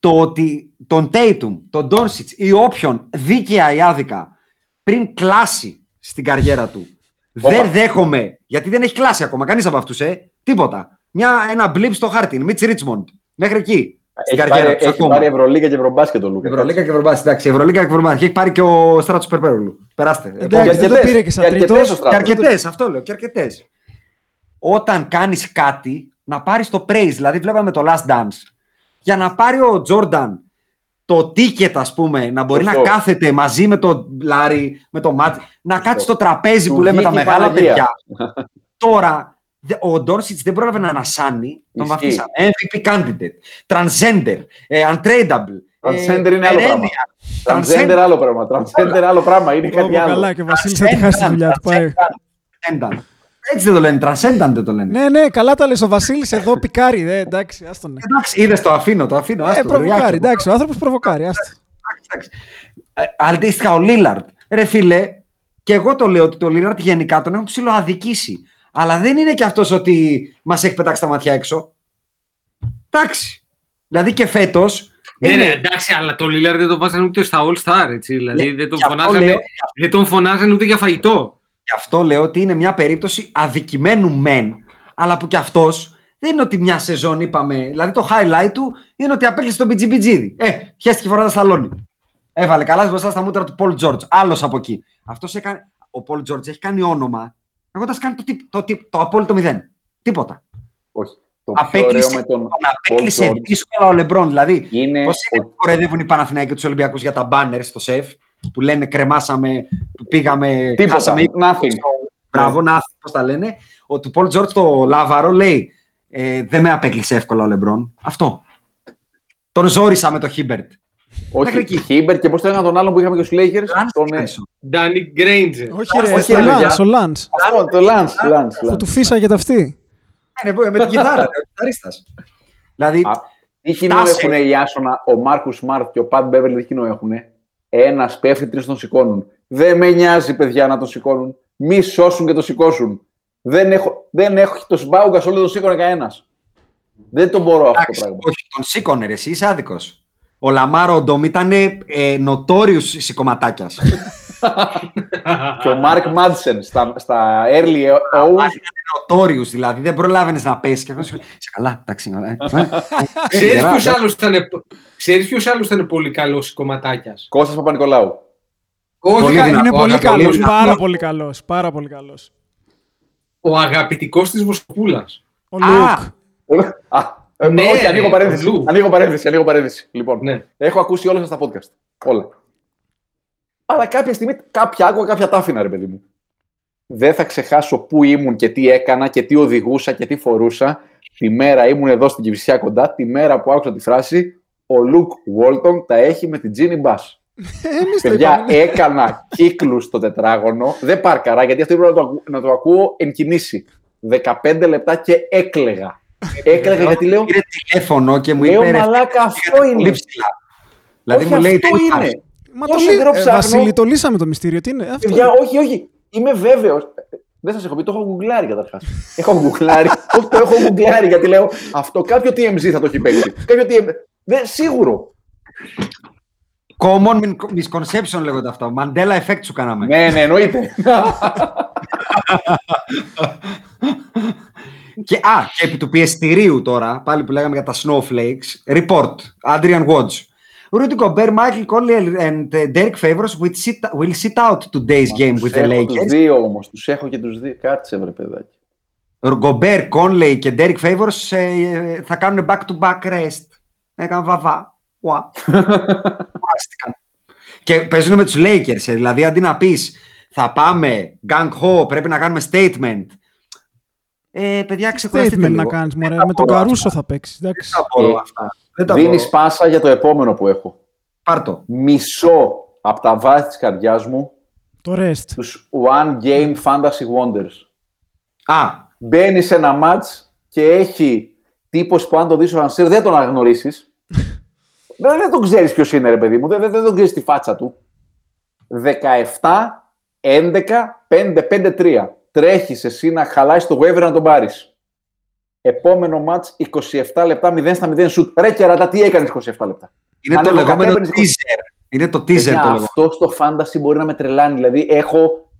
Το ότι τον Τέιτουμ, τον Ντόνσιτς ή όποιον δίκαια ή άδικα πριν κλάσει στην καριέρα του. Όπα. Δεν δέχομαι, γιατί δεν έχει κλάσει ακόμα κανείς από αυτούς, ε. Τίποτα. Μια, ένα μπλιπ στο χάρτη. Μίτς Ρίτσμοντ. Μέχρι εκεί. Στην Έχει καριέρα πάρει, τους. έχει ακόμα. πάρει Ευρωλίγα και Ευρωμπάσκετ ο Λούκα. Ευρωλίγα και Ευρωμπάσκετ. Εντάξει, Ευρωλίγα και Ευρωμπάσκετ. Έχει πάρει και ο Στράτσο Περπέρολου. Περάστε. Εντάξει, Επόμενη. δεν το πήρε και σαν αρκετές τρίτος. ο Και Στράτος. αρκετέ, αυτό λέω. Και αρκετές. Όταν κάνεις κάτι, να πάρεις το praise. Δηλαδή, βλέπαμε το Last Dance. Για να πάρει ο Τζόρνταν το ticket, ας πούμε, να μπορεί Σωστό. να κάθεται μαζί με τον Λάρι, με τον Μάτ, να κάτσει στο τραπέζι Του που λέμε τα βγήκε η μεγάλα Παναγία. παιδιά. Τώρα, δε- ο Ντόρσιτς δεν πρόλαβε να ανασάνει. Τον Ισχύει. βαθίσαμε. MVP candidate, transgender, ε, untradeable. Transgender είναι άλλο πράγμα. perennial, Transgender άλλο πράγμα. Transgender άλλο πράγμα. Είναι κάτι Όπο καλά άλλο. και ο Βασίλης θα τη χάσει τη δουλειά του. Πάει. Transcendent. Έτσι δεν το λένε, transcendent δεν το λένε. Ναι, ναι, καλά τα λες. Ο Βασίλης εδώ πικάρει. Ε, εντάξει, άστον. Εντάξει, είδες το αφήνω, το αφήνω. Ε, άστο, προβοκάρει. ριάκι. Εντάξει, ο άνθρωπος προβοκάρει. Άστο. Εντάξει. Ε, Αντίστοιχα, ο Λίλαρντ. Ρε φίλε, και εγώ το λέω ότι το Λίλαρντ γενικά τον έχουν ψηλοαδικήσει. Αλλά δεν είναι και αυτός ότι μας έχει πετάξει τα μάτια έξω. Εντάξει. Δηλαδή και φέτος. Ναι, ναι, εντάξει, αλλά το Λίλαρ δεν τον βάζανε ούτε στα All Star. Έτσι, δηλαδή Ναι, δεν, τον γι' αυτό φωνάζανε, λέω- δεν τον φωνάζανε ούτε για φαγητό. Γι' αυτό λέω ότι είναι μια περίπτωση αδικημένου μεν, αλλά που κι αυτός δεν είναι ότι μια σεζόν είπαμε. Δηλαδή το highlight του είναι ότι απέκλεισε τον BGBG. Ε, χαίστηκε φορά τα σταλόνι. Έβαλε καλά μπροστά στα μούτρα του Πολ Τζόρτζ. Άλλος από εκεί. Αυτός έκανε, ο Πολ Τζόρτζ έχει κάνει όνομα έχοντα κάνει το, τύπ- το, τύπ- το απόλυτο μηδέν. Τίποτα. Όχι. Το πιο ωραίο Απέκλεισε, με τον τον Paul απέκλεισε George δύσκολα ο Λεμπρόν. Δηλαδή, είναι Πώς είναι που κοροϊδεύουν οι Παναθηναϊκοί και τους Ολυμπιακούς για τα μπάνερ στο ΣΕΦ που λένε κρεμάσαμε, που πήγαμε, Τίποτα. χάσαμε. Nothing. Μπράβο, να πώς τα λένε. Ο του Πολ Τζόρτζ το Λάβαρο λέει ε, Δεν με απέκλεισε εύκολα ο Λεμπρόν. Αυτό. Τον ζόρισα με το Χίμπερτ. Όχι, Μέχρι εκεί. Χίμπερ και πώς το έκανα τον άλλον που είχαμε και στους Lakers. Τον, ε, Ντάνι Γκρέιντζερ. Όχι ρε, όχι, ο ρε, Λάνς, παιδιά. ο Λάνς. Αυτό, το Λάνς, Λάνς, Που Λάνς. του φύσαγε τα αυτή. Ναι, με την κιθάρα, ο κιθαρίστας. Δηλαδή, Α, Τι κοινό Φτάσε. έχουν οι Άσονα, ο Μάρκους Σμαρτ και ο Πατ Μπέβερλι, τι κοινό έχουν. Ένας πέφτει, τρεις τον σηκώνουν. Δεν με νοιάζει, παιδιά, να τον σηκώνουν. Μη σώσουν και τον σηκώσουν. Δεν έχω, δεν έχω το Σμπάουγκα, όλο τον σήκωνε κανένας. Δεν τον μπορώ αυτό το εντάξει, πράγμα. όχι, τον σήκωνε ρε, εσύ είσαι άδικος. Ο Λαμάρο Ντόμ ήταν ε, νοτόριο σηκωματάκιας. Και ο Μάρκ Μάντσεν στα, στα early O's. νοτόριου δηλαδή, δεν προλάβαινες να πέσεις. Και αυτός είπε, «Είσαι καλά, εντάξει. ωραία, ε, Ξέρεις ε, ποιος ε, άλλος ήταν, ξέρεις ποιος άλλος ήταν πολύ καλός κομματάκιας. Κώστας Παπα-Νικολάου. Όχι, Πολύ κα- δυνατό. Είναι ο πολύ αγαπητικός- καλός, δυνατός. πάρα πολύ καλός, πάρα πολύ καλός. Ο αγαπητικός της Βοσκοπούλας. Ο Α, Λουκ. Α, ε, Ναι, όχι, ανοίγω ρε, παρένθεση. αλλού. Ανοίγω παρένθεση, ανοίγω παρένθεση. Λοιπόν, Ναι. έχω ακούσει όλα σας τα podcast. Όλα. Αλλά κάποια στιγμή, κάποια άκουγα, κάποια τα άφηνα, ρε παιδί μου. Δεν θα ξεχάσω πού ήμουν και τι έκανα και τι οδηγούσα και τι φορούσα. Τη μέρα ήμουν εδώ στην Κυφυσιά κοντά, τη μέρα που άκουσα τη φράση «Ο Λουκ Βόλτον τα έχει με την Τζίνι Μπάς». Εμείς το Παιδιά, είπαμε. έκανα κύκλους στο τετράγωνο. Δεν πάρκαρα, γιατί αυτό πρέπει να το, ακού- να το ακούω εν κινήσει. 15 λεπτά και έκλεγα. Έκλεγα γιατί λέω, Πήρε τηλέφωνο και μου λέω είπε. ρε, μαλάκα αυτό πολύ είναι. ψηλά. Δηλαδή όχι, μου λέει αυτό δεν είναι. υπάρχει. Μα το Όσο λύ- καιρό ε, ψάχνω- Βασίλη, το λύσαμε το μυστήριο. Τι είναι αυτό; Παιδιά, όχι, όχι. Είμαι βέβαιος. Δεν σας έχω πει, το έχω γκουγκλάρει καταρχάς. έχω γκουγκλάρει. όχι, το έχω γκουγκλάρει γιατί λέω αυτό κάποιο TMZ θα το έχει παίξει. κάποιο TMZ. Δεν, σίγουρο. Common min- misconception λέγονται αυτά. Mandela effect σου κάναμε. ναι, ναι, εννοείται. Και, α, και επί του πιεστηρίου τώρα, πάλι που λέγαμε για τα snowflakes, report, Adrian Watch. Rudy Gobert, Michael Conley and uh, Derek Favors will sit, will sit out today's game with Τους the έχω τους Lakers. δύο όμως. Τους έχω και τους δύο. Κάτσε, βρε παιδάκι. Γκομπέρ, Κόνλεϊ και Ντέρικ Favors ε, θα κάνουν back-to-back rest. Έκαναν βαβά. Ουα. Κουράστηκαν. και παίζουν με τους Lakers. ε, Δηλαδή αντί να πεις θα πάμε, gang ho, πρέπει να κάνουμε statement. Ε, παιδιά, ξεκουραστείτε Statement λίγο. να κάνεις, Δεν μωρέ. τα Με τον μπορώ Καρούσο αυτά. θα παίξεις. εντάξει. Δεν τα μπορώ Ε, αυτά. Δεν τα Δίνεις μπορώ. πάσα για το επόμενο που έχω. Πάρ' το. Μισό από τα βάθη της καρδιάς μου Το rest. τους One Game Fantasy Wonders. Α, Μπαίνει σε ένα μάτς και έχει τύπος που αν το δεις ο Ρανσίρ δεν τον αναγνωρίσεις. δεν, δεν τον ξέρεις ποιος είναι ρε παιδί μου, δεν, δεν, δεν τον ξέρεις τη φάτσα του. 17, 11, 5, 5, 3. Τρέχεις εσύ να χαλάσεις το waiver να τον πάρεις. Επόμενο μάτς 27 λεπτά 0 στα 0 σουτ. Ρε κερατά, τι έκανες 27 λεπτά; είναι Αν το έπρεπε λεγόμενο κατέβαινες- teaser. Είναι το teaser Παιδιά, το λεγόμενο. αυτό στο fantasy μπορεί να με τρελάνει. Δηλαδή, έχω.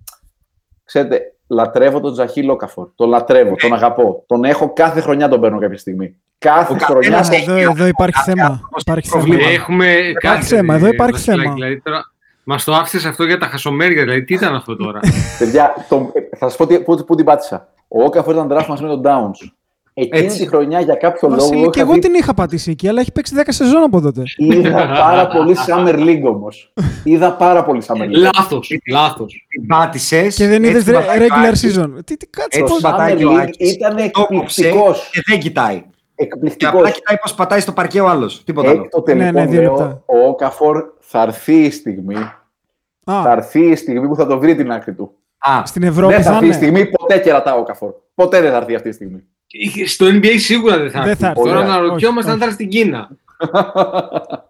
Ξέρετε, λατρεύω τον Τζαχί Λόκαφορ. Τον λατρεύω, τον αγαπώ. Τον έχω κάθε χρονιά τον παίρνω κάποια στιγμή. Κάθε Ο χρονιά. καθένας Α, έχει εδώ, ο- εδώ υπάρχει ο- θέμα. ο- Υπάρχει προβλήματα. θέμα. Έχουμε κάτι. θέμα, εδώ υπάρχει θέμα. Δηλαδή, τώρα, Μα το άφησες αυτό για τα χασομέρια, δηλαδή τι ήταν αυτό τώρα; Παιδιά, τον- ε, θα σας πω τι- πού, πού την πάτησα. Ο Όκαφορ ήταν draft μαζί με τον Downs. Εκείνη Έτσι. τη χρονιά για κάποιο λόγο. Βασίλη, και είχα εγώ δει- την είχα πατήσει εκεί, αλλά έχει παίξει 10 σεζόν από τότε. Είδα πάρα πολύ Summer League όμως. Είδα πάρα πολύ Summer League. λάθος, λάθος. Την πάτησες, Και δεν έτσι είδες την πατάει το regular Άκης, season. Τι, τι κάτσε Έτσι Το πώς- πατάει Summer και ο League Άκης. ήταν Το κόψε εκπληκτικός. Και δεν κοιτάει. Και Εκπληκτικό. απλά κοιτάει πώς πατάει στο παρκέ ο άλλος. Τίποτα άλλο. Έκτοτε Ναι, ναι, λοιπόν δύο λέω, λεπτά. ο Όκαφορ θα έρθει η στιγμή θα Α, έρθει η στιγμή που θα το βρει την άκρη του. Α, στην Ευρώπη δεν θα θα έρθει η είναι. στιγμή ποτέ κερατά ο Καφόρ. Ποτέ δεν θα έρθει αυτή η στιγμή. Στο NBA σίγουρα δεν θα Δεν έρθει. θα έρθει. Τώρα Ωραία. αναρωτιόμαστε Όχι, αν θα έρθει στην Κίνα.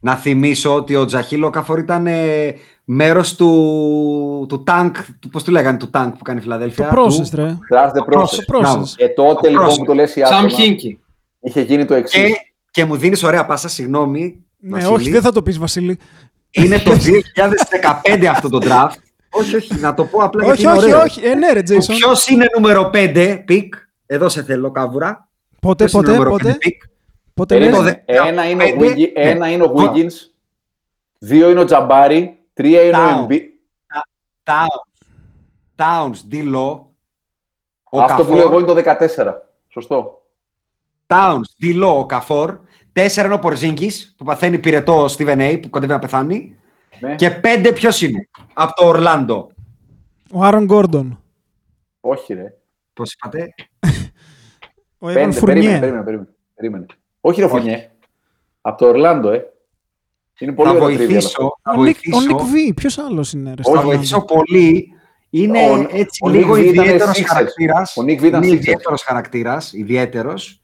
να θυμίσω ότι ο Τζαχίλο Καφόρ ήταν ε, μέρος του, του tank, του, πώς του λέγανε, του tank που κάνει η Το Φιλαδέλφια. process, του- ρε. Χρειάζεται Το πρόσθεση. process. Μπράβο. Και τότε Το λοιπόν process. που το λες η Σαμ άτομα, Χίνκι. είχε γίνει το εξής. Και, και μου δίνεις ωραία πάσα, συγγνώμη. Ναι, Βασίλη. όχι, δεν θα το πεις, Βασίλη. Είναι το 2015 αυτό το draft. όχι, όχι, να το πω απλά γιατί όχι, είναι όχι, ωραίο. όχι. Ε, ναι, ρε, Jason. Ποιος είναι νούμερο 5 pick, εδώ σε θέλω κάβουρα. Πότε, Ποιος είναι πότε, νούμερο πότε; πέντε pick? Πότε Περίμενε. λες; το δε- Ένα είναι, ο πέντε. Wiggins, Ναι. ένα είναι ο Wiggins, δύο είναι ο Τζαμπάρι, τρία είναι Down. ο Embiid. Towns, Towns, Dilo. Ο Αυτό που λέω εγώ Καφόρ, είναι το 14. Σωστό. Towns, Dilo, ο Καφόρ. Τέσσερα είναι ο Πορζίνκης που παθαίνει πυρετό ο Steven A που κοντεύει να πεθάνει. Ναι. Και πέντε ποιος είναι. Από το Ορλάντο; Ο Άρον Γκόρντον. Όχι ρε. Πώς είπατε; Ο Εύαν Πέντε, περίμενε, Φουρνιέ. περίμενε, περίμενε, περίμενε. Όχι ρε Φουρνιέ. Από το Ορλάντο, ε. Είναι πολύ Θα ωραίο trivia αυτό. βοηθήσω. Θα Ο Νικ- Ο βοηθήσω. Νικ Βι. Ποιος άλλος είναι, ρε. Θα στο βοηθήσω Orlando? πολύ. Είναι Ο- έτσι ο λίγο Nick V ήταν ιδιαίτερος Sixers. χαρακτήρας. Ο Nick V ήταν Είναι Sixers. ιδιαίτερος χαρακτήρας. Ιδιαίτερος.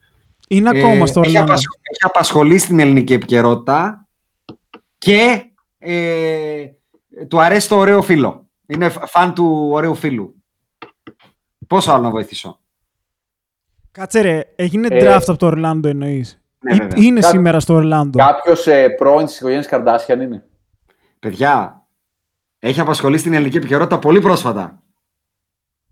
Είναι ακόμα στο Ε, έχει, Orlando. απασχολ- έχει απασχολήσει την ελληνική επικαιρότητα και ε, του αρέσει το ωραίο φίλο. Είναι φ- φαν του ωραίου φίλου. Πόσο άλλο να βοηθήσω; Κάτσε ρε, έγινε Ε, draft από το Orlando εννοείς; Ναι, Ή- βέβαια. Είναι Κά- σήμερα στο Orlando. Κάποιος ε, πρώην της οικογένειας Καρδάσιαν είναι; Παιδιά, έχει απασχολήσει την ελληνική επικαιρότητα πολύ πρόσφατα.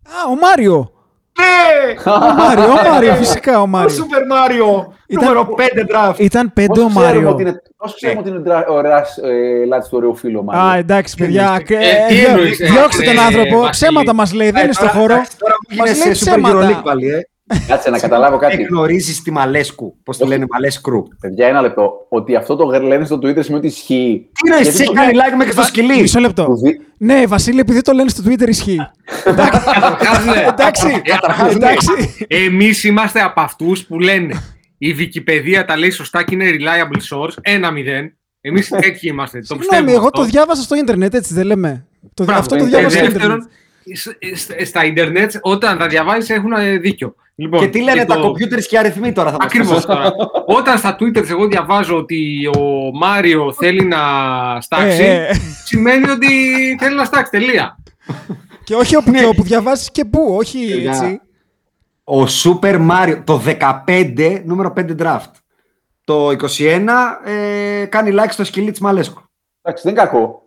Α, ο Μάριο. Ναι! Ο Μάριο, ο Μάριο, φυσικά ο Ο Μάριο. Super Mario! Ήταν- Νούμερο 5 draft. Ήταν πέντε Πώς ο ξέρουμε Μάριο. ότι είναι, πώς ξέρουμε ότι είναι ντρα- ωραίος, ε, λάτς του ωραίου φίλου ο Μάριο; Α, εντάξει, παιδιά. Ε, ε, τι δια- εννοείς, ε, Διώξτε τον ε, άνθρωπο. Βασίλη. Ψέματα μας λέει, δεν είναι στο τώρα- χώρο. εντάξει, Τώρα μου Μας γίνεσαι λέει Super ψέματα. EuroLeague πάλι, ε. Κάτσε να καταλάβω Δεν κάτι. γνωρίζεις τη Μαλέσκου. Πώς τη Όχι. λένε Μαλέσκου. Παιδιά, ένα λεπτό. Ότι αυτό το λένε στο Twitter σημαίνει ότι ισχύει. Τι νοείς, Γιατί σε έχει το- κάνει like μέχρι στο σκυλί. Μισό λεπτό. Του δι- Ναι, Βασίλη, επειδή το λένε στο Twitter ισχύει. Καταρχάς, ναι. Εντάξει, Καταρχάς, ναι. εντάξει. Εμείς είμαστε από αυτούς που λένε η Wikipedia τα λέει σωστά και είναι reliable source, 1-0. Εμείς τέτοιοι είμαστε. Το Συγγνώμη, πιστεύουμε εγώ αυτό. το διάβασα στο ίντερνετ, έτσι δεν λέμε. Το, Μπράβο. αυτό το Και διάβασα στο Και ίντερνετ. δεύτερον, σ- σ- στα ίντερνετ, όταν τα διαβάζεις έχουν ε, δίκιο. Λοιπόν, Και τι λένε τα το- κομπιούτερς και οι αριθμοί τώρα θα μας Ακριβώς πεις. τώρα. Όταν στα Twitter εγώ διαβάζω ότι ο Μάριο θέλει να στάξει, Ε, ε. σημαίνει ότι θέλει να στάξει. Τελεία. Και όχι όπου, και όπου διαβάζεις και πού, όχι Παιδιά, έτσι. Ο Super Mario, το 15, νούμερο 5 draft. Το 21 ε, κάνει like στο σκυλί της Μαλέσκου. Εντάξει, δεν είναι κακό.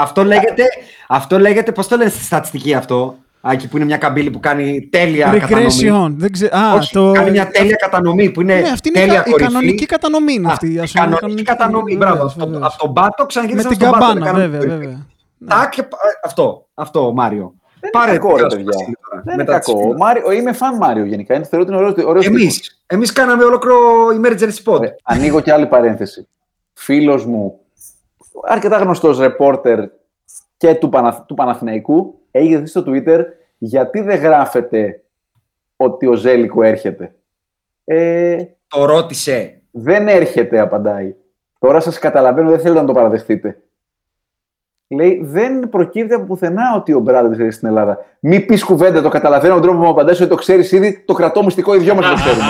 Αυτό λέγεται, αυτό λέγεται, πώς το λένε στη στατιστική αυτό, Άκη, που είναι μια καμπύλη που κάνει τέλεια κατανομή; Regression. Δεν ξέ... Α, Όχι, το... κάνει μια τέλεια κατανομή που είναι Ναι, αυτή είναι η, τέλεια κα- η κορυφή. κανονική κατανομή είναι Α, αυτή. η ας πούμε, κανονική κατανομή, μπράβο. βεβαίως, Από, βεβαίως. από τον πάτο Με ξαναγυρίσαμε την στον πάτο. καμπάνα, είναι κανονική βέβαια, κορυφή. βέβαια. Τάκ, και πα- αυτό, αυτό ο Μάριο. Δεν Πάρε είναι κακό, ρε δικιά σου παιδιά. Βασίλη, τώρα, Δεν είναι μετά τις κακό. Ο φίλες. Μάριο, είμαι φαν Μάριο γενικά. Είναι, θεωρώ ότι είναι ωραίος, ωραίος τύπος. Εμείς, εμείς κάναμε ολόκληρο emergency spot. Ε, ανοίγω και άλλη παρένθεση. Φίλος μου, αρκετά γνωστός ρεπόρτερ και του, Παναθ... του Παναθηναϊκού, έχει δει στο Twitter γιατί δεν γράφεται ότι ο Ζέλικο έρχεται. Ε, Το ρώτησε. δεν έρχεται, απαντάει. Τώρα σας καταλαβαίνω, δεν θέλετε να το παραδεχτείτε. Λέει, δεν προκύπτει από πουθενά ότι ο Μπράδερ έρχεται στην Ελλάδα. Μη πεις κουβέντα, το καταλαβαίνω τον τρόπο που μου απαντάς ότι το ξέρεις ήδη, το κρατώ μυστικό, οι δυο μας το ξέρουμε.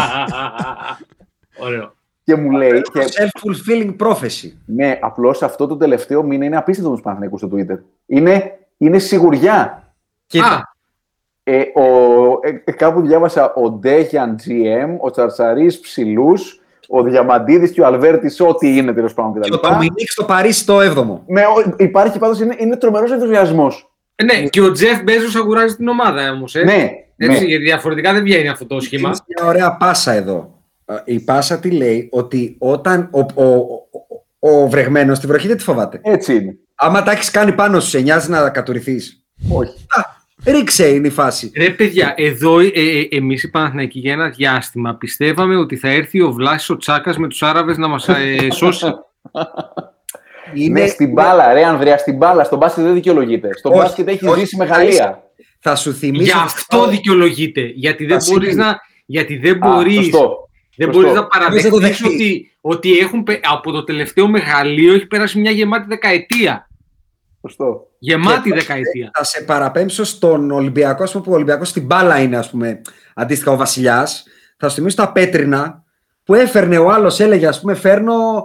Ωραίο. Και μου λέει, και Self-fulfilling prophecy. Ναι, απλώς αυτό το τελευταίο μήνα είναι απίστευτο με τους Παναθηναϊκούς στο Twitter. Είναι, είναι σιγουριά. Κοίτα, Ε, ο, ε, ε, κάπου διάβασα ο Ντέχιαν GM, ο Τσαρτσαρής Ψηλούς, ο Διαμαντίδης και ο Αλβέρτης, ό,τι είναι τέλος πάντων και κτλ. ο Ντομινίκ στο Παρίσι το 7ο. Ναι, ο- υπάρχει πάντως είναι, είναι τρομερός ενθουσιασμός. Ε, ναι, και ο Τζεφ Μπέζος αγοράζει την ομάδα όμως. Ε. Ναι, Έτσι, ναι. Γιατί διαφορετικά δεν βγαίνει αυτό το σχήμα. Είναι μια ωραία πάσα εδώ. Ε, Η πάσα τι λέει, ότι όταν ο, ο, ο, ο βρεγμένος στη βροχή δεν τη φοβάται. έτσι είναι. Άμα τα έχεις κάνει πάνω σου, σε νοιάζει να κατουρηθείς; Όχι. Ρίξε είναι η φάση. Ρε παιδιά, εδώ ε, ε, εμείς οι Παναθηναϊκοί για ένα διάστημα πιστεύαμε ότι θα έρθει ο Βλάσης ο Τσάκας με τους Άραβες να μας ε, σώσει. Ναι, στην μπάλα, ρε Ανδρέα, στην μπάλα. Στον μπάσκετ δεν δικαιολογείται. Στο Όχι, μπάσκετ έχεις όχι, ζήσει μεγαλεία. Θα σου θυμίσω. Γι' αυτό δικαιολογείται. Γιατί δεν Βασίλη. μπορείς να, γιατί δεν Α, μπορείς, σωστό. Δεν σωστό. μπορείς να δεν το παραδεχτείς δεχτείς. ότι, ότι έχουν, πε- από το τελευταίο μεγαλείο έχει περάσει μια γεμάτη δεκαετία. σωστό. Γεμάτη Και- δεκαετία. Θα σε παραπέμψω στον Ολυμπιακό, ας πούμε, που ο Ολυμπιακός στην μπάλα είναι, ας πούμε, αντίστοιχα ο Βασιλιάς. Θα σου θυμίσω τα πέτρινα που έφερνε ο άλλος, έλεγε, ας πούμε, φέρνω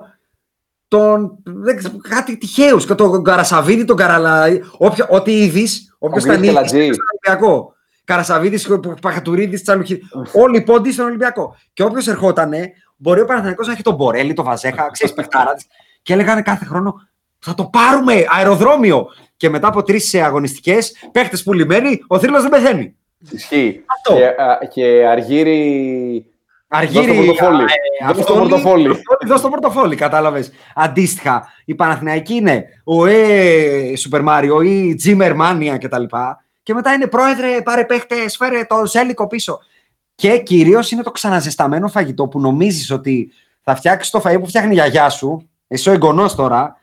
τον. Δεν ξέρω, κάτι τυχαίους. Και τον Καρασαβίδη, τον Καραλα. όποιο- Ό,τι είδη, όποιος Γκρις ήταν και ήδη Λατζή. στον Ολυμπιακό. Καρασαβίδη, Παχατουρίδης, Τσαλουχίδη. Όλοι οι πόντοι στον Ολυμπιακό. Και όποιος ερχότανε, μπορεί ο Παναθηναϊκός να έχει τον Μπορέλη, τον Βαζέχα, ξέρεις, παιχτάρα της. Και έλεγαν κάθε χρόνο, θα το πάρουμε αεροδρόμιο. Και μετά από τρεις αγωνιστικές, παίχτες πουλημένοι, ο θρύλος δεν πεθαίνει. Ισχύει. Αυτό. Και, α, και αργύρι. Αργύρι. Δώσ' το πορτοφόλι. ε, Δώσ' το Αυτόλη- πορτοφόλι. Αυτόλη, Δώσ' το πορτοφόλι, κατάλαβες. Αντίστοιχα, η Παναθηναϊκή είναι ο Ε Σούπερ Μάριο ή Τζίμερ Μάνια κτλ. Και μετά είναι πρόεδρε, πάρε παίχτες, φέρε το Ζέλικο πίσω. Και κυρίως είναι το ξαναζεσταμένο φαγητό που νομίζεις ότι θα φτιάξεις το φαγητό που φτιάχνει η γιαγιά σου, εσύ ο εγγονός τώρα,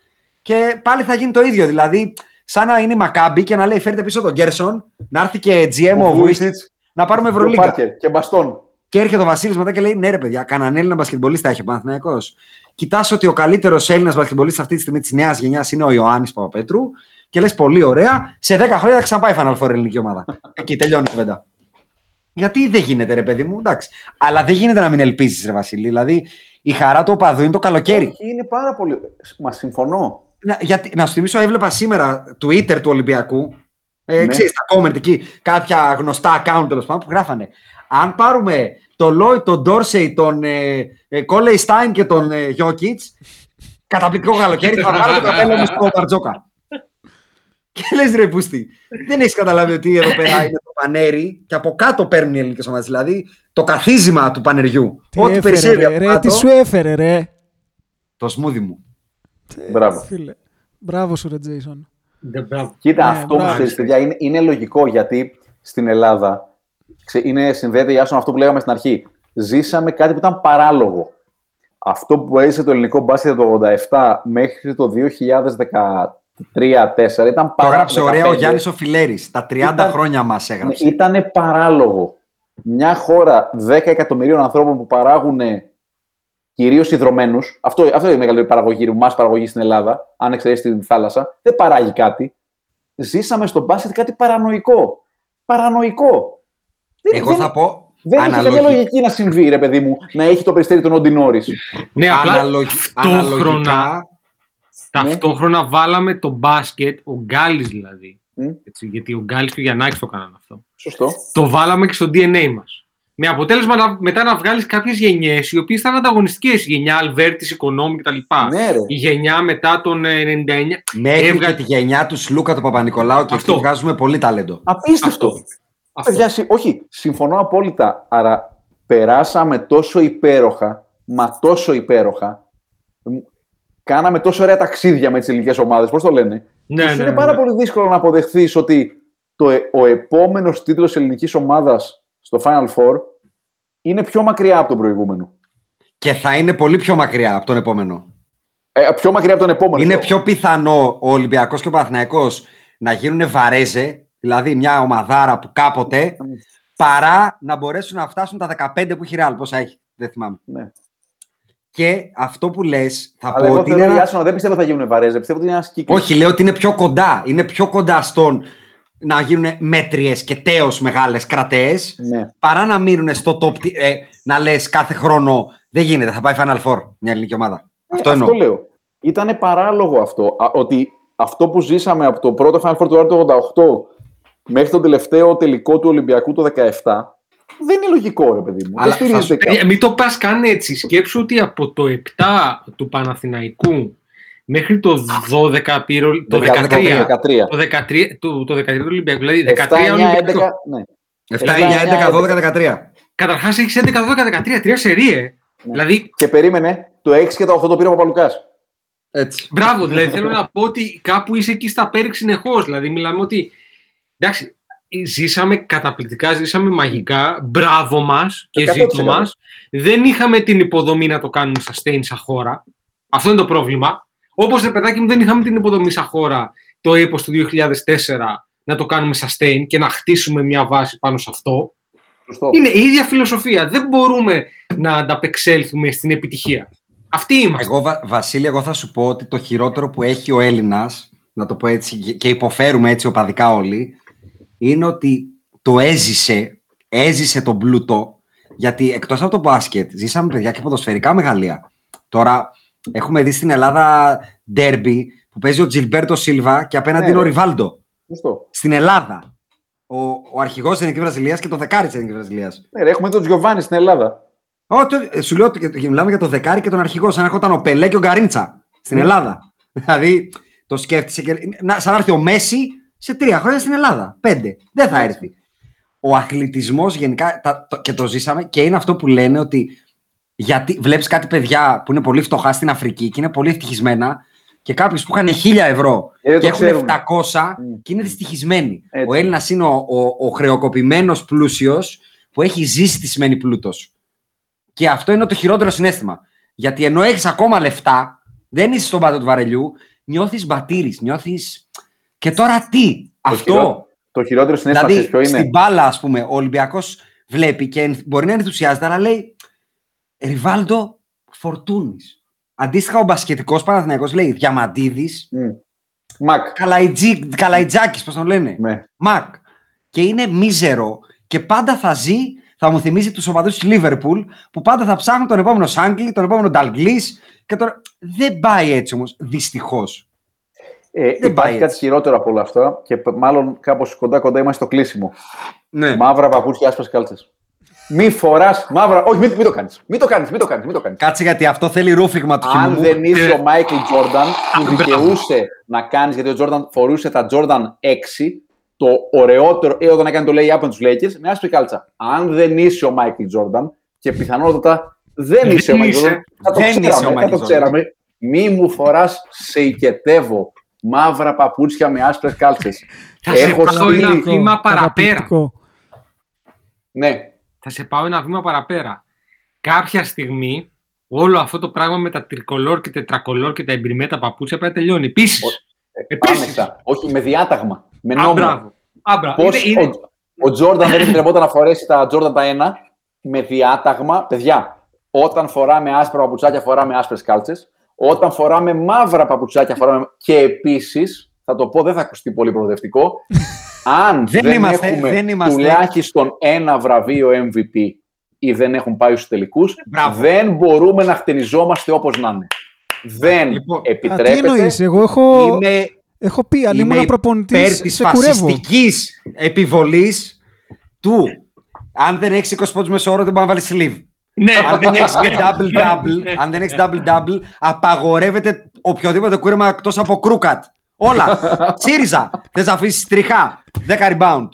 και πάλι θα γίνει το ίδιο. Δηλαδή, σαν να είναι η Μακάμπη και να λέει: Φέρετε πίσω τον Γκέρσον, να έρθει και GM ο Βουίσιτς, να πάρουμε Και ο Ευρωλίγκα. Πάρκερ και μπαστόν. Και έρχεται ο Βασίλης μετά και λέει: Ναι, ρε παιδιά, κανέναν Έλληνα μπασκετμπολίστα έχει ο Παναθυναϊκό. Κοιτάς ότι ο καλύτερος Έλληνας μπασκετμπολίστας αυτή τη στιγμή της νέας γενιάς είναι ο Ιωάννης Παπαπέτρου και λες: Πολύ ωραία, σε 10 χρόνια θα ξαναπάει Final Four ελληνική ομάδα. Εκεί τελειώνει η κουβέντα. Γιατί δεν γίνεται, ρε παιδί μου, εντάξει. Αλλά δεν γίνεται να μην ελπίζεις, ρε Βασίλη. Δηλαδή, η χαρά του οπαδού είναι το καλοκαίρι. Όχι, είναι πάρα πολύ. Μα συμφωνώ. Να, γιατί, να σου θυμίσω, έβλεπα σήμερα Twitter του Ολυμπιακού. Ε, Ναι. Ξέρεις, τα comment εκεί, κάποια γνωστά account τέλος πάντων που γράφανε. Αν πάρουμε τον Lloyd, τον Dorsey, τον ε, ε, Κόλεϊ Στάιν και τον ε, Jokic, καταπληκτικό καλοκαίρι, θα βάλω το καπέλο μου στο Μπαρτζόκα. Και λες ρε Πούστη, δεν έχεις καταλάβει ότι εδώ πέρα είναι το πανέρι και από κάτω παίρνουν οι ελληνικές ομάδες. Δηλαδή το καθίζημα του πανεριού. Τι Ό,τι έφερε, περισσεύει ρε, από ρε, κάτω, τι σου έφερε, ρε. το σμούδι μου. Μπράβο. Φίλε. Μπράβο σου, ρε, Τζέισον. Δεν μπράβο. Κοίτα, Ναι, αυτό που μπράβο. ξέρεις, παιδιά, είναι, είναι λογικό γιατί στην Ελλάδα ξε- είναι, συνδέεται Ιάσον αυτό που λέγαμε στην αρχή. Ζήσαμε κάτι που ήταν παράλογο. Αυτό που έζησε το ελληνικό μπάσκετ το 87 μέχρι το 2013-2004 ήταν Το παράλογο. έγραψε ωραία ο Γιάννης ο Φιλέρης. Τα 30 Ήταν- χρόνια μας έγραψε. Ήταν παράλογο. Μια χώρα 10 εκατομμυρίων ανθρώπων που παράγουν κυρίως υδρομένους, αυτό, αυτό είναι η μεγαλύτερη παραγωγή, μα παραγωγή στην Ελλάδα, αν εξαιρέσεις την θάλασσα, δεν παράγει κάτι. Ζήσαμε στο μπάσκετ κάτι παρανοϊκό. Παρανοϊκό. Δεν- Εγώ δεν- θα πω. Δεν έχει καμία αναλογι- λογική να συμβεί, ρε παιδί μου, να έχει το περιστέρι τον Όντι Νόρις. Ναι, απλά αναλογι- ταυτόχρονα, αναλογικά. Ταυτόχρονα βάλαμε το μπάσκετ, ο Γκάλης δηλαδή. Μμ. Έτσι, γιατί ο Γκάλης και ο Γιαννάκης το έκαναν αυτό. Σωστό. Το βάλαμε και στο DNA μας. Με αποτέλεσμα να, μετά να βγάλεις κάποιες γενιές οι οποίες ήταν ανταγωνιστικές. Η γενιά Αλβέρτης, Οικονόμη κτλ. Ναι, ρε. Η γενιά μετά τον ε, 99. Μέχρι Έβγα- και τη γενιά του Σλούκα του Παπα-Νικολάου και Αυτό. εκεί βγάζουμε πολύ ταλέντο. Απίστευτο. Αυτό. Αυτό. Παιδιά, συ- όχι, συμφωνώ απόλυτα. Άρα περάσαμε τόσο υπέροχα, μα τόσο υπέροχα. Μ, Κάναμε τόσο ωραία ταξίδια με τις ελληνικές ομάδες. Πώς το λένε; Ναι, Και ναι, σου ναι, είναι πάρα ναι. πολύ δύσκολο να αποδεχθείς ότι το το, ε- ο επόμενος τίτλος ελληνικής ομάδας στο Final Four είναι πιο μακριά από τον προηγούμενο. Και θα είναι πολύ πιο μακριά από τον επόμενο. Ε, πιο μακριά από τον επόμενο. Είναι πιο πιθανό ο Ολυμπιακός και ο Παναθηναϊκός να γίνουν βαρέζε, δηλαδή μια ομαδάρα που κάποτε, παρά να μπορέσουν να φτάσουν τα 15 που έχει Real. Πόσα έχει, δεν θυμάμαι. Ναι. Και αυτό που λες, θα Αλλά πω εγώ ότι. θέλω, Είναι... ένα- Ιάσονα, δεν πιστεύω θα γίνουν βαρέζε. Πιστεύω ότι είναι ένας κύκλος. Όχι, λέω ότι είναι πιο κοντά. Είναι πιο κοντά στον να γίνουν μέτριες και τέω μεγάλες κρατέε, Ναι. παρά να μείνουν στο top. τι- Ε, να λες κάθε χρόνο δεν γίνεται, θα πάει Final Four μια ελληνική ομάδα. αυτό Ε, εννοώ. αυτό λέω. Ήταν παράλογο αυτό. Α, ότι αυτό που ζήσαμε από το πρώτο Final Four του το 88 μέχρι τον τελευταίο τελικό του Ολυμπιακού το 17 δεν είναι λογικό, ρε παιδί μου. Αλλά δεν θα στηρίζεται σου- κάπου. Ε, μην το πας καν έτσι. Σκέψου ότι από το 7 του Παναθηναϊκού μέχρι το 12 πήρε ο- το 13. 13. Το 13 του, το 13 του Ολυμπιακού. Δηλαδή 13 7, 9, Ολυμπιακό. 11, ναι. 7, 9, 9, 11, 12, 13. Καταρχάς έχεις 11, 12, 13, τρία σερίε. Ναι. Δηλαδή, Και περίμενε, το 6 και το 8 το πήρε ο Παπαλουκάς. Έτσι. μπράβο. Δηλαδή, θέλω να πω ότι κάπου είσαι εκεί στα πέρυξ συνεχώς. Δηλαδή, μιλάμε ότι. Εντάξει, ζήσαμε καταπληκτικά, ζήσαμε μαγικά. Μπράβο μας και 100%. ζήτω μας. Δεν είχαμε την υποδομή να το κάνουμε sustain σαν χώρα. Αυτό είναι το πρόβλημα. Όπως ρε παιδάκι μου, δεν είχαμε την υποδομή σαν χώρα το έπος του 2004 να το κάνουμε sustain και να χτίσουμε μια βάση πάνω σε αυτό. Σωστό. Είναι η ίδια φιλοσοφία. Δεν μπορούμε να ανταπεξέλθουμε στην επιτυχία. Αυτή είμαστε. Εγώ, Βα- Βασίλη, εγώ θα σου πω ότι το χειρότερο που έχει ο Έλληνας, να το πω έτσι, και υποφέρουμε έτσι οπαδικά όλοι, είναι ότι το έζησε, έζησε τον πλούτο, γιατί εκτός από το μπάσκετ, ζήσαμε παιδιά και ποδοσφαιρικά μεγαλεία. Τώρα έχουμε δει στην Ελλάδα ντέρμπι που παίζει ο Τζιλμπέρτο Σίλβα και απέναντι Ναι, είναι ο ρε. Ριβάλντο. Σωστό. Στην Ελλάδα. Ο, ο αρχηγός της Εθνικής Βραζιλίας και το δεκάρι της Εθνικής Βραζιλίας. Ναι, ρε, έχουμε τον Τζιοβάνι στην Ελλάδα. Ω, το- ε, σου λέω ότι και- και μιλάμε για το δεκάρι και τον αρχηγό, σαν να έρχονταν ο Πελέ και ο Γκαρίντσα στην Ναι. Ελλάδα. Δηλαδή, το σκέφτησε και. Να, σαν να έρθει ο Μέση σε τρία χρόνια στην Ελλάδα. Πέντε. Δεν θα έρθει. Ο αθλητισμός γενικά, τα- το- και το ζήσαμε, και είναι αυτό που λένε ότι γιατί βλέπεις κάτι παιδιά που είναι πολύ φτωχά στην Αφρική και είναι πολύ ευτυχισμένα και κάποιους που είχαν χίλια ευρώ Ε, δεν και το έχουν ξέρουν. 700 Mm. και είναι δυστυχισμένοι. Έτσι. Ο Έλληνας είναι ο, ο, ο χρεοκοπημένος πλούσιος που έχει ζήσει τι σημαίνει πλούτος. Και αυτό είναι το χειρότερο συνέστημα. Γιατί ενώ έχεις ακόμα λεφτά, δεν είσαι στον πάτο του βαρελιού, νιώθεις μπατήρης, νιώθεις. Και τώρα τι, αυτό. χειρό- Το χειρότερο συνέστημα Δηλαδή, ξέρεις ποιο είναι; στην μπάλα, ας πούμε, ο Ολυμπιακός βλέπει και εν- μπορεί να ενθουσιάζεται, αλλά λέει Ριβάλντο Φορτούνης. Αντίστοιχα, ο μπασκετικός Παναθηναϊκός λέει Διαμαντίδης, Μμ. Μακ. Καλαϊτζάκης, πώς τον λένε; Ναι. Μακ. Και είναι μίζερο και πάντα θα ζει, θα μου θυμίζει τους οπαδούς της Λίβερπουλ που πάντα θα ψάχνουν τον επόμενο Σάγκλι, τον επόμενο Νταλγκλής. Και τώρα... Δεν πάει έτσι όμως, δυστυχώς. Ε, πάει υπάρχει κάτι έτσι. χειρότερο από όλα αυτά και π- μάλλον κάπως κοντά-κοντά είμαστε στο κλείσιμο. Ναι. Μαύρα παπούτσια, άσπρες κάλτσες. Μη φοράς μαύρα. Όχι, μην, μην το κάνεις. Μην το κάνεις, μην το κάνεις. Μην το κάνεις. Κάτσε γιατί αυτό θέλει ρούφηγμα του Αν χειμώνα. δεν είσαι Ε, ο Μάικλ Τζόρνταν που μπράβο. δικαιούσε να κάνεις, γιατί ο Τζόρνταν φορούσε τα Τζόρνταν 6, το ωραιότερο, ή όταν έκανε το lay-up με τους Lakers, με άσπρη κάλτσα. Αν δεν είσαι ο Μάικλ Τζόρνταν και πιθανότατα δεν Δεν είσαι ο Μάικλ είσαι. Τζόρνταν, θα το Δεν είσαι ο ξέραμε. Θα Michael το Jordan. ξέραμε. Μη μου φοράς σε ικετεύω μαύρα παπούτσια με άσπρες κάλτσες. Θα σε πάω ένα βήμα παραπέρα. Καταπληκτικό. Ναι, Θα σε πάω ένα βήμα παραπέρα. Κάποια στιγμή όλο αυτό το πράγμα με τα τρικολόρ και τετρακολόρ και τα εμπειρημένα παπούτσια πρέπει να τελειώνει. Επίσης. Επίσης. άμεσα. Όχι, με διάταγμα. Με Α, νόμο. μπράβο. Α, μπράβο. Πώς Είναι- είναι- ο, ο Τζόρνταν δεν επιτρεπόταν να φορέσει τα Τζόρνταν τα 1 με διάταγμα. Παιδιά, όταν φοράμε άσπρα παπουτσάκια, φοράμε άσπρες κάλτσες. Όταν φοράμε μαύρα παπουτσάκια, φοράμε. Και επίσης, θα το πω, δεν θα ακουστεί πολύ προοδευτικό. Αν Δεν δεν, είμαστε, έχουμε δεν είμαστε. τουλάχιστον ένα βραβείο MVP ή δεν έχουν πάει στους τελικούς, Μπράβο. δεν μπορούμε να χτενιζόμαστε όπως να είναι. Δεν Λοιπόν, Α, τι επιτρέπεται. εννοείς, εγώ έχω, Είμαι έχω πει, αν Είμαι ήμουν υπέρ προπονητής, της σε κουρεύω. φασιστικής επιβολής του αν δεν έχεις 20 πόντους μέσω όρο δεν μπορείς να βάλεις sleeve. Ναι, αν δεν έχεις ναι, double-double, ναι. αν δεν έχεις double-double, απαγορεύεται οποιοδήποτε κούρεμα εκτός από κρούκατ. Όλα. ΣΥΡΙΖΑ. Θες να αφήσεις τριχά. 10 rebound.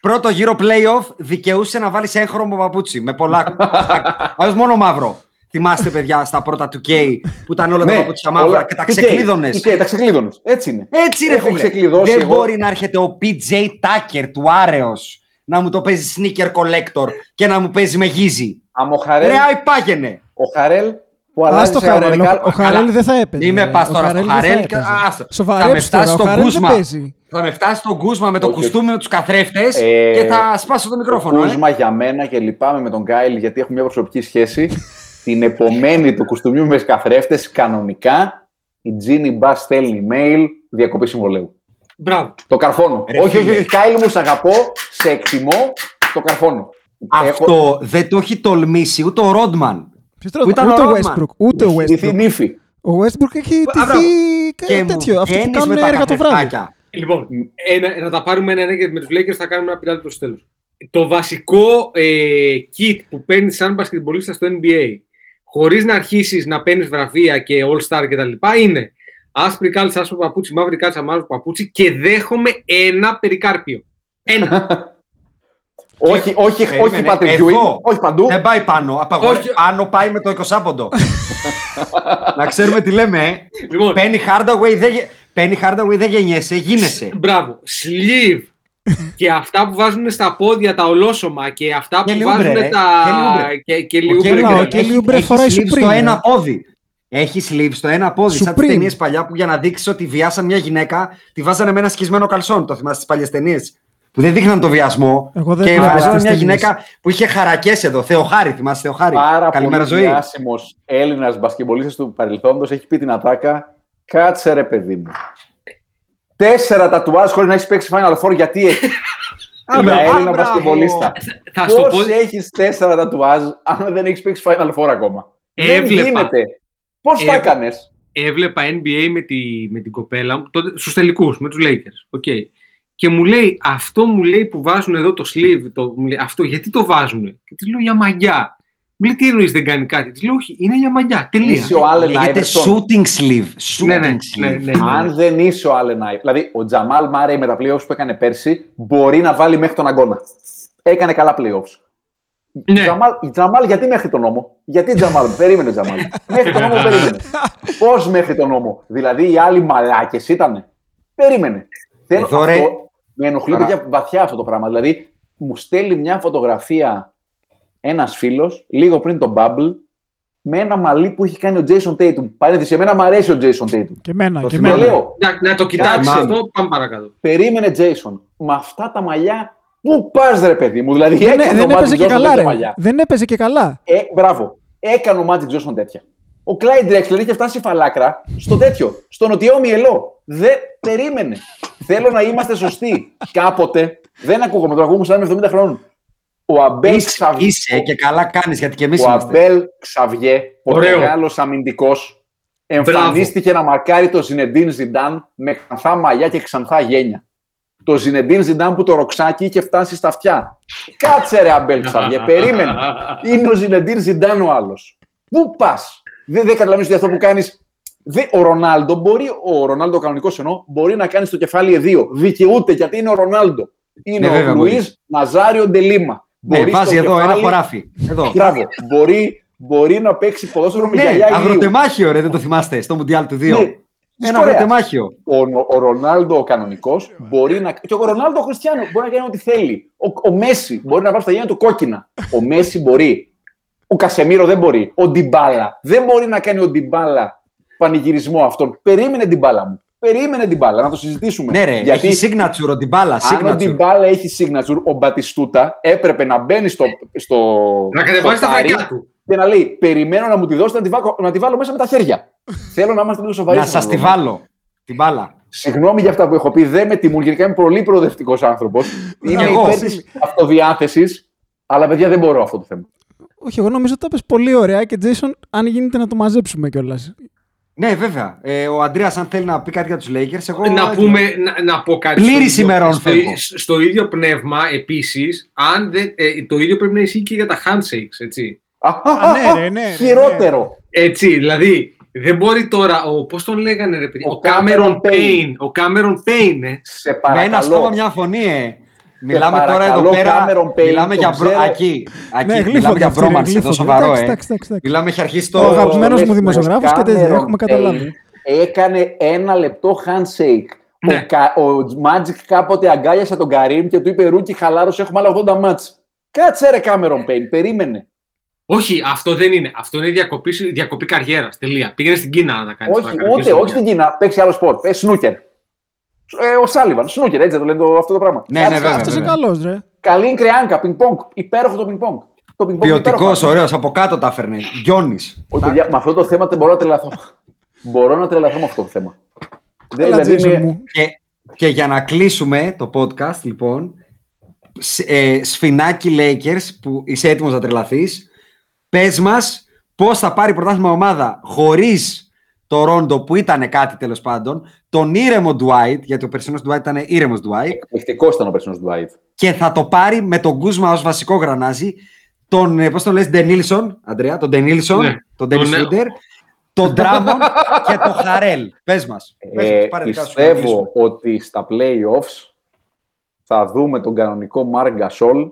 Πρώτο γύρο playoff δικαιούσε να βάλεις έγχρωμο παπούτσι με πολλά. Αλλιώς μόνο μαύρο. Θυμάστε, παιδιά, στα πρώτα του K που ήταν όλα Ναι, τα παπούτσια μαύρα όλα- και τα τι ξεκλείδωνες. καίει, τι καίει, Τα ξεκλείδωνες. Έτσι είναι. Έτσι ρε Έχω φίλε. ξεκλειδώσει Δεν εγώ. μπορεί να έρχεται ο PJ Tucker του Άρεος να μου το παίζει sneaker collector και να μου παίζει με γύζι. Άμα ο Χαρέλ, Ρε, άι πάγαινε. ο Χαρέλ που Ας αλλάζει το σε Χαρέλ. αεροδεκάλ- Ο Χαρέλ δεν θα έπαιζε. Μην με ρε. πας Ο τώρα στο δεν θα Χαρέλ. έπαιζε. άστο. Θα με Σοβαρέψου τώρα, φτάσει ο στο Χαρέλ δεν Κούσμα. παίζει. Θα με φτάσει στον Κούσμα με το Όχι, κουστούμι με τους καθρέφτες Ε, και θα σπάσω το μικρόφωνο. Ο ε. Κούσμα για μένα και λυπάμαι με τον Γκάιλ γιατί έχουμε μια προσωπική σχέση. την επομένη του κουστούμιου με καθρέφτες κανονικά η Τζίνι Μπα στέλνει email διακοπή συμβολέου. Μπράβο. Το καρφώνω. Ρε όχι, όχι, φίλε. όχι, Κάιλ μου, σ' αγαπώ, σε εκτιμώ, το καρφώνω. Αυτό δεν το έχει τολμήσει ούτε ο Ρόντμαν. Ποιος τώρα- Που ήταν Ούτε ο ο Rodman. Westbrook. Ούτε ο Ντυθεί Westbrook. νύφη. Ο Westbrook έχει Α, μπράβο. τηθεί Και κάτι μου τέτοιο. Αυτοί βγαίνεις κάνουν με τα έργα το βράδυ. καθρεφτάκια. Λοιπόν, ένα, να τα πάρουμε ένα-ένα και με τους Lakers θα κάνουμε ένα πειράδι προς το τέλος. Το βασικό ε, kit που παίρνει σαν μπασκετμπολίστα στο NBA, χωρίς να αρχίσεις να παίρνεις βραβεία και all-star κτλ. είναι άσπρη κάλτσα, άσπρο παπούτσι, μαύρη κάλτσα, μαύρο παπούτσι και δέχομαι ένα περικάρπιο. Ένα. Όχι, όχι, όχι Περίμενε, Patrick εδώ. Ewing, όχι παντού. Δεν πάει πάνω. Απαγορεύει. Όχι. Πάνω πάει με το 20 πόντο. να ξέρουμε τι λέμε. ε. λοιπόν, Penny Hardaway δεν, γε- Penny Hardaway δεν γεννιέσαι, γίνεσαι. μπράβο. Sleeve. και αυτά που βάζουν στα πόδια τα ολόσωμα και αυτά Και που λιούμπρε, βάζουν ρε. τα. Και λιούμπρε. Και, και Ο λιούμπρε Kelly Μα, και ο τα- Kelly έχει- Oubre έχει φοράει sleeve Supreme, στο ε. ένα πόδι. Έχει sleeve στο ένα πόδι. Σαν τις Supreme. ταινίες παλιά που για να δείξεις ότι βιάσαν μια γυναίκα, τη βάζανε με ένα σκισμένο καλσόν. Το θυμάστε στι παλιές ταινίες; Που δεν δείχναν το βιασμό. Εγώ δεν και θυμάμαι βάζανε αυτές μια τις ταινίες. γυναίκα που είχε χαρακές εδώ. Θεοχάρη, θυμάστε Θεοχάρη; Πάρα Καλημέρα πολύ ζωή. διάσημο Έλληνας μπασκεμπολίστα του παρελθόντος έχει πει την ατάκα. Κάτσε ρε παιδί μου. Τέσσερα τατουάζ χωρίς να έχεις παίξει Final Four γιατί έχει. Α, Για μπράβο. Έλληνα Α, μπασκεμπολίστα. Θα σου το πω. Πώ έχεις τέσσερα τατουάζ αν δεν έχεις παίξει Final Four ακόμα; Δεν Έβλεπα. γίνεται. Πώς τα Έβλεπα. έκανες; έβλεπα NBA με, τη, με την κοπέλα μου, τότε, στους τελικούς, με τους Lakers. Okay. Και μου λέει, αυτό μου λέει που βάζουν εδώ το sleeve, το, μου λέει, αυτό γιατί το βάζουν; Και της λέω για μαγιά. Μου λέει τι εννοείς δεν κάνει κάτι; Της λέω όχι, είναι για μαγιά. Τελεία. Είσαι ο Άλεν Λέγεται Άιβερσον. Ναι, shooting sleeve. Shooting Ναι, ναι, ναι, sleeve. ναι, ναι. Αν δεν είσαι ο Άλεν Άιβερσον. Δηλαδή, ο Τζαμάλ Μάρεϊ με τα playoffs που έκανε πέρσι μπορεί να βάλει μέχρι τον αγώνα. Έκανε καλά playoffs. Ναι. Τζαμάλ, Τζαμάλ, γιατί μέχρι τον νόμο; Γιατί Τζαμάλ, περίμενε Τζαμάλ. μέχρι τον νόμο περίμενε. Πώς μέχρι τον νόμο; Δηλαδή οι άλλοι μαλάκες ήταν. Περίμενε. Θέλω Εδώ, ρε. Αυτό, με ενοχλεί Τώρα. παιδιά βαθιά αυτό το πράγμα. Δηλαδή μου στέλνει μια φωτογραφία ένας φίλος λίγο πριν τον Bubble με ένα μαλλί που έχει κάνει ο Jason Tatum. Παρένθεση, εμένα μου αρέσει ο Jason Tatum. Και εμένα, Το και Με εμένα. λέω, Να, να το κοιτάξεις Κάτσε. αυτό, πάμε παρακάτω. περίμενε Jason. Με αυτά τα μαλλιά, πού πας ρε παιδί μου. Δηλαδή Δεν, έκανε δεν ο έπαιζε Magic και Johnson καλά, τέτοια ρε. μαλλιά. Δεν έπαιζε και καλά. Ε, μπράβο. Έκανε ο Magic Johnson τέτοια. Ο Clyde Drexler είχε φτάσει φαλάκρα στο τέτοιο, στο νοτιό μυελό. Δεν περίμενε. Θέλω να είμαστε σωστοί. Κάποτε, δεν ακούγομαι, το ακούγομαι σαν 70 χρόνων. Ο Αμπέλ Είσαι, Ξαβιέ, είσαι και καλά κάνεις γιατί και εμείς ο είμαστε. Αμπέλ Ξαβιέ, ο Ωραίο. μεγάλος αμυντικός, εμφανίστηκε να μαρκάρει το Ζινεντίν Ζιντάν με ξανθά μαλλιά και ξανθά γένια. Το Ζινεντίν Ζιντάν που το ροξάκι είχε φτάσει στα αυτιά. Κάτσε ρε Αμπέλ Ξαβιέ, περίμενε. Είναι ο Ζινεντίν Ζιντάν ο άλλος. Πού πας; Δεν, δεν καταλαβαίνεις ότι αυτό που κάνει. Ο Ρονάλντο μπορεί, ο Ρονάλντο κανονικός εννοώ, μπορεί να κάνει στο κεφάλι δύο. Δικαιούται γιατί είναι ο Ρονάλντο. Είναι Ναι, βέβαια ο μπορεί. Λουίς Ναζάριο Ντελίμα. Ναι, Μπορεί βάζει στο εδώ ένα κεφάλι- χωράφι. Εδώ. Μπράβο. Μπορεί, μπορεί να παίξει ποδόσφαιρο με Ναι, γυαλιά ηλίου. αγροτεμάχιο ρε, δεν το θυμάστε, στο Μουντιάλ του 2. Ναι. Ένα Ωραία. αγροτεμάχιο. Ο, ο Ρονάλντο ο κανονικός μπορεί να. Και ο Ρονάλντο ο Χριστιανό μπορεί να κάνει ό,τι θέλει. Ο, ο Μέση μπορεί να βάλει στα γένια του κόκκινα. Ο Μέση μπορεί. Ο Κασεμίρο δεν μπορεί. Ο Ντιμπάλα δεν μπορεί να κάνει ο Ντιμπάλα πανηγυρισμό αυτόν. Περίμενε την μπάλα μου. Περίμενε την μπάλα, να το συζητήσουμε. Ναι, ρε, Γιατί έχει signature ο Ντιμπάλα. αν ο Signature. Ντιμπάλα έχει signature, ο Μπατιστούτα έπρεπε να μπαίνει στο. στο Να κατεβάζει τα χορτάρι βρακιά του. και να λέει: Περιμένω να μου τη δώσει να τη, βάλω, να τη βάλω μέσα με τα χέρια. Θέλω να είμαστε λίγο σοβαροί. Να σε σας αυτό τη το πράγμα. βάλω. Την μπάλα. Συγγνώμη για αυτά που έχω πει, δεν με τιμούν. Γενικά είμαι πολύ προοδευτικός άνθρωπος. Είμαι Εγώ. υπέρ της αυτοδιάθεσης. Αλλά παιδιά δεν μπορώ αυτό το θέμα. Όχι, εγώ νομίζω ότι τα πες πολύ ωραία και Jason, αν γίνεται να το μαζέψουμε κιόλας. Ναι, βέβαια. Ε, ο Αντρέας, αν θέλει να πει κάτι για τους Lakers, εγώ. να, πούμε, να, να πω κάτι. Πλήρη στο ίδιο- ημερών στο, φεύγω. στο ίδιο πνεύμα, επίσης, ε, το ίδιο πρέπει να ισχύει και για τα handshakes, έτσι. Α, Α, ναι, ρε, ναι, ρε, Χειρότερο. Έτσι, δηλαδή, δεν μπορεί τώρα, ο, πώς τον λέγανε ρε παιδί, Ο ο, Cameron Cameron Payne, ο Cameron Payne, ε. Σε Με ένα στόμα, παρακαλώ. μια φωνή, ε. Μιλάμε τώρα παρακαλώ, εδώ πέρα. Cameron Payne, Μιλάμε τον για bro... ξέρω. Ακή, Ακή, Ναι, μιλάμε γλείφονται για αυτοί, ρε, bromance εδώ γλείφονται. σοβαρό, Εντάξει, ε. εντάξει, εντάξει, εντάξει. Μιλάμε έχει αρχίσει Ο το... αγαπημένος μου Λες, δημοσιογράφος και Cameron τέτοια, έχουμε καταλάβει. Payne Έκανε ένα λεπτό handshake. Ναι. Ο, Κα- ο Magic κάποτε αγκάλιασε τον Καρίμ και του είπε Rookie, χαλάρωσε, έχουμε άλλα 80 ματς. Κάτσε ρε Cameron Payne, περίμενε. Όχι, αυτό δεν είναι. Αυτό είναι διακοπή, διακοπή καριέρας. Τελεία. Πήγαινε στην Κίνα να τα κάνεις. όχι, ούτε, όχι στην Κίνα, παίξει άλλο σπορ. Ε, σνούκερ. Ε, ο Σάλιβαν, σνούκερ, έτσι δεν το λένε το- αυτό το πράγμα. Ναι, Κάτσε, ναι, βέβαια, Αυτό είναι βέβαια. καλός, ρε. Καλή κρεάνκα, πινκ-πονγκ. Υπέροχο το πινκ-πονγκ. Το πινκ-πονγκ Ποιοτικό, υπέροχο. ωραίος, από κάτω τα έφερνε. Γιώνη. Όχι, παιδιά, με αυτό το θέμα δεν μπορώ να τρελαθώ. μπορώ να τρελαθώ με αυτό το θέμα. Δεν, Έλα, δηλαδή, Jason είναι- μου. Και, και για να κλείσουμε το podcast, λοιπόν, σ- ε, σφινάκι Lakers, που είσαι έτοιμος να τρελαθείς, πες μας πώς θα πάρει πρωτάθλημα ομάδα χωρίς το Ρόντο που ήταν κάτι τέλος πάντων, τον ήρεμο Dwight, γιατί ο περσινός Dwight ήταν ήρεμος Dwight, Εκπληκτικός ήταν ο περσινός Ντουάιτ. και θα το πάρει με τον Κούσμα ως βασικό γρανάζι, τον, ε, πώς τον λες, Ντενίλσον, Αντρέα, τον Ντενίλσον, Ναι. τον Ντένις Τον- Φούντερ, τον Ντράμον και τον Χαρέλ. Πες μας. Πες μας, Ε, πάρε δικά σου για να πιστεύω κλείσουμε. ότι στα playoffs θα δούμε τον κανονικό Μάρκ Γκασόλ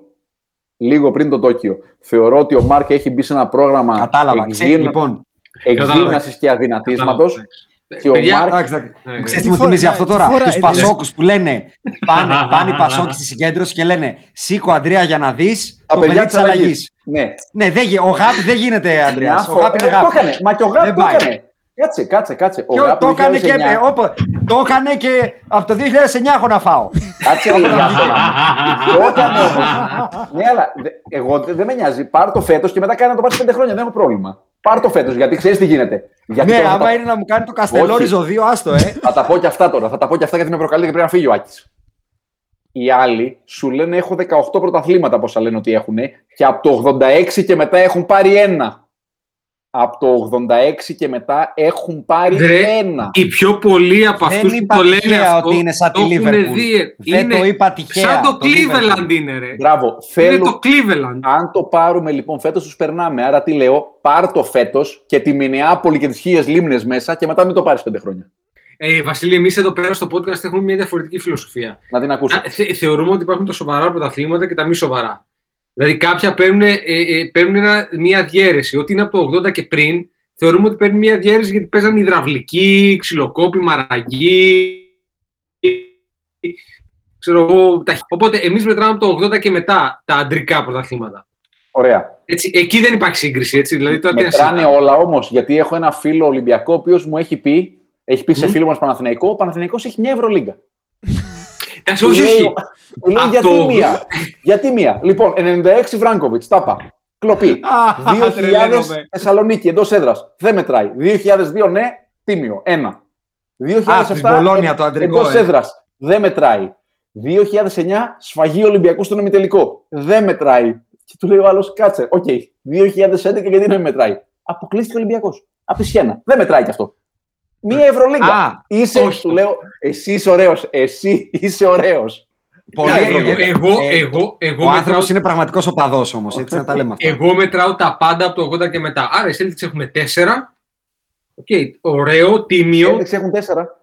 λίγο πριν το Τόκιο. Θεωρώ ότι ο Μάρκ έχει μπει σε ένα πρόγραμμα Κατάλαβα. Ξέρεις, εκδύνα- λοιπόν, εκδύνασης και αδυνατίσματος και ο Παιδιά, Μάρκ Εντάξει, εντάξει. Ναι, ναι. Ξέρεις Τι τι μου φορά- θυμίζει αυτό τι τώρα. φορά- Τους ε, Πασόκους που λένε πάνε, πάνε οι Πασόκοι στη συγκέντρωση και λένε Σήκω Αντρέα για να δεις τα το παιδιά παιδί της της αλλαγής. αλλαγής. Ναι. Ναι, δεν, γι- ο Γάπη δεν γίνεται Αντρέας. Ο Μια φορά- Γάπη είναι ε, Το Γάπη. έκανε. Μα και ο Γάπη Δεν το πάει. έκανε. Κάτσε, κάτσε, κάτσε. Ο Και Γάπη το έκανε και, 2009 ε, όπα, το έκανε και από το 2009 έχω να φάω. Κάτσε ρε, για αυτό. Το έκανε όμως. Ναι, αλλά δε- εγώ δε- δεν με νοιάζει. Πάρ το φέτος και μετά κάνε να το πάρεις πέντε χρόνια. Δεν έχω πρόβλημα. Πάρ το φέτος γιατί ξέρεις τι γίνεται. Γιατί Ναι, τώρα θα άμα τα- είναι να μου κάνει το Καστελόριζο Όχι. 2, άστο, ε. Θα τα πω και αυτά τώρα. Θα τα πω και αυτά γιατί με προκαλεί και πρέπει να φύγει ο Άκης. Οι άλλοι σου λένε έχω 18 πρωταθλήματα πόσα λένε ότι έχουν και από το 86 και μετά έχουν πάρει ένα. Από το 86 και μετά έχουν πάρει Ρε, ένα. Οι πιο πολλοί από Δεν αυτούς που είπα το λένε τυχαία αυτό ότι είναι σαν τη το έχουν Liverpool. δει. Δεν Είναι το είπα τυχαία. Σαν το το Liverpool. Cleveland είναι, ρε. Μπράβο. Είναι Θέλω, το Cleveland. αν το πάρουμε λοιπόν φέτος, τους περνάμε. Άρα τι λέω, πάρ το φέτος και τη Μινεάπολη και τις χίλιες λίμνες μέσα και μετά μην το πάρεις πέντε χρόνια. Ε, Βασίλη, εμείς εδώ πέρα στο podcast έχουμε μια διαφορετική φιλοσοφία. Να την ακούσω. Α, θε- θεωρούμε ότι υπάρχουν τα σοβαρά πρωταθλήματα και τα μη σοβαρά. Δηλαδή, κάποια παίρνουν, ε, ε, παίρνουν ένα, μια διαίρεση. Ό,τι είναι από το 80 και πριν, θεωρούμε ότι παίρνουν μια διαίρεση γιατί παίζαν υδραυλική, ξυλοκόπη, μαραγή. Ξέρω εγώ, τα... Οπότε, εμείς μετράμε από το 80 και μετά τα αντρικά πρωταθλήματα. Ωραία. Έτσι, εκεί δεν υπάρχει σύγκριση. Έτσι, δηλαδή, τώρα τι να Μετράνε συζητάμε. όλα όμως, γιατί έχω ένα φίλο Ολυμπιακό, ο οποίος μου έχει πει, έχει πει σε Μμ. φίλο μας Παναθηναϊκό, ο Παναθηναϊκός έχει μια Ευρωλίγκα. Εντάξει, Του όχι, λέει- όχι. του λέει, Από γιατί το- μία; γιατί μία; Λοιπόν, 96 Βράγκοβιτς, τάπα. Κλοπή. 2000 τρελαίνομαι. Θεσσαλονίκη, εντός έδρας. Δεν μετράει. 2002 ναι, τίμιο. Ένα. 2007 Α, της Μπολόνια το αντρικό, εντός ε. έδρας. Δεν μετράει. 2009 σφαγή Ολυμπιακού στον ημιτελικό. Δεν μετράει. Και του λέει ο άλλος, κάτσε, οκ. 2011 γιατί δεν μετράει; Αποκλείστηκε ο Ολυμπιακός. Από τη Σιένα. Δεν μετράει κι αυτό. Μία Ευρωλίγκα. Α, είσαι, όχι. του λέω, εσύ είσαι ωραίος. Εσύ είσαι ωραίος. Πολύ Ε, εγώ, εύκολο. εγώ, Ε, εγώ, εγώ, Ο μετράω, άνθρωπος είναι πραγματικός οπαδός όμως. Έτσι να τα λέμε αυτά. εγώ μετράω τα πάντα από το 80 και μετά. Άρα οι Celtics έχουμε 4. Οκ, ωραίο, Οι τίμιο. Celtics έχουν τέσσερα.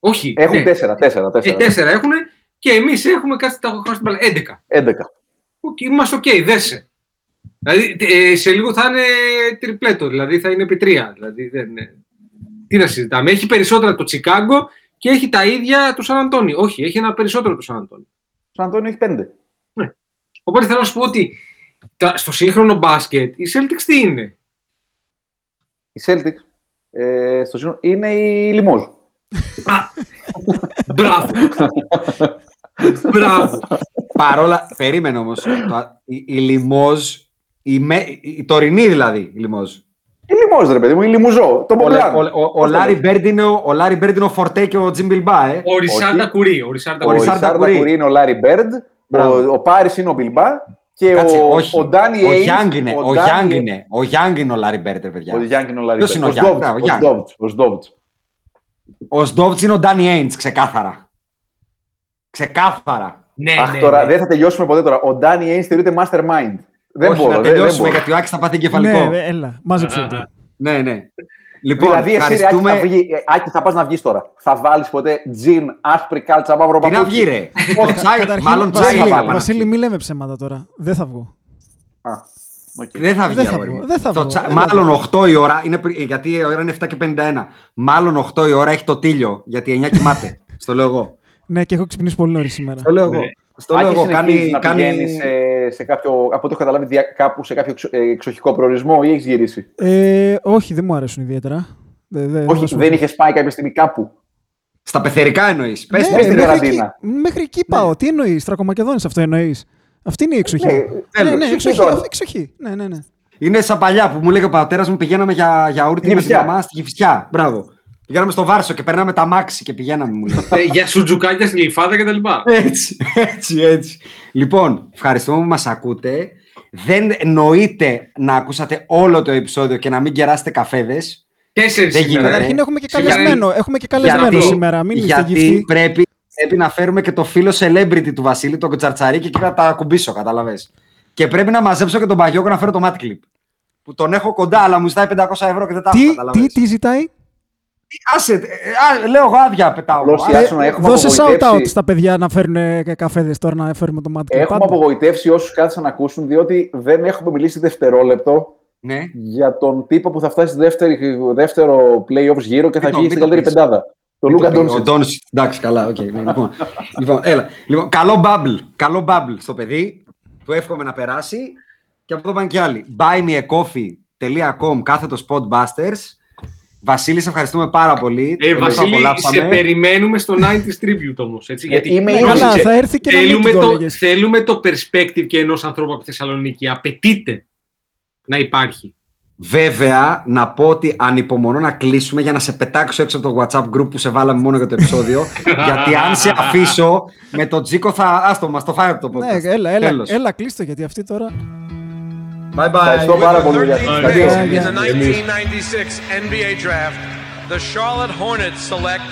Όχι. Έχουν ναι. τέσσερα, τέσσερα, Ε, τέσσερα. τέσσερα έχουν και εμείς έχουμε κάτι τα έχω χάσει την μπάλα. 11. 11. Οκ, είμαστε οκ, δέσε. Δηλαδή ε, σε λίγο θα είναι τριπλέτο, δηλαδή θα είναι επί τρία. Δηλαδή, δεν, είναι- τι να συζητάμε. Έχει περισσότερα το Τσικάγκο και έχει τα ίδια του Σαν Αντώνη. Όχι, έχει ένα περισσότερο του Σαν Αντώνη. Σαν Αντώνιο έχει πέντε. Οπότε θέλω να σου πω ότι τα, στο σύγχρονο μπάσκετ οι Celtics τι είναι; Η Celtics ε, στο σύνολο είναι η Λιμόζ. Μπράβο. Μπράβο. Παρόλα. Περίμενε όμως. Η, η Λιμόζ. Η, με, η τωρινή δηλαδή η Λιμόζ. Η Λιμόζ, ρε παιδί μου, η Λιμουζό. Το Ο, Μπομπλάν. ο, ο, ο, Λάρι Μπέρντ είναι ο, ο Λάρι Μπέρντ είναι ο Φορτέ και ο Τζιμ Μπιλμπά, ε. Ο Ρισάρτα Όχι. Κουρί. Ο Ρισάρτα Ο Ο Κουρί. Ρισάρντα Ρισάρντα Κουρί. Κουρί είναι ο Λάρι Μπέρντ. Μπράβο. Ο, ο Πάρη είναι ο Μπιλμπά. Και Κάτσε, ο, όχι. ο Ντάνι Ο Έινς- Γιάνγκ είναι, ο Ντάνι- Γιάνγκ είναι, ο Γιάνγκ είναι ο Λάρι Μπέρντ, παιδιά. Ο Γιάνγκ είναι ο Λάρι Ποιος Μπέρντ. είναι ο Γιάνγκ; Α, ο Γιάνγκ. Σντόβτς, Ο Σντόβτς. Ο Σντόβτς είναι ο Ντάνι Έιντς, ξεκάθαρα. Ξεκάθαρα. Ναι, Αχ, ναι, τώρα ναι. δεν θα τελειώσουμε ποτέ τώρα. Ο Ντάνι Έινς θεωρείται mastermind. Δεν Όχι, μπορώ. να δεν- δεν τελειώσουμε μπορώ. γιατί ο Άκης θα πάθει εγκεφαλικό. Ναι, δε- έλα, μάζεψε το. Ναι, ναι. Λοιπόν, δηλαδή, εσύ, ρε, Άκη, ευχαριστούμε. θα, βγει, ε, Άκη, θα πας να βγεις τώρα. Θα βάλεις ποτέ τζιν, άσπρη κάλτσα, μαύρο Τι να παπούτσι; βγει, ρε; Όχι, Τσάι, Καταρχήν, μάλλον τσάι Βασίλη, θα βάλουμε. πάμε. Βασίλη, μη λέμε ψέματα τώρα. Δεν θα βγω. Α, οκ. Δεν θα βγει, Δεν θα αγόρι βγω, μου. δεν θα Το βγω, τσα- δεν θα Μάλλον 8 η ώρα, είναι, πρι- γιατί η ώρα είναι 7 και 51. Μάλλον 8 η ώρα έχει το τίλιο, γιατί 9 κοιμάται. Στο λέω εγώ. Ναι, και έχω ξυπνήσει πολύ νωρίς σήμερα. Στο λέω εγώ. Ναι. Στο λέω Άκη, εγώ. συνεχίζεις Κάνει, να κάνει... πηγαίνεις σε, σε κάποιο, από ό,τι έχω καταλάβει, δια- κάπου σε κάποιο εξω- ε, εξοχικό προορισμό ή έχεις γυρίσει; Ε, όχι, δεν μου αρέσουν ιδιαίτερα. Δε- δε- Όχι, σου- δεν είχες πάει κάποια στιγμή κάπου; Στα πεθερικά εννοείς. Πες Ναι, στην μέχρι, καραντίνα. εκεί, μέχρι εκεί πάω. Τι εννοείς, Τρακομακεδόνης αυτό εννοείς; Αυτή είναι η εξοχή. Ναι, Ναι, τέλος. ναι, Εξοχή εξοχή. τώρα. αυτή- εξοχή. Ναι, ναι, ναι. Είναι σαν παλιά που μου λέγε ο πατέρας μου πηγαίναμε για γιαούρτι με τη Γυφσιά. μαμά στη Γυφσιά. Μπράβο. Πηγαίναμε στο Βάρσο και περνάμε τα μάξι και πηγαίναμε, μου λέει. Ε, για σουτζουκάκια στην Γλυφάδα κτλ. Έτσι, έτσι, έτσι. Λοιπόν, ευχαριστούμε που μας ακούτε. Δεν εννοείται να ακούσατε όλο το επεισόδιο και να μην κεράσετε καφέδες. Τέσσερις Δεν γίνεται. Καταρχήν έχουμε και Σήμερα καλεσμένο. Έχουμε και καλεσμένο Γιατί- σήμερα. Μην είστε γιατί γυφτοί. πρέπει, πρέπει να φέρουμε και το φίλο celebrity του Βασίλη, τον Κοτσαρτσαρίκη και να τα ακουμπήσω, κατάλαβες. Και πρέπει να μαζέψω και τον Παγιόκο να φέρω το Mad Clip. Που τον έχω κοντά, αλλά μου ζητάει 500 ευρώ και δεν τα έχω, Τι, κατάλαβες. τι, τι ζητάει; Άσε, ε, α, λέω εγώ άδεια πετάω. Απλώς Α, η Άσονα έχουμε Δώσε απογοητεύσει. shout out στα παιδιά να φέρουν καφέδες τώρα να φέρουμε το μάτι. Έχουμε απογοητεύσει όσους κάθισαν να ακούσουν, διότι δεν έχουμε μιλήσει δευτερόλεπτο Ναι. για τον τύπο που θα φτάσει στη δεύτερη, δεύτερο playoffs γύρω και θα Μην το- βγει στην μην το καλύτερη πεις. πεντάδα. Το Μην Λούκα το πει. Ο Ντόνσιτς. Ντόνσιτ. Εντάξει, καλά, οκ. ναι, λοιπόν, λοιπόν, έλα. Λοιπόν, καλό bubble. Καλό bubble στο παιδί. Του εύχομαι να περάσει. Και από εδώ πάνε και άλλοι. buymeacoffee.com κάθετος spotbusters. Βασίλη, σε ευχαριστούμε πάρα πολύ. Ε, Εμείς το Βασίλη, απολαύσαμε. σε περιμένουμε στο 90s Tribute όμως. Γιατί είμαι Ναι, ήδη καλά, σε- θα έρθει και να μην θέλουμε, το το, έλεγες. θέλουμε το perspective και ενός ανθρώπου από τη Θεσσαλονίκη. Απαιτείται να υπάρχει. Βέβαια, να πω ότι ανυπομονώ να κλείσουμε για να σε πετάξω έξω από το WhatsApp group που σε βάλαμε μόνο για το επεισόδιο. γιατί αν σε αφήσω, με το Τζίκο θα. Άστο, μας το φάει από το podcast. Ναι, έλα, έλα, Τέλος. έλα, κλείστο γιατί αυτή τώρα. Bye bye. In the 1996 NBA draft, the Charlotte Hornets select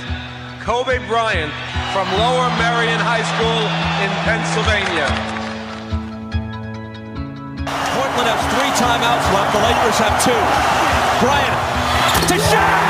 Kobe Bryant from Lower Marion High School in Pennsylvania. Portland has three timeouts left. The Lakers have two. Bryant to shot.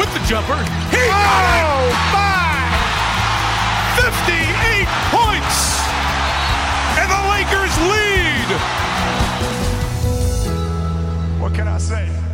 with the jumper. He oh, my! 58 points! And the Lakers lead! What can I say?